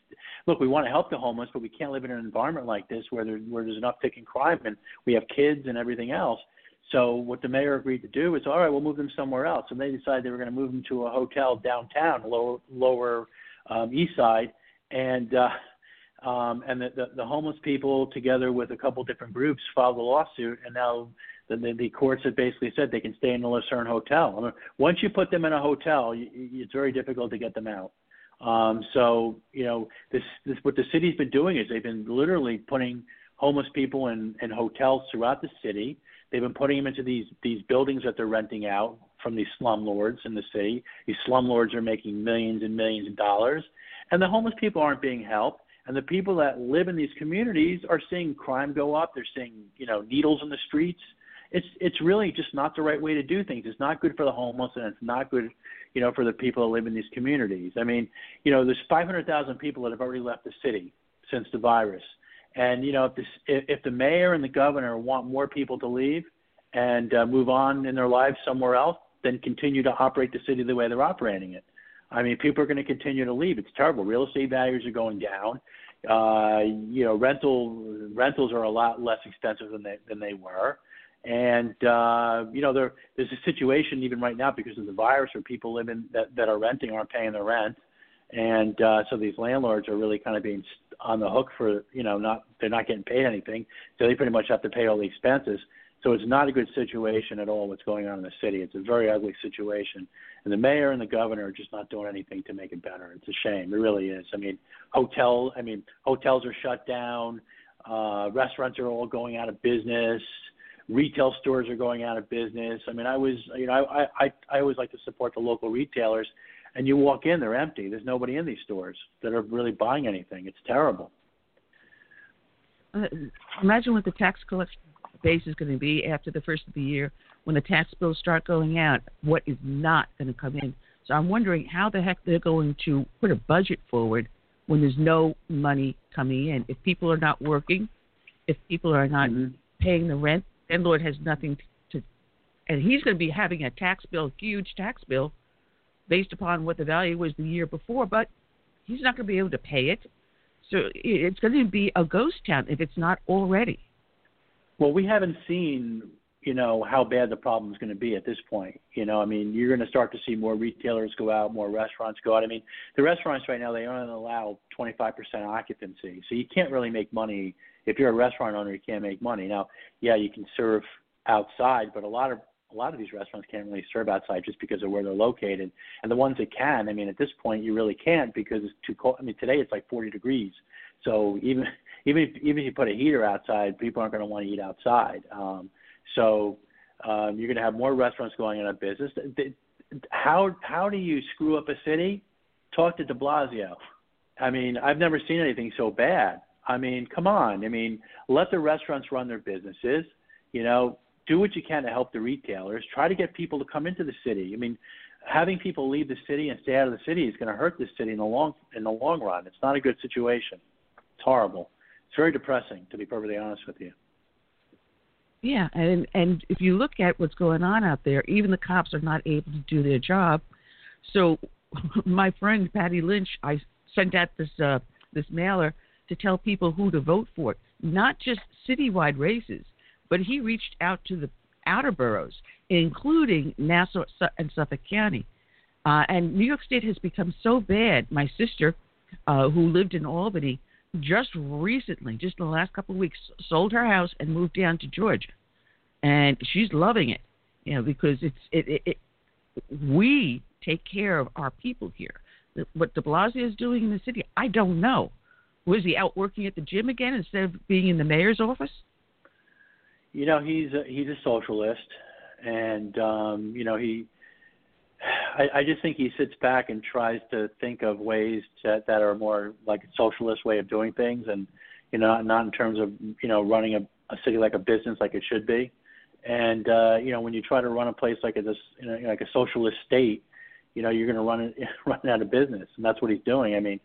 look, we want to help the homeless, but we can't live in an environment like this where there, where there's an uptick in crime and we have kids and everything else. So what the mayor agreed to do is, all right, we'll move them somewhere else. And they decided they were going to move them to a hotel downtown, lower lower um, east side, and uh, um, and the, the, the homeless people, together with a couple different groups, filed a lawsuit, and now the, the, the courts have basically said they can stay in the Lucerne hotel. I mean, once you put them in a hotel, you, it's very difficult to get them out. Um, so you know, this, this what the city's been doing is they've been literally putting homeless people in, in hotels throughout the city They've been putting them into these these buildings that they're renting out from these slumlords in the city. These slumlords are making millions and millions of dollars, and the homeless people aren't being helped. And the people that live in these communities are seeing crime go up. They're seeing you know needles in the streets. it's it's really just not the right way to do things. It's not good for the homeless, and it's not good, you know, for the people that live in these communities. I mean, you know, there's 500,000 people that have already left the city since the virus, and you know, if this if, if the mayor and the governor want more people to leave and uh, move on in their lives somewhere else, then continue to operate the city the way they're operating it. I mean, people are going to continue to leave. It's terrible. Real estate values are going down. Uh, you know, rental rentals are a lot less expensive than they than they were. And uh, you know, there there's a situation even right now because of the virus where people living that that are renting aren't paying their rent, and uh, so these landlords are really kind of being on the hook for you know not they're not getting paid anything, so they pretty much have to pay all the expenses. So it's not a good situation at all what's going on in the city. It's a very ugly situation. And the mayor and the governor are just not doing anything to make it better. It's a shame. It really is. I mean, hotel I mean, hotels are shut down, uh restaurants are all going out of business, retail stores are going out of business. I mean, I was you know, I I I always like to support the local retailers and you walk in, they're empty. There's nobody in these stores that are really buying anything. It's terrible. Uh, imagine what the tax collection base is going to be after the first of the year when the tax bills start going out, what is not going to come in. So I'm wondering how the heck they're going to put a budget forward when there's no money coming in. If people are not working, if people are not mm-hmm. paying the rent, landlord has nothing to, to, and he's going to be having a tax bill, huge tax bill, based upon what the value was the year before, but he's not going to be able to pay it. So it's going to be a ghost town if it's not already. Well, we haven't seen, you know, how bad the problem is going to be at this point. You know, I mean, you're going to start to see more retailers go out, more restaurants go out. I mean, the restaurants right now they only allow 25% occupancy, so you can't really make money if you're a restaurant owner. You can't make money now. Yeah, you can serve outside, but a lot of a lot of these restaurants can't really serve outside just because of where they're located. And the ones that can, I mean, at this point, you really can't because it's too cold. I mean, today it's like 40 degrees, so even even if even if you put a heater outside, people aren't going to want to eat outside. Um, so um, you're going to have more restaurants going out of business. How how do you screw up a city? Talk to De Blasio. I mean, I've never seen anything so bad. I mean, come on. I mean, let the restaurants run their businesses. You know, do what you can to help the retailers. Try to get people to come into the city. I mean, having people leave the city and stay out of the city is going to hurt the city in the long in the long run. It's not a good situation. It's horrible. It's very depressing, to be perfectly honest with you. Yeah, and and if you look at what's going on out there, even the cops are not able to do their job. So, my friend Patty Lynch, I sent out this uh, this mailer to tell people who to vote for, not just citywide races, but he reached out to the outer boroughs, including Nassau and Suffolk County. Uh, and New York State has become so bad. My sister, uh, who lived in Albany, just recently, just in the last couple of weeks, sold her house and moved down to Georgia, and she's loving it. You know, because it's it, it, it we take care of our people here. What De Blasio is doing in the city, I don't know. Was he out working at the gym again instead of being in the mayor's office? You know, he's a, he's a socialist, and um, you know he. I, I just think he sits back and tries to think of ways that that are more like a socialist way of doing things, and you know, not in terms of you know running a, a city like a business like it should be. And uh, you know, when you try to run a place like a you know, like a socialist state, you know, you're going to run it run out of business, and that's what he's doing. I mean,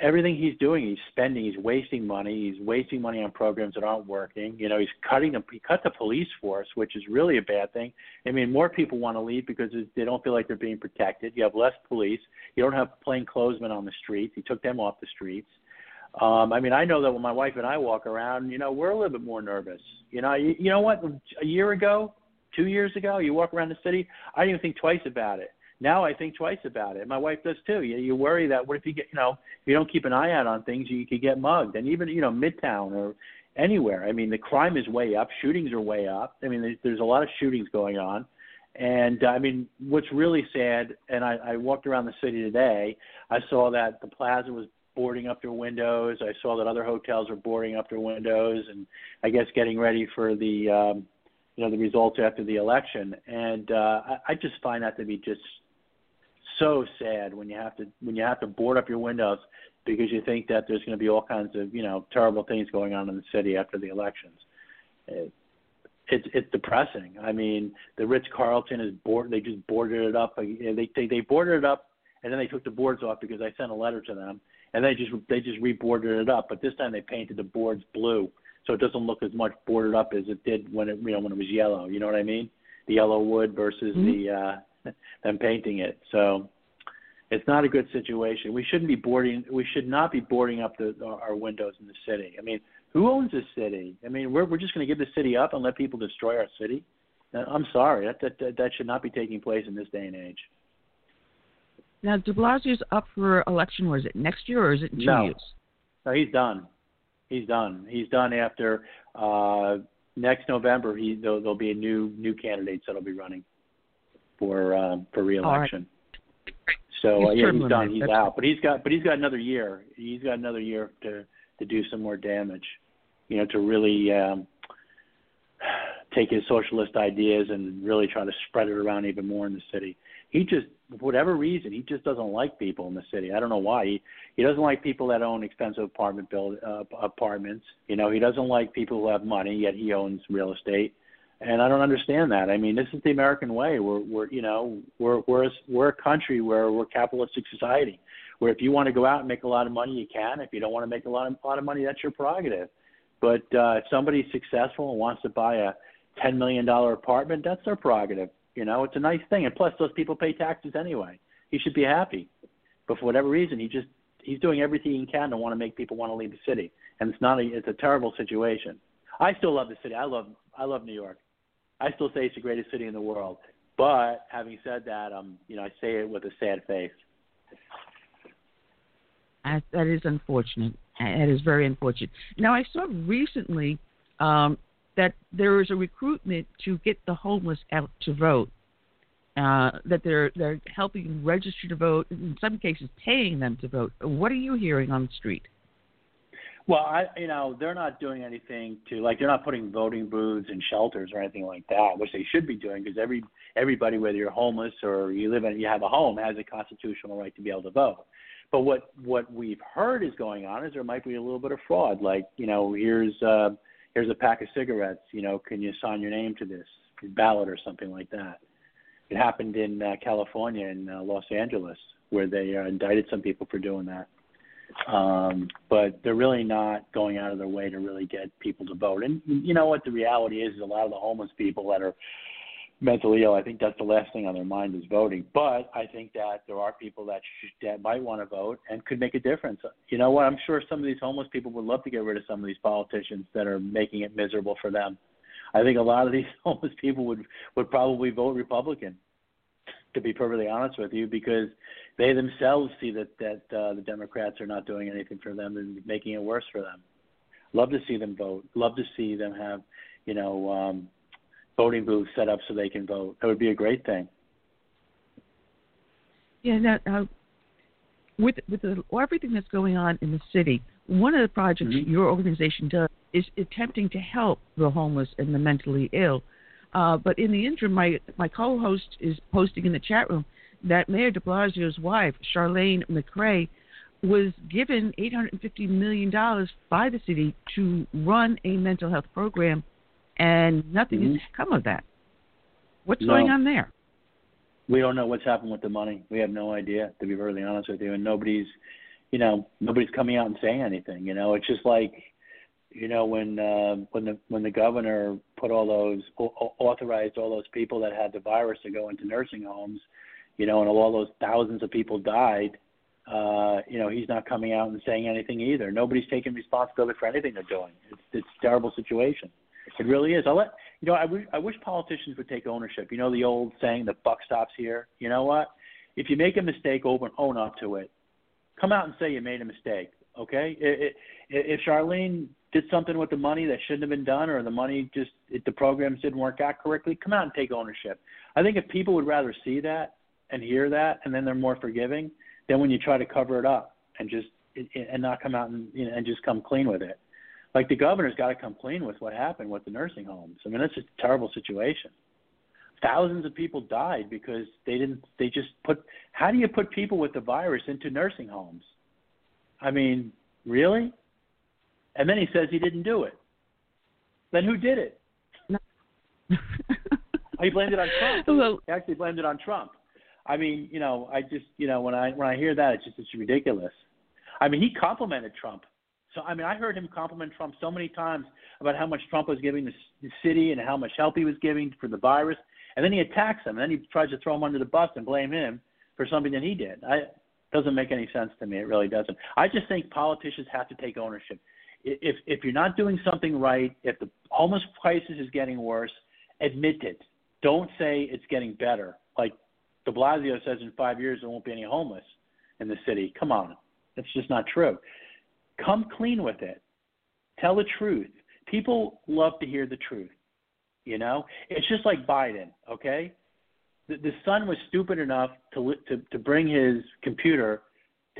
everything he's doing, he's spending, he's wasting money, he's wasting money on programs that aren't working. You know, he's cutting the he cut the police force, which is really a bad thing. I mean, more people want to leave because they don't feel like they're being protected. You have less police. You don't have plainclothesmen on the streets. He took them off the streets. Um, I mean, I know that when my wife and I walk around, you know, we're a little bit more nervous. You know, you, you know what? A year ago, two years ago, you walk around the city, I didn't even think twice about it now I think twice about it. My wife does too. You, you worry that what if you get, you know, if you don't keep an eye out on things, you could get mugged. And even, you know, Midtown or anywhere. I mean, the crime is way up. Shootings are way up. I mean, there's, a lot of shootings going on. And uh, I mean, what's really sad, and I, I walked around the city today, I saw that the plaza was boarding up their windows. I saw that other hotels were boarding up their windows, and I guess getting ready for the, um, you know, the results after the election. And uh, I, I just find that to be just so sad when you have to when you have to board up your windows because you think that there's going to be all kinds of you know terrible things going on in the city after the elections. It, it's it's depressing. I mean, the Ritz Carlton is board. They just boarded it up. They they they boarded it up, and then they took the boards off because I sent a letter to them, and they just they just reboarded it up. But this time they painted the boards blue, so it doesn't look as much boarded up as it did when it you know when it was yellow. You know what I mean? The yellow wood versus mm-hmm. the uh, them painting it. So it's not a good situation. We shouldn't be boarding. We should not be boarding up the our windows in the city. I mean, who owns this city? I mean, we're we're just going to give the city up and let people destroy our city. I'm sorry, that that that should not be taking place in this day and age. Now, De Blasio's up for election. Is it next year or is it two no. years? No, he's done. He's done. He's done after uh, next November. He there'll, there'll be a new new candidates that'll be running for um, for reelection. Right. So uh, he's yeah, he's done. He's That's out, but he's got but he's got another year. He's got another year to to do some more damage. You know, to really um, take his socialist ideas and really try to spread it around even more in the city. He just, for whatever reason, he just doesn't like people in the city. I don't know why. He he doesn't like people that own expensive apartment build uh, apartments. You know, he doesn't like people who have money yet he owns real estate. And I don't understand that. I mean, this is the American way. We're we're you know we're we're a, we're a country where we're a capitalistic society, where if you want to go out and make a lot of money, you can. If you don't want to make a lot of a lot of money, that's your prerogative. But uh, if somebody's successful and wants to buy a ten million dollar apartment, that's their prerogative. You know, it's a nice thing, and plus those people pay taxes anyway. He should be happy. But for whatever reason, he just he's doing everything he can to want to make people want to leave the city, and it's not a it's a terrible situation. I still love the city. I love I love New York. I still say it's the greatest city in the world. But having said that, um, you know, I say it with a sad face. That, that is unfortunate. That is very unfortunate. Now, I saw recently um, that there is a recruitment to get the homeless out to vote. Uh, that they're they're helping register to vote. In some cases, paying them to vote. What are you hearing on the street? Well, I you know they're not doing anything to like they're not putting voting booths and shelters or anything like that, which they should be doing because every everybody, whether you're homeless or you live in you have a home, has a constitutional right to be able to vote. But what what we've heard is going on is there might be a little bit of fraud. Like you know here's uh, here's a pack of cigarettes. You know, can you sign your name to this ballot or something like that? It happened in uh, California in uh, Los Angeles where they uh, indicted some people for doing that. Um, but they're really not going out of their way to really get people to vote. And you know what the reality is, is a lot of the homeless people that are mentally ill, I think that's the last thing on their mind is voting. But I think that there are people that should, that might want to vote and could make a difference. You know what? I'm sure some of these homeless people would love to get rid of some of these politicians that are making it miserable for them. I think a lot of these homeless people would would probably vote Republican to be perfectly honest with you, because they themselves see that that uh, the Democrats are not doing anything for them and making it worse for them. Love to see them vote. Love to see them have, you know, um, voting booths set up so they can vote. That would be a great thing. Yeah. Now, uh, with with the, everything that's going on in the city, one of the projects mm-hmm. your organization does is attempting to help the homeless and the mentally ill. Uh, but in the interim, my, my co host is posting in the chat room that Mayor de Blasio's wife, Chirlane McCray, was given $850 million by the city to run a mental health program, and nothing mm-hmm. has come of that. What's no. going on there? We don't know what's happened with the money. We have no idea, to be perfectly honest with you. And nobody's, you know, nobody's coming out and saying anything. You know, it's just like you know when uh, when the when the governor put all those authorized all those people that had the virus to go into nursing homes, you know, and all those thousands of people died. Uh, you know, he's not coming out and saying anything either. Nobody's taking responsibility for anything they're doing. It's it's a terrible situation. It really is. I let you know. I, w- I wish politicians would take ownership. You know the old saying, "The buck stops here." You know what? If you make a mistake, own own up to it. Come out and say you made a mistake. Okay? If Chirlane did something with the money that shouldn't have been done, or the money just if the programs didn't work out correctly, come out and take ownership. I think if people would rather see that and hear that, and then they're more forgiving than when you try to cover it up and just and not come out and you know, and just come clean with it. Like the governor's got to come clean with what happened with the nursing homes. I mean, that's a terrible situation. Thousands of people died because they didn't. They just put. How do you put people with the virus into nursing homes? I mean, really? And then he says he didn't do it. Then who did it? he blamed it on Trump. Well- he actually blamed it on Trump. I mean, you know, I just, you know, when I when I hear that, it's just it's ridiculous. I mean, he complimented Trump. So I mean, I heard him compliment Trump so many times about how much Trump was giving the, the city and how much help he was giving for the virus, and then he attacks him, and then he tries to throw him under the bus and blame him for something that he did. I doesn't make any sense to me. It really doesn't. I just think politicians have to take ownership. If if you're not doing something right, if the homeless crisis is getting worse, admit it. Don't say it's getting better. Like De Blasio says, in five years there won't be any homeless in the city. Come on, that's just not true. Come clean with it. Tell the truth. People love to hear the truth. You know, it's just like Biden. Okay, the, the son was stupid enough to, to to bring his computer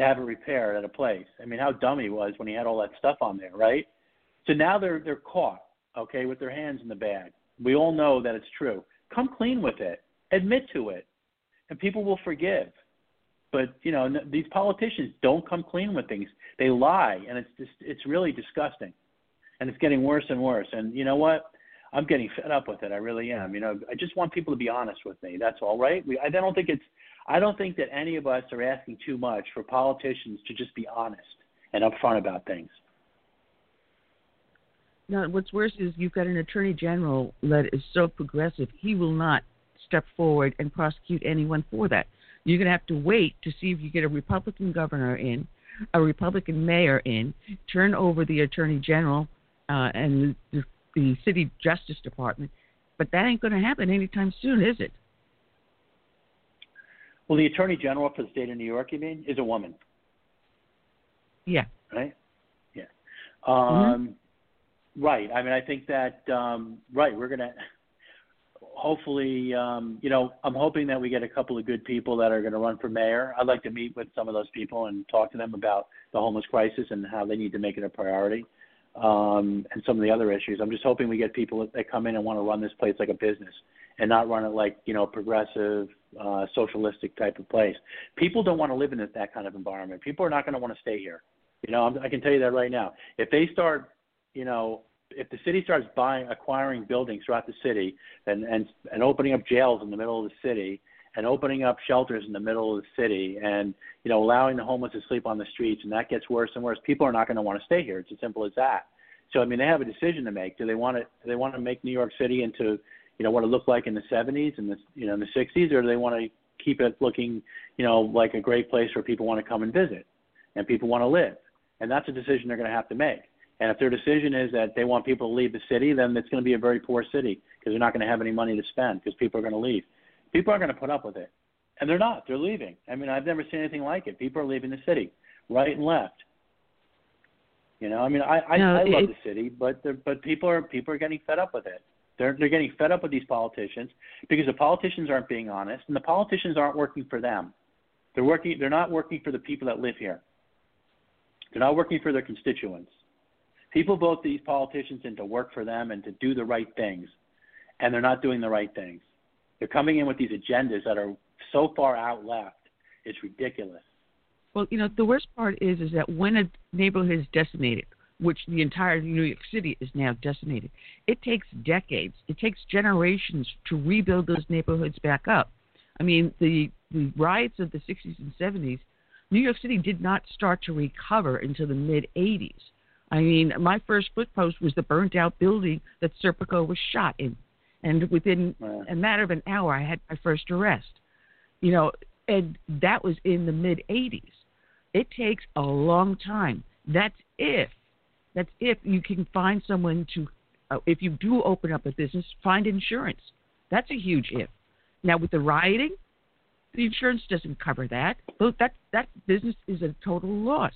to have it repaired at a place. I mean, how dumb he was when he had all that stuff on there, right? So now they're they're caught, okay, with their hands in the bag. We all know that it's true. Come clean with it. Admit to it, and people will forgive. But you know, these politicians don't come clean with things. They lie, and it's just it's really disgusting, and it's getting worse and worse. And you know what? I'm getting fed up with it. I really am. You know, I just want people to be honest with me. That's all, right? We, I don't think it's. I don't think that any of us are asking too much for politicians to just be honest and upfront about things. Now, what's worse is you've got an attorney general that is so progressive, he will not step forward and prosecute anyone for that. You're going to have to wait to see if you get a Republican governor in, a Republican mayor in, turn over the attorney general uh, and the, the city justice department. But that ain't going to happen anytime soon, is it? Well, the attorney general for the state of New York, you mean, is a woman, Yeah. right? Yeah. Um, Right. I mean, I think that um, right. We're gonna hopefully, um, you know, I'm hoping that we get a couple of good people that are going to run for mayor. I'd like to meet with some of those people and talk to them about the homeless crisis and how they need to make it a priority, um, and some of the other issues. I'm just hoping we get people that come in and want to run this place like a business and not run it like you know progressive, uh, socialistic type of place. People don't want to live in that kind of environment. People are not going to want to stay here. You know, I'm, I can tell you that right now. If they start you know, if the city starts buying, acquiring buildings throughout the city, and and and opening up jails in the middle of the city, and opening up shelters in the middle of the city, and you know, allowing the homeless to sleep on the streets, and that gets worse and worse, people are not going to want to stay here. It's as simple as that. So I mean, they have a decision to make. Do they want to? Do they want to make New York City into, you know, what it looked like in the 70s and the you know in the 60s, or do they want to keep it looking, you know, like a great place where people want to come and visit, and people want to live? And that's a decision they're going to have to make. And if their decision is that they want people to leave the city, then it's going to be a very poor city because they're not going to have any money to spend because people are going to leave. People aren't going to put up with it. And they're not. They're leaving. I mean, I've never seen anything like it. People are leaving the city, right and left. You know, I mean, I I, No, I love it- the city, but but people are people are getting fed up with it. They're they're getting fed up with these politicians because the politicians aren't being honest, and the politicians aren't working for them. They're working. They're not working for the people that live here. They're not working for their constituents. People vote these politicians in to work for them and to do the right things, and they're not doing the right things. They're coming in with these agendas that are so far out left. It's ridiculous. Well, you know, the worst part is is that when a neighborhood is decimated, which the entire New York City is now decimated, it takes decades, it takes generations to rebuild those neighborhoods back up. I mean, the the riots of the 60s and 70s, New York City did not start to recover until the mid 80s. I mean, my first foot post was the burnt out building that Serpico was shot in, and within a matter of an hour, I had my first arrest. You know, and that was in the mid 80s. It takes a long time. That's if, that's if you can find someone to, uh, if you do open up a business, find insurance. That's a huge if. Now with the rioting, the insurance doesn't cover that. That that business is a total loss,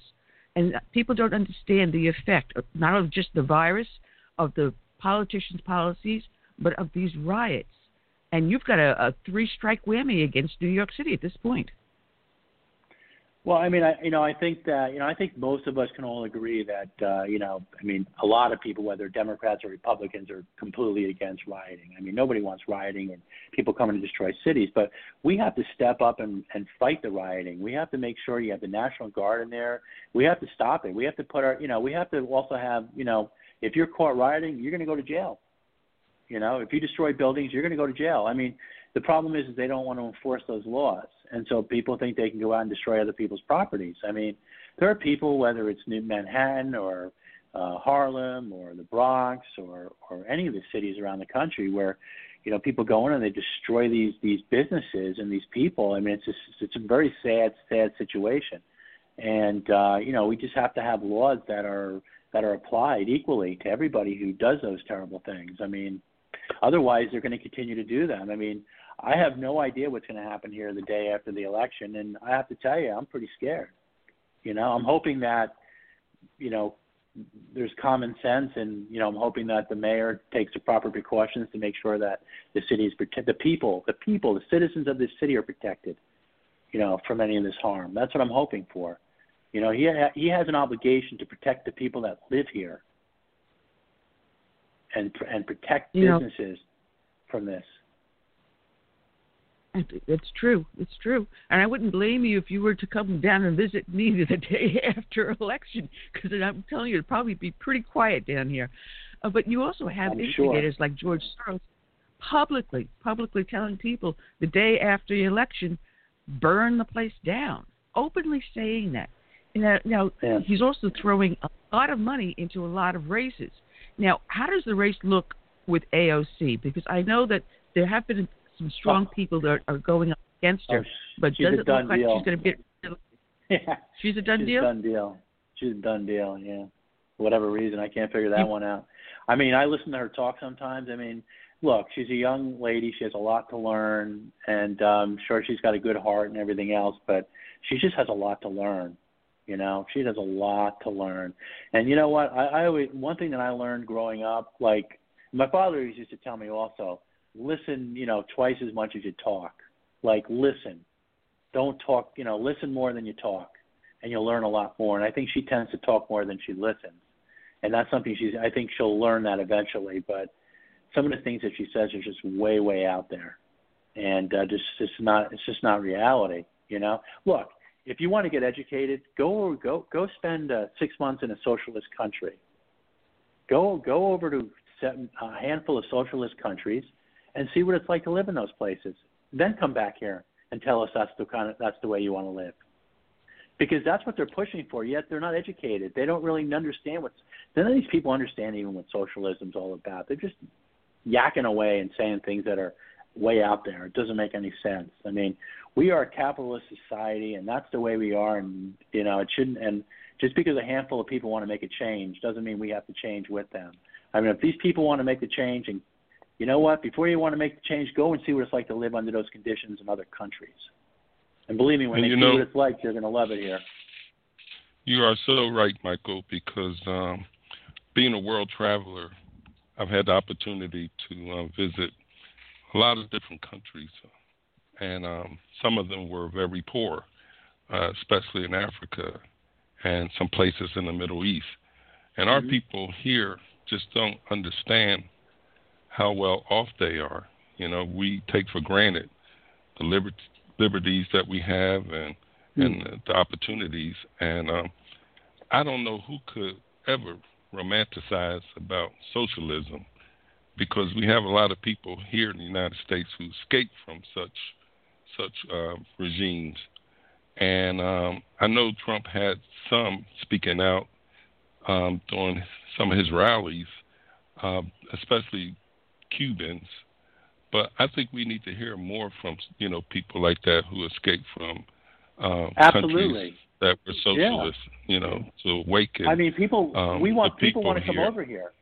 and people don't understand the effect of not of just the virus, of the politicians' policies, but of these riots. And you've got a, a three-strike whammy against New York City at this point. Well, I mean, I you know, I think that you know, I think most of us can all agree that uh, you know, I mean, a lot of people, whether Democrats or Republicans, are completely against rioting. I mean, nobody wants rioting and people coming to destroy cities, but we have to step up and and fight the rioting. We have to make sure you have the National Guard in there. We have to stop it. We have to put our, you know, we have to also have, you know, if you're caught rioting, you're going to go to jail. You know, if you destroy buildings, you're going to go to jail. I mean, the problem is, is they don't want to enforce those laws, and so people think they can go out and destroy other people's properties. I mean, there are people, whether it's New Manhattan or uh, Harlem or the Bronx or or any of the cities around the country, where you know people go in and they destroy these these businesses and these people. I mean, it's just, it's a very sad sad situation, and uh, you know we just have to have laws that are that are applied equally to everybody who does those terrible things. I mean, otherwise they're going to continue to do them. I mean, I have no idea what's going to happen here the day after the election, and I have to tell you, I'm pretty scared. You know, I'm hoping that, you know, there's common sense, and you know, I'm hoping that the mayor takes the proper precautions to make sure that the city is protected. The people, the people, the citizens of this city are protected. You know, from any of this harm. That's what I'm hoping for. You know, he ha- he has an obligation to protect the people that live here, and and protect You know- businesses from this. It's true. It's true. And I wouldn't blame you if you were to come down and visit me the day after election, because I'm telling you, it'd probably be pretty quiet down here. Uh, but you also have I'm sure. instigators like George Soros publicly, publicly telling people the day after the election, burn the place down, openly saying that. Now, now Yeah. he's also throwing a lot of money into a lot of races. Now, how does the race look with AOC? Because I know that there have been some strong people that are, are going up against her, Oh, but she's does a it done look like she's going to be? Yeah. She's a done She's deal. a done deal. She's a done deal. Yeah. For whatever reason, I can't figure that one out. I mean, I listen to her talk sometimes. I mean, look, she's a young lady. She has a lot to learn, and um, sure, she's got a good heart and everything else. But she just has a lot to learn. You know, she has a lot to learn. And you know what? I, I always one thing that I learned growing up, like my father used to tell me also, listen, you know, twice as much as you talk. Like listen. Don't talk, you know, listen more than you talk and you'll learn a lot more. And I think she tends to talk more than she listens. And that's something she's I think she'll learn that eventually, but some of the things that she says are just way, way out there. And uh, just it's not it's just not reality, you know. Look, if you want to get educated, go go go spend uh, six months in a socialist country. Go go over to a handful of socialist countries and see what it's like to live in those places. Then come back here and tell us that's the kind of that's the way you want to live. Because that's what they're pushing for. Yet they're not educated. They don't really understand what's. None of these people understand even what socialism's all about. They're just yakking away and saying things that are way out there. It doesn't make any sense. I mean, we are a capitalist society, and that's the way we are. And you know, it shouldn't. And just because a handful of people want to make a change doesn't mean we have to change with them. I mean, if these people want to make the change, and you know what, before you want to make the change, go and see what it's like to live under those conditions in other countries. And believe me, when And they you see know- what it's like, they're going to love it here. You are so right, Michael, because um, being a world traveler, I've had the opportunity to uh, visit a lot of different countries, and um, some of them were very poor, uh, especially in Africa and some places in the Middle East. And our Mhm. people here just don't understand how well off they are. You know, we take for granted the liber- liberties that we have and and the, the opportunities. And um, I don't know who could ever romanticize about socialism because we have a lot of people here in the United States who escape from such such uh, regimes. And um, I know Trump had some speaking out um, during some of his rallies, um, especially Cubans. But I think we need to hear more from you know people like that who escaped from um, countries that were socialist. You know, to awaken. I mean, people. um, we want people, people want to come here. over here.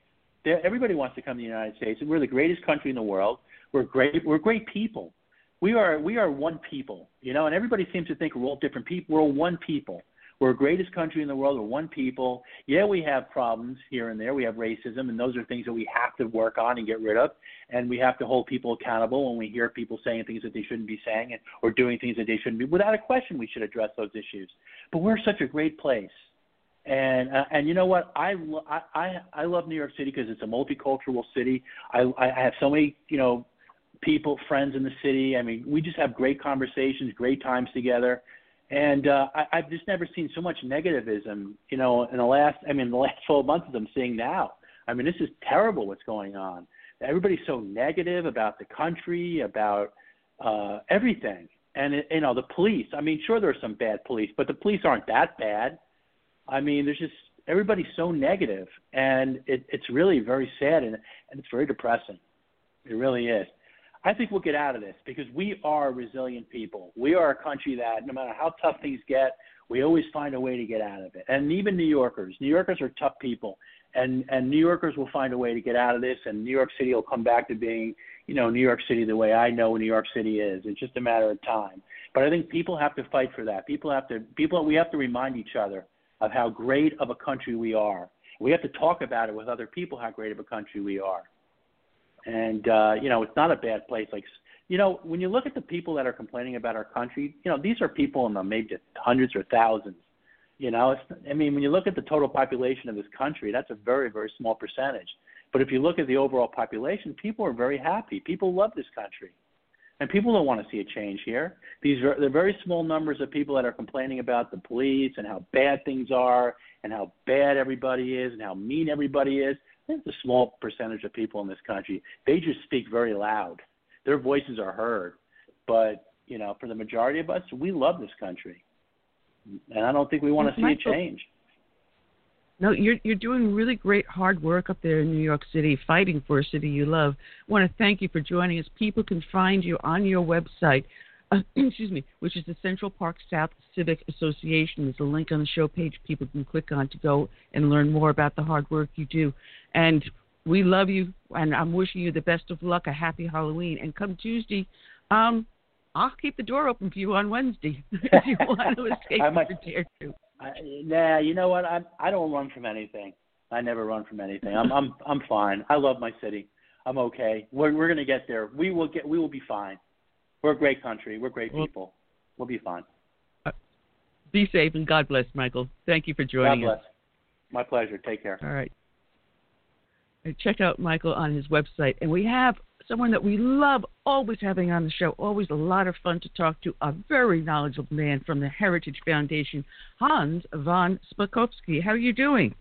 they everybody wants to come to the United States, and we're the greatest country in the world. We're great. We're great people. We are. We are one people. You know, and everybody seems to think we're all different people. We're all one people. We're the greatest country in the world. We're one people. Yeah, we have problems here and there. We have racism, and those are things that we have to work on and get rid of. And we have to hold people accountable when we hear people saying things that they shouldn't be saying and, or doing things that they shouldn't be. Without a question, we should address those issues. But we're such a great place. And uh, and you know what I, lo- I I I love New York City because it's a multicultural city. I I have so many you know people friends in the city. I mean we just have great conversations, great times together, and uh, I, I've just never seen so much negativism. You know in the last I mean the last 12 months I'm seeing now. I mean this is terrible what's going on. everybody's so negative about the country, about uh, everything, and it, you know the police. I mean, sure, there are some bad police, but the police aren't that bad. I mean, there's just everybody's so negative, and it, it's really very sad and and it's very depressing. It really is. I think we'll get out of this because we are resilient people. We are a country that, no matter how tough things get, we always find a way to get out of it. And even New Yorkers, New Yorkers are tough people, and and New Yorkers will find a way to get out of this. And New York City will come back to being, you know, New York City the way I know New York City is. It's just a matter of time. But I think people have to fight for that. People have to people we have to remind each other of how great of a country we are. We have to talk about it with other people how great of a country we are. And uh, you know, it's not a bad place. Like you know, when you look at the people that are complaining about our country, you know, these are people in the maybe hundreds or thousands. You know, it's, I mean, when you look at the total population of this country, that's a very, very small percentage. But if you look at the overall population, people are very happy. People love this country, and people don't want to see a change here. These are the very small numbers of people that are complaining about the police and how bad things are, and how bad everybody is, and how mean everybody is. There's a small percentage of people in this country. They just speak very loud. Their voices are heard. But, you know, for the majority of us, we love this country. And I don't think we want to see Michael, a change. No, you're you're doing really great hard work up there in New York City, fighting for a city you love. I want to thank you for joining us. People can find you on your website, uh, excuse me, which is the Central Park South Civic Association. There's a link on the show page people can click on to go and learn more about the hard work you do. And we love you, and I'm wishing you the best of luck, a happy Halloween. And come Tuesday, um, I'll keep the door open for you on Wednesday if you want to escape I might- if you dare to. I, nah, you know what? I I don't run from anything. I never run from anything. I'm I'm I'm fine. I love my city. I'm okay. We're we're gonna get there. We will get. We will be fine. We're a great country. We're great Well- people. We'll be fine. Uh, be safe and God bless, Michael. Thank you for joining us. God us. bless. My pleasure. Take care. All right. Uh, check out Michael on his website. And we have someone that we love always having on the show, always a lot of fun to talk to, a very knowledgeable man from the Heritage Foundation, Hans von Spakovsky. How are you doing?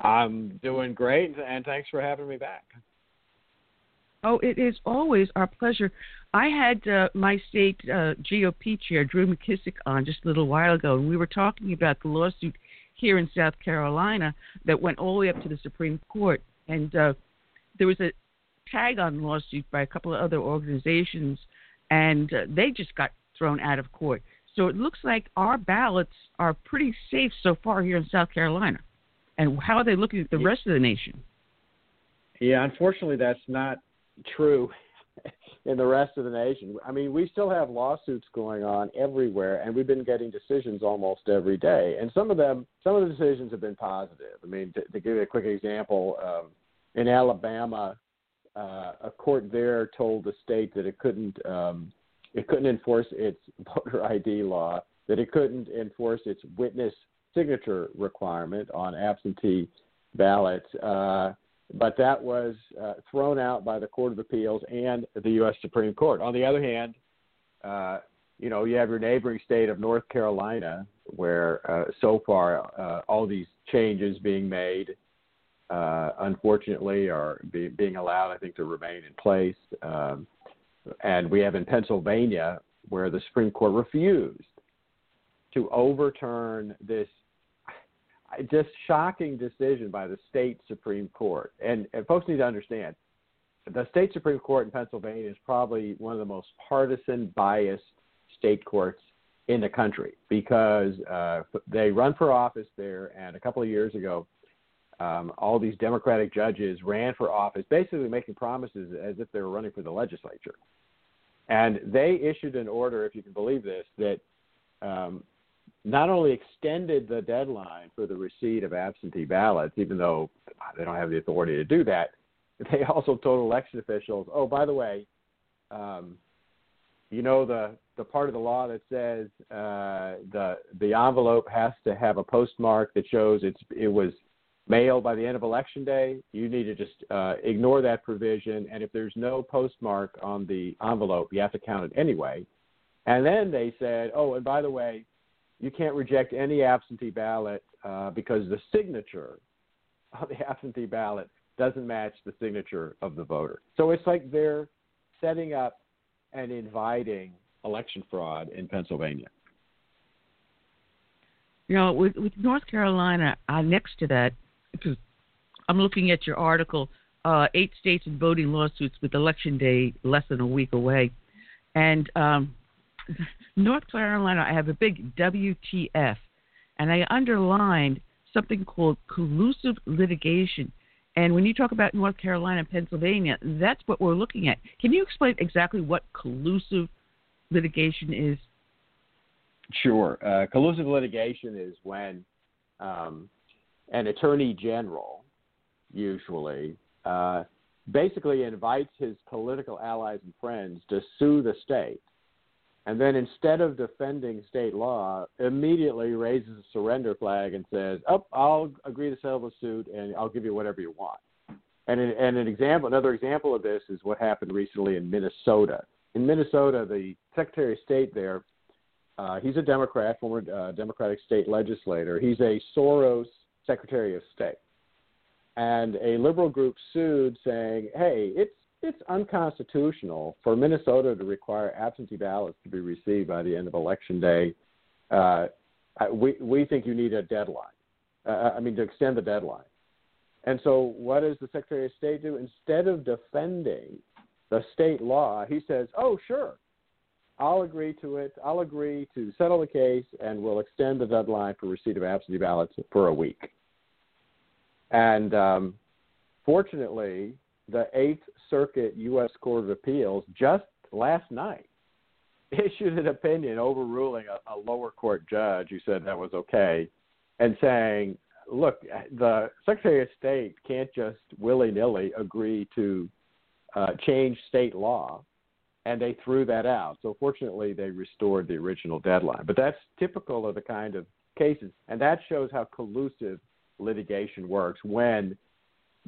I'm doing great, and thanks for having me back. Oh, it is always our pleasure. I had uh, my state uh, GOP chair, Drew McKissick, on just a little while ago, and we were talking about the lawsuit here in South Carolina that went all the way up to the Supreme Court. And uh, there was a tag on lawsuit by a couple of other organizations, and uh, they just got thrown out of court. So it looks like our ballots are pretty safe so far here in South Carolina. And how are they looking at the rest of the nation? Yeah, unfortunately, that's not true in the rest of the nation. I mean, we still have lawsuits going on everywhere, and we've been getting decisions almost every day. And some of them, some of the decisions have been positive. I mean, to, to give you a quick example, um, in Alabama, uh, a court there told the state that it couldn't um, it couldn't enforce its voter ID law, that it couldn't enforce its witness signature requirement on absentee ballots. Uh, but that was uh, thrown out by the Court of Appeals and the U.S. Supreme Court. On the other hand, uh, you know, you have your neighboring state of North Carolina, where uh, so far uh, all these changes being made, uh, unfortunately, are be, being allowed, I think, to remain in place. Um, and we have in Pennsylvania, where the Supreme Court refused to overturn this just shocking decision by the state Supreme Court. And, and folks need to understand the state Supreme Court in Pennsylvania is probably one of the most partisan, biased state courts in the country because uh, they run for office there. And a couple of years ago, um, all these Democratic judges ran for office, basically making promises as if they were running for the legislature. And they issued an order, if you can believe this, that um, not only extended the deadline for the receipt of absentee ballots, even though they don't have the authority to do that, they also told election officials, "Oh, by the way, um, you know the the part of the law that says uh, the the envelope has to have a postmark that shows it's it was mailed by the end of election day. You need to just uh, ignore that provision, and if there's no postmark on the envelope, you have to count it anyway." And then they said, "Oh, and by the way." You can't reject any absentee ballot uh, because the signature on the absentee ballot doesn't match the signature of the voter. So it's like they're setting up and inviting election fraud in Pennsylvania. You know, with, with North Carolina uh, next to that, because I'm looking at your article, uh, eight states in voting lawsuits with election day less than a week away, and um, North Carolina, I have a big WTF, and I underlined something called collusive litigation. And when you talk about North Carolina and Pennsylvania, that's what we're looking at. Can you explain exactly what collusive litigation is? Sure. Uh, collusive litigation is when um, an attorney general, usually, uh, basically invites his political allies and friends to sue the state. And then instead of defending state law, immediately raises a surrender flag and says, "Oh, I'll agree to settle the suit, and I'll give you whatever you want." And, and an example, another example of this is what happened recently in Minnesota. In Minnesota, the Secretary of State there uh, he's a Democrat, former uh, Democratic state legislator. He's a Soros Secretary of State, and a liberal group sued, saying, "Hey, it's it's unconstitutional for Minnesota to require absentee ballots to be received by the end of election day. Uh, we we think you need a deadline. Uh, I mean, to extend the deadline." And so, what does the Secretary of State do? Instead of defending the state law, he says, "Oh, sure, I'll agree to it. I'll agree to settle the case, and we'll extend the deadline for receipt of absentee ballots for a week. And um, fortunately, the Eighth Circuit U.S. Court of Appeals just last night issued an opinion overruling a, a lower court judge who said that was okay, and saying, "Look, the Secretary of State can't just willy nilly agree to uh, change state law." and they threw that out. So fortunately, they restored the original deadline. But that's typical of the kind of cases, and that shows how collusive litigation works when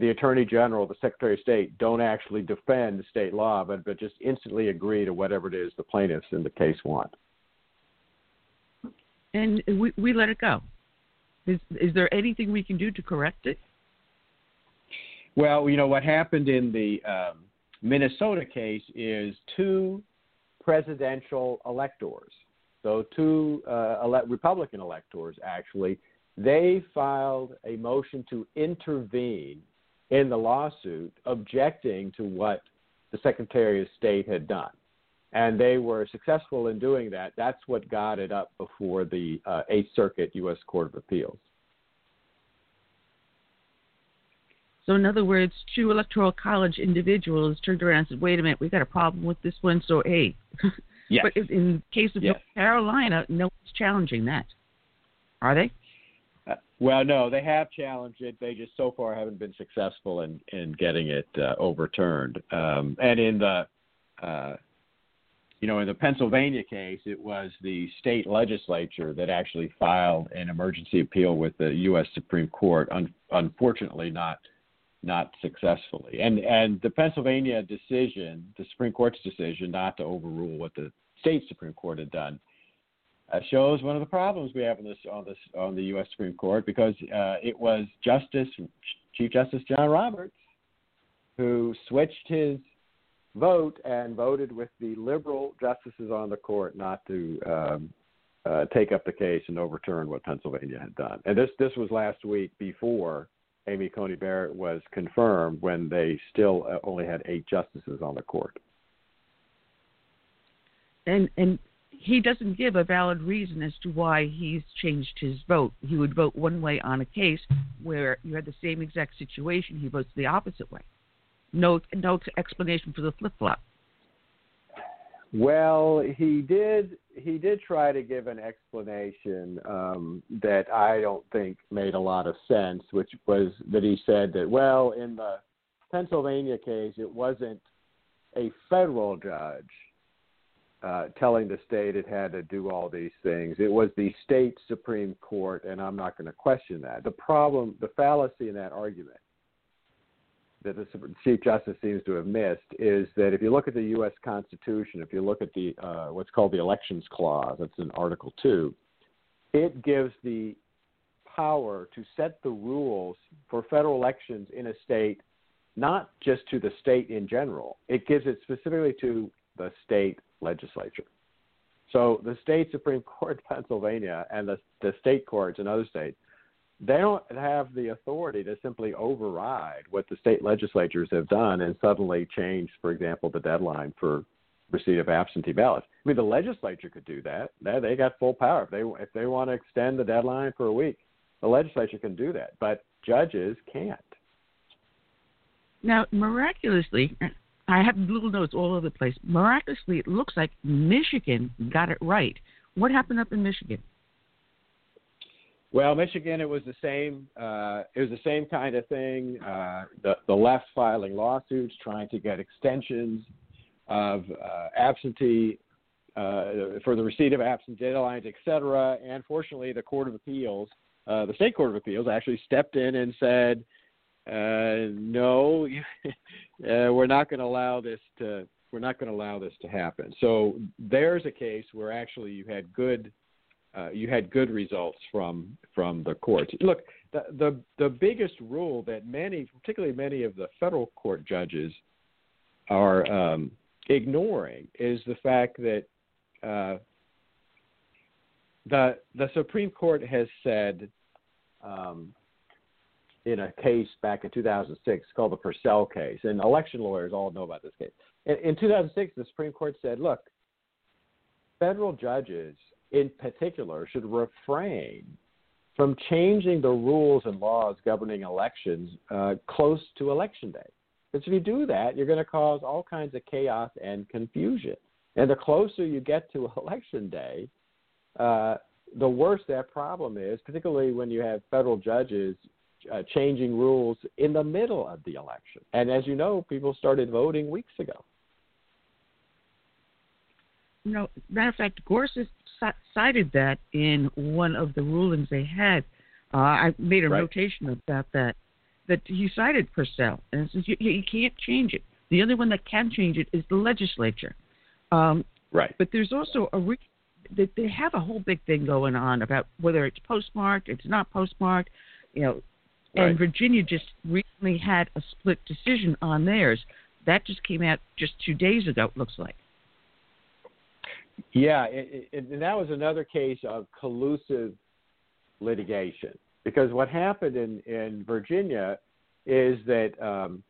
the attorney general, the secretary of state, don't actually defend state law, but but just instantly agree to whatever it is the plaintiffs in the case want. And we we let it go. Is is there anything we can do to correct it? Well, you know what happened in the um, Minnesota case is two presidential electors. So, two uh, ele- Republican electors actually, they filed a motion to intervene in the lawsuit, objecting to what the Secretary of State had done. And they were successful in doing that. That's what got it up before the uh, Eighth Circuit U.S. Court of Appeals. So, in other words, two electoral college individuals turned around and said, "Wait a minute, we've got a problem with this one." So, hey, yes. but in the case of yes. North Carolina, no one's challenging that, are they? Well, no, they have challenged it. They just so far haven't been successful in in getting it uh, overturned. Um, and in the uh, you know, in the Pennsylvania case, it was the state legislature that actually filed an emergency appeal with the U.S. Supreme Court. Un- unfortunately, not not successfully. And and the Pennsylvania decision, the Supreme Court's decision not to overrule what the state Supreme Court had done, uh, shows one of the problems we have in this on this on the U.S. Supreme Court because uh, it was Justice Chief Justice John Roberts who switched his vote and voted with the liberal justices on the court not to um, uh, take up the case and overturn what Pennsylvania had done. And this this was last week before Amy Coney Barrett was confirmed when they still uh, only had eight justices on the court. And and he doesn't give a valid reason as to why he's changed his vote. He would vote one way on a case where you had the same exact situation. He votes the opposite way. No no explanation for the flip flop. Well, he did. He did try to give an explanation um, that I don't think made a lot of sense, which was that he said that well, in the Pennsylvania case, it wasn't a federal judge uh, telling the state it had to do all these things. It was the state supreme court, and I'm not going to question that. The problem, the fallacy in that argument that the Chief Justice seems to have missed is that if you look at the U.S. Constitution, if you look at the uh, what's called the Elections Clause, that's in Article Two, it gives the power to set the rules for federal elections in a state not just to the state in general. It gives it specifically to the state legislature. So the state Supreme Court of Pennsylvania and the, the state courts in other states, they don't have the authority to simply override what the state legislatures have done and suddenly change, for example, the deadline for receipt of absentee ballots. I mean, the legislature could do that. They, got full power. If they if they want to extend the deadline for a week, the legislature can do that. But judges can't. Now, miraculously, I have little notes all over the place. Miraculously, it looks like Michigan got it right. What happened up in Michigan? Well, Michigan, it was the same. Uh, it was the same kind of thing. Uh, the the left filing lawsuits, trying to get extensions of uh, absentee uh, for the receipt of absentee deadlines, et cetera. And fortunately, the Court of Appeals, uh, the state Court of Appeals, actually stepped in and said, uh, "No, uh, we're not going to allow this to. We're not going to allow this to happen." So there's a case where actually you had good uh, you had good results from from the courts. Look, the, the the biggest rule that many, particularly many of the federal court judges, are um, ignoring is the fact that uh, the the Supreme Court has said um, in a case back in 2006 called the Purcell case, and election lawyers all know about this case. In, in 2006, the Supreme Court said, "Look, federal judges." in particular should refrain from changing the rules and laws governing elections uh, close to election day. Because if you do that, you're going to cause all kinds of chaos and confusion. And the closer you get to election day, uh, the worse that problem is, particularly when you have federal judges uh, changing rules in the middle of the election. And as you know, people started voting weeks ago. No, matter of fact, Gorsuch cited that in one of the rulings they had. Uh, I made a right. notation about that. That he cited Purcell and says you, you can't change it. The only one that can change it is the legislature. Um, right. But there's also a re- they have a whole big thing going on about whether it's postmarked, it's not postmarked, you know. Right. And Virginia just recently had a split decision on theirs. That just came out just two days ago. It looks like. Yeah, it, it, and that was another case of collusive litigation because what happened in in Virginia is that um,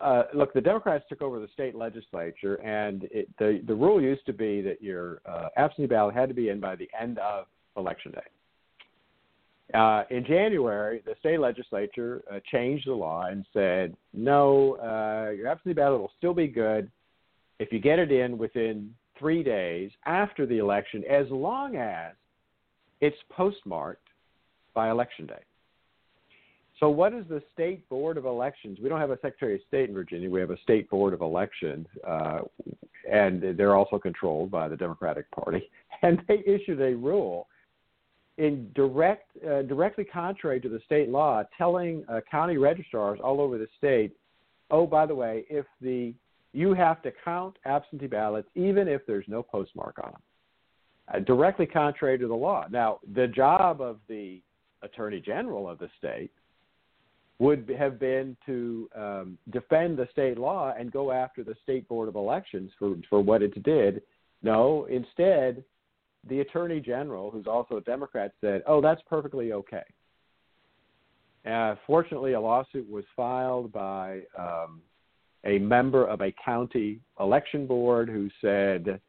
uh, look, the Democrats took over the state legislature, and it, the the rule used to be that your uh, absentee ballot had to be in by the end of election day. Uh, in January, the state legislature uh, changed the law and said, no, uh, your absentee ballot will still be good if you get it in within three days after the election as long as it's postmarked by election day. So, what is the state board of elections? We don't have a secretary of state in Virginia. We have a state board of elections, uh, and they're also controlled by the Democratic Party. And they issued a rule in direct, uh, directly contrary to the state law, telling uh, county registrars all over the state, "Oh, by the way, if the you have to count absentee ballots even if there's no postmark on them, uh, directly contrary to the law. Now, the job of the attorney general of the state would have been to um, defend the state law and go after the state board of elections for for what it did. No, instead, the attorney general, who's also a Democrat, said, "Oh, that's perfectly okay." Uh, fortunately, a lawsuit was filed by um, a member of a county election board who said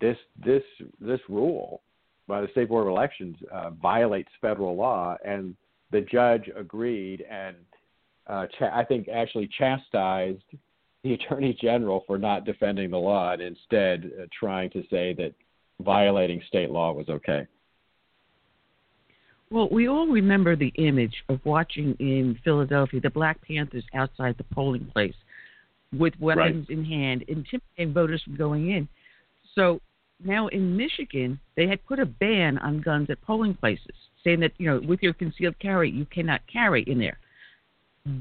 this this this rule by the state board of elections uh, violates federal law, and the judge agreed and uh, I think actually chastised the attorney general for not defending the law and instead uh, trying to say that violating state law was okay. Well, we all remember the image of watching in Philadelphia the Black Panthers outside the polling place with weapons right. in hand, intimidating voters from going in. So now in Michigan, they had put a ban on guns at polling places, saying that you know with your concealed carry you cannot carry in there.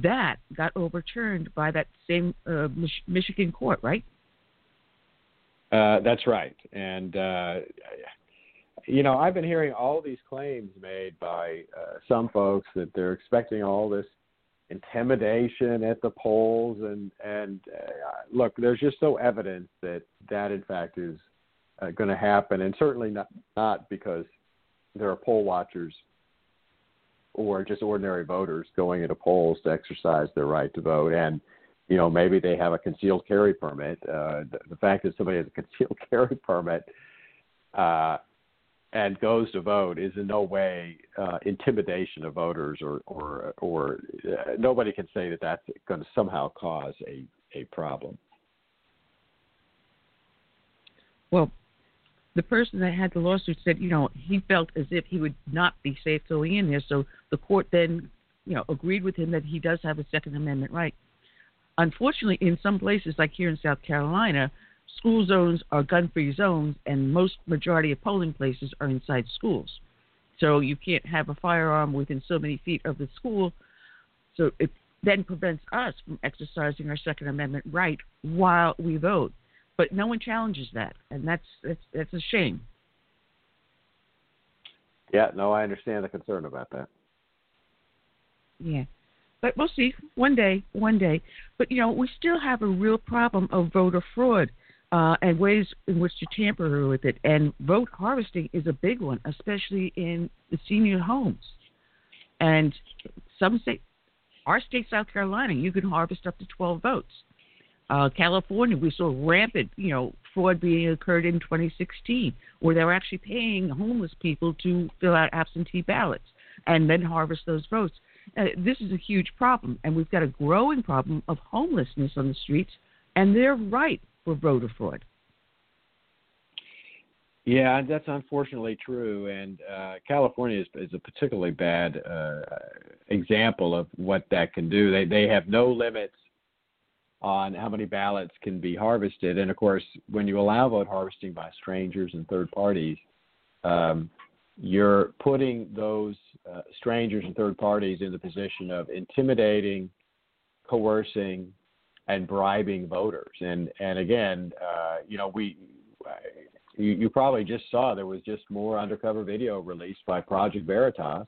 That got overturned by that same uh, Mich- Michigan court, right? Uh, that's right, and uh, you know I've been hearing all these claims made by uh, some folks that they're expecting all this intimidation at the polls. And and uh, look there's just no evidence that that in fact is uh, going to happen. And certainly not not because there are poll watchers or just ordinary voters going into polls to exercise their right to vote. And you know maybe they have a concealed carry permit uh the, the fact that somebody has a concealed carry permit uh and goes to vote is in no way uh, intimidation of voters or or or uh, nobody can say that that's going to somehow cause a a problem. Well, the person that had the lawsuit said, you know, he felt as if he would not be safe going in there. So the court then, you know, agreed with him that he does have a Second Amendment right. Unfortunately, in some places, like here in South Carolina, school zones are gun-free zones, and most majority of polling places are inside schools. So you can't have a firearm within so many feet of the school. So it then prevents us from exercising our Second Amendment right while we vote. But no one challenges that, and that's that's that's a shame. Yeah, no, I understand the concern about that. Yeah. But we'll see one day, one day. But you know, we still have a real problem of voter fraud uh, and ways in which to tamper with it. And vote harvesting is a big one, especially in the senior homes. And some state, our state, South Carolina, you can harvest up to 12 votes. Uh, California, we saw rampant, you know, fraud being occurred in 2016, where they were actually paying homeless people to fill out absentee ballots and then harvest those votes. Uh, this is a huge problem, and we've got a growing problem of homelessness on the streets, and they're right for voter fraud. Yeah, that's unfortunately true, and uh, California is, is a particularly bad uh, example of what that can do. They they have no limits on how many ballots can be harvested, and of course, when you allow vote harvesting by strangers and third parties, um, you're putting those uh, strangers and third parties in the position of intimidating, coercing, and bribing voters. And and again, uh, you know, we you, you probably just saw there was just more undercover video released by Project Veritas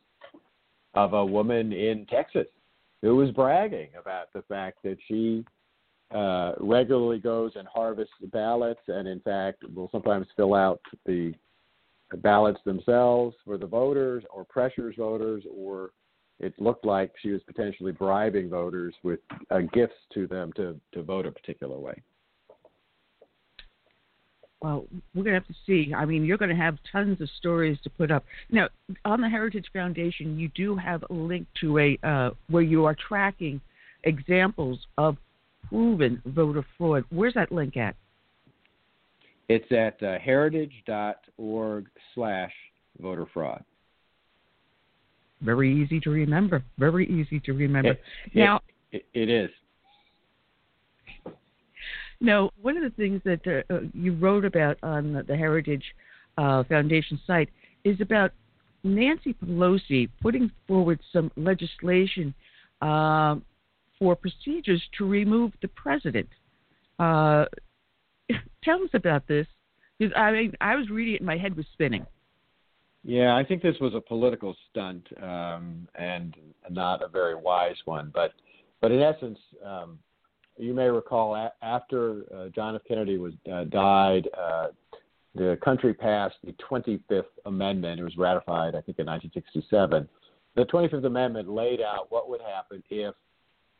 of a woman in Texas who was bragging about the fact that she uh, regularly goes and harvests ballots, and in fact will sometimes fill out the ballots themselves for the voters, or pressures voters, or it looked like she was potentially bribing voters with uh, gifts to them to, to vote a particular way. Well, we're going to have to see. I mean, you're going to have tons of stories to put up. Now, on the Heritage Foundation, you do have a link to a uh, where you are tracking examples of proven voter fraud. Where's that link at? It's at uh, heritage.org slash voter fraud. Very easy to remember. Very easy to remember. It, now, it, it is. Now, one of the things that uh, uh, you wrote about on the, the Heritage uh, Foundation site is about Nancy Pelosi putting forward some legislation uh, for procedures to remove the president. Tell us about this, because I mean, I was reading it and my head was spinning. Yeah, I think this was a political stunt um, and not a very wise one. But, but in essence, um, you may recall a- after uh, John F. Kennedy was uh, died, uh, the country passed the 25th Amendment. It was ratified, I think, in 1967. The 25th Amendment laid out what would happen if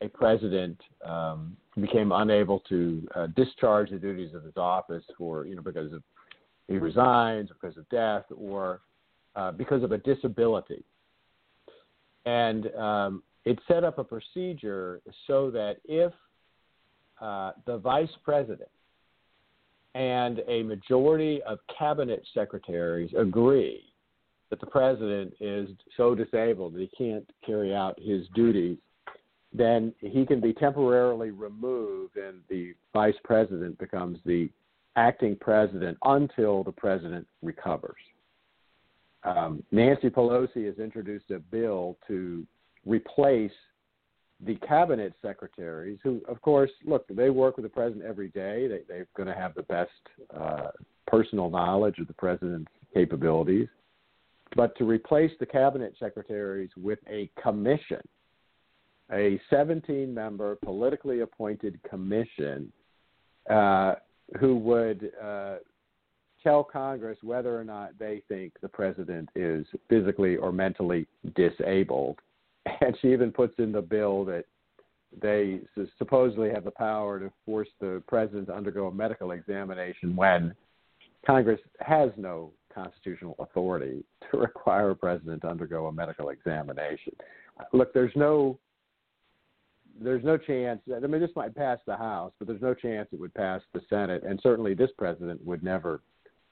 a president um, became unable to uh, discharge the duties of his office for, you know, because of he resigns, because of death, or uh, because of a disability. And um, it set up a procedure so that if uh, the vice president and a majority of cabinet secretaries agree that the president is so disabled that he can't carry out his duties, then he can be temporarily removed and the vice president becomes the acting president until the president recovers um, Nancy Pelosi has introduced a bill to replace the cabinet secretaries, who, of course, look, they work with the president every day. They, they're going to have the best uh, personal knowledge of the president's capabilities. But to replace the cabinet secretaries with a commission, a 17 member politically appointed commission uh, who would uh, tell Congress whether or not they think the president is physically or mentally disabled. And she even puts in the bill that they supposedly have the power to force the president to undergo a medical examination when Congress has no constitutional authority to require a president to undergo a medical examination. Look, there's no there's no chance. I mean, this might pass the House, but there's no chance it would pass the Senate, and certainly this president would never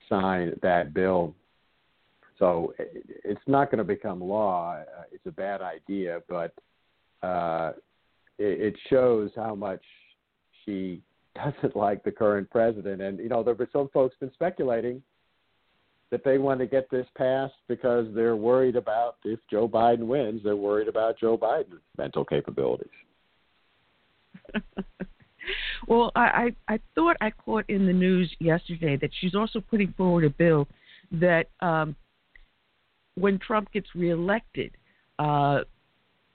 sign that bill. So it's not going to become law. It's a bad idea, but uh, it, it shows how much she doesn't like the current president. And you know, there have some folks been speculating that they want to get this passed because they're worried about if Joe Biden wins, they're worried about Joe Biden's mental capabilities. well, I, I I thought I caught in the news yesterday that she's also putting forward a bill that um, when Trump gets reelected, uh,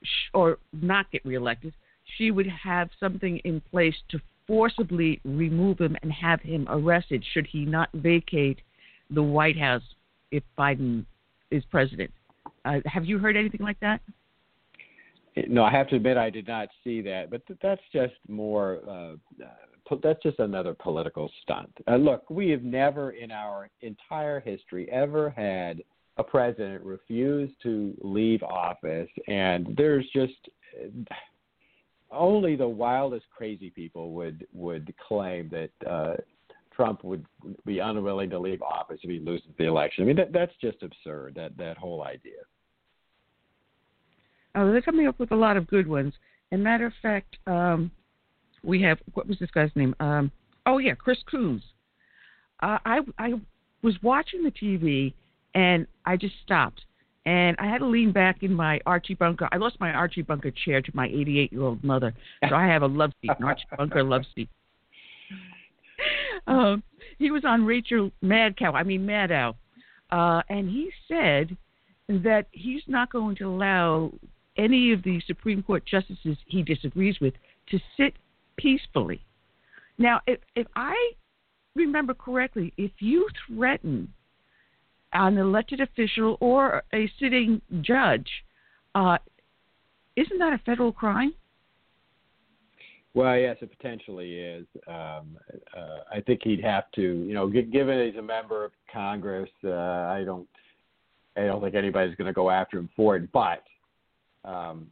sh- or not get reelected, she would have something in place to forcibly remove him and have him arrested should he not vacate the White House if Biden is president. Uh, have you heard anything like that? No, I have to admit I did not see that, but that's just more. Uh, uh, that's just another political stunt. Uh, look, we have never in our entire history ever had a president refuse to leave office, and there's just only the wildest crazy people would would claim that uh, Trump would be unwilling to leave office if he loses the election. I mean, that, that's just absurd. That that whole idea. Oh, they're coming up with a lot of good ones. And matter of fact, um, we have what was this guy's name? Um, oh yeah, Chris Coons. Uh, I I was watching the TV and I just stopped and I had to lean back in my Archie Bunker. I lost my Archie Bunker chair to my 88 year old mother, so I have a love seat, an Archie Bunker love seat. Um, he was on Rachel Madcow, I mean Maddow, uh, and he said that he's not going to allow any of the Supreme Court justices he disagrees with to sit peacefully. Now, if, if I remember correctly, if you threaten an elected official or a sitting judge, uh, isn't that a federal crime? Well, yes, it potentially is. Um, uh, I think he'd have to, you know, given he's a member of Congress, uh, I don't, I don't think anybody's going to go after him for it. But um,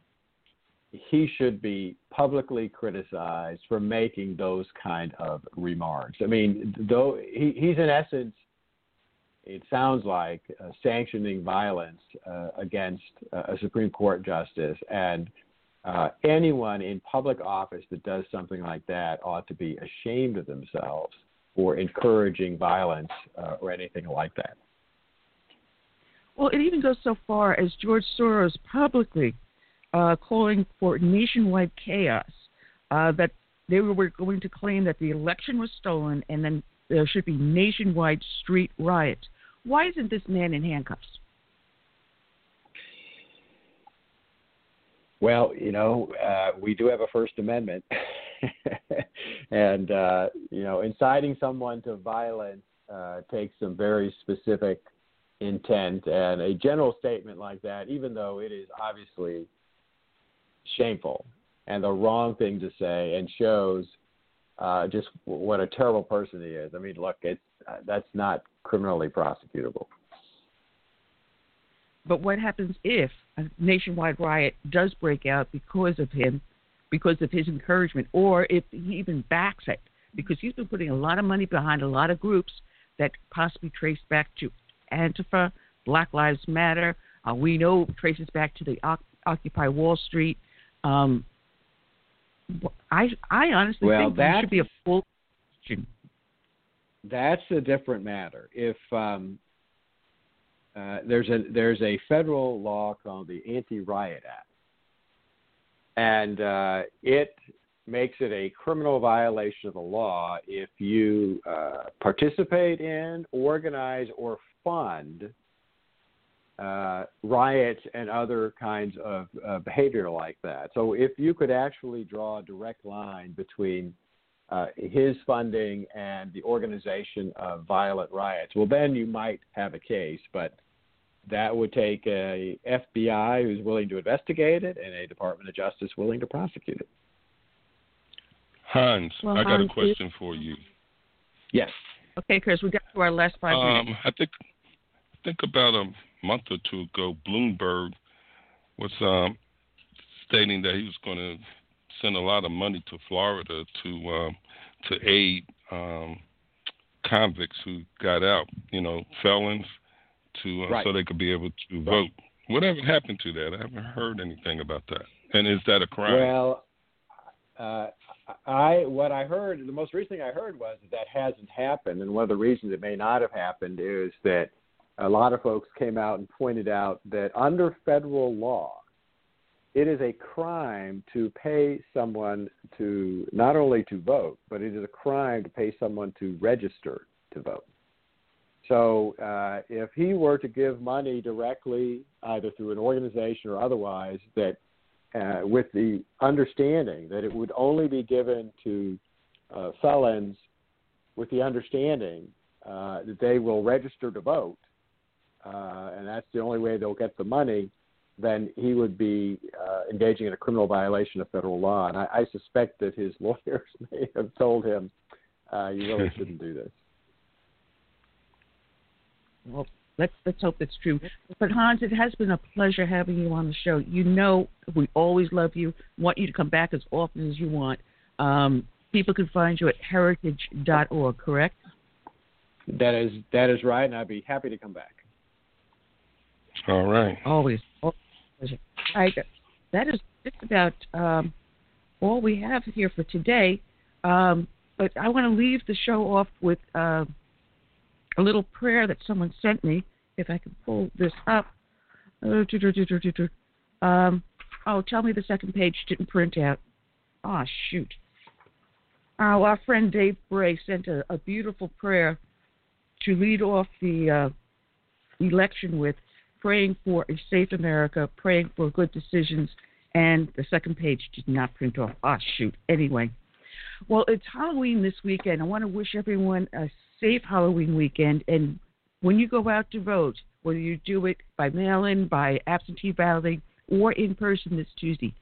he should be publicly criticized for making those kind of remarks. I mean, though he, he's in essence it sounds like uh, sanctioning violence uh, against uh, a Supreme Court justice. And uh, anyone in public office that does something like that ought to be ashamed of themselves for encouraging violence uh, or anything like that. Well, it even goes so far as George Soros publicly uh, calling for nationwide chaos, that they were going to claim that the election was stolen and then there should be nationwide street riots. Why isn't this man in handcuffs? Well, you know, uh, we do have a First Amendment, and uh, you know, inciting someone to violence uh, takes some very specific intent, and a general statement like that, even though it is obviously shameful and the wrong thing to say, and shows uh, just what a terrible person he is. I mean, look, it's uh, that's not criminally prosecutable. But what happens if a nationwide riot does break out because of him, because of his encouragement, or if he even backs it? Because he's been putting a lot of money behind a lot of groups that possibly trace back to Antifa, Black Lives Matter. Uh, we know traces back to the Occupy Wall Street. Um, I I honestly well, think there should be a full question that's a different matter. If um, uh, there's a there's a federal law called the Anti-Riot Act, and uh, it makes it a criminal violation of the law if you uh, participate in, organize, or fund uh, riots and other kinds of uh, behavior like that. So if you could actually draw a direct line between uh, his funding and the organization of violent riots, well, then you might have a case. But that would take a FBI who's willing to investigate it and a Department of Justice willing to prosecute it. Hans, Well, I got Hans, a question for you. Yes. Okay, Chris, we got to our last five Um, minutes. I think I think about a month or two ago, Bloomberg was um, stating that he was going to send a lot of money to Florida to um, to aid um, convicts who got out, you know, felons, to uh, Right. so they could be able to vote. Whatever happened to that? I haven't heard anything about that. And is that a crime? Well, uh, I what I heard, the most recent thing I heard was that that hasn't happened, and one of the reasons it may not have happened is that a lot of folks came out and pointed out that under federal law, it is a crime to pay someone to not only to vote, but it is a crime to pay someone to register to vote. So uh, if he were to give money directly, either through an organization or otherwise, that uh, with the understanding that it would only be given to uh, felons with the understanding uh, that they will register to vote, uh, and that's the only way they'll get the money, then he would be uh, engaging in a criminal violation of federal law. And I, I suspect that his lawyers may have told him, uh, you really shouldn't do this. Well, let's let's hope it's true. But Hans, it has been a pleasure having you on the show. You know, we always love you. Want you to come back as often as you want. Um, people can find you at heritage.org, correct? That is that is right, and I'd be happy to come back. All right. Always. always. All right, that is just about um, all we have here for today. Um, but I want to leave the show off with uh, a little prayer that someone sent me. If I can pull this up. Um, oh, tell me the second page didn't print out. Oh, shoot. Oh, our friend Dave Bray sent a, a beautiful prayer to lead off the uh, election with, praying for a safe America, praying for good decisions, and the second page did not print off. Ah, shoot. Anyway, well, it's Halloween this weekend. I want to wish everyone a safe Halloween weekend. And when you go out to vote, whether you do it by mail in, by absentee balloting, or in person this Tuesday,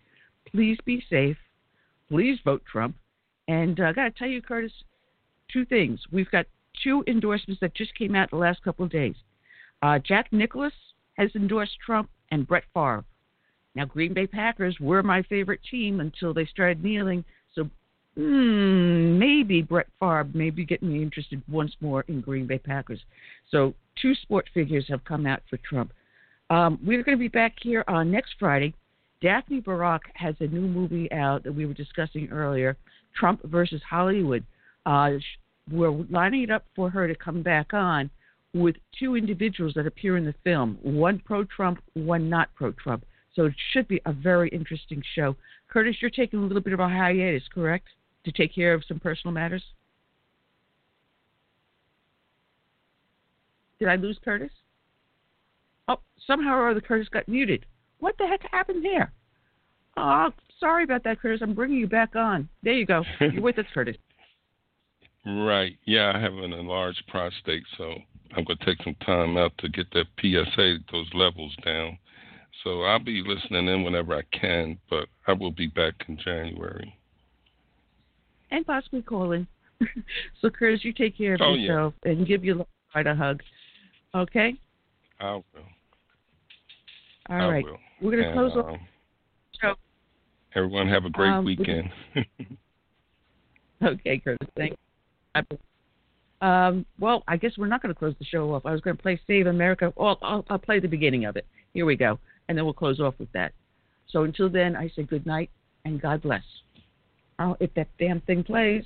please be safe. Please vote Trump. And uh, I got to tell you, Curtis, two things. We've got two endorsements that just came out the last couple of days. Uh, Jack Nicklaus has endorsed Trump and Brett Favre. Now, Green Bay Packers were my favorite team until they started kneeling. So hmm, maybe Brett Favre may be getting me interested once more in Green Bay Packers. So two sport figures have come out for Trump. Um, we're going to be back here on next Friday. Daphne Barak has a new movie out that we were discussing earlier, Trump versus Hollywood. Uh, we're lining it up for her to come back on with two individuals that appear in the film, one pro Trump, one not pro Trump. So it should be a very interesting show. Curtis, you're taking a little bit of a hiatus, correct? To take care of some personal matters? Did I lose Curtis? Oh, somehow or other Curtis got muted. What the heck happened there? Oh, sorry about that, Curtis. I'm bringing you back on. There you go. You're with us, Curtis. Right. Yeah, I have an enlarged prostate, so I'm going to take some time out to get that PSA, those levels down. So I'll be listening in whenever I can, but I will be back in January. And possibly calling. so, Curtis, you take care of Oh, yeah. yourself and give your right a hug. Okay? I will. All I right. will. We're going to close off um, show. Everyone have a great Um, weekend. Okay, Curtis. Thank you. Um, well, I guess we're not going to close the show off. I was going to play Save America. Well, I'll, I'll play the beginning of it. Here we go. And then we'll close off with that. So until then, I say good night and God bless. Oh, if that damn thing plays.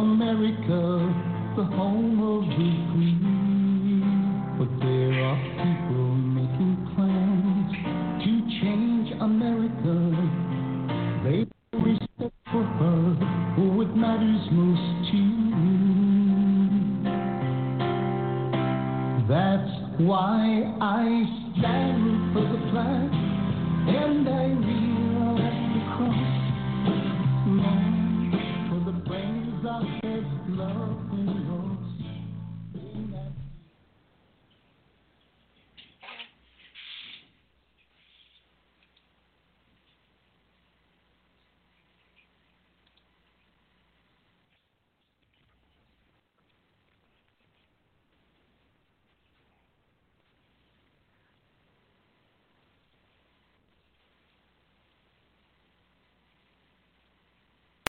America, the home of the free. But there are people making plans to change America. They respect for her, for what matters most to you. That's why I stand for the flag and I.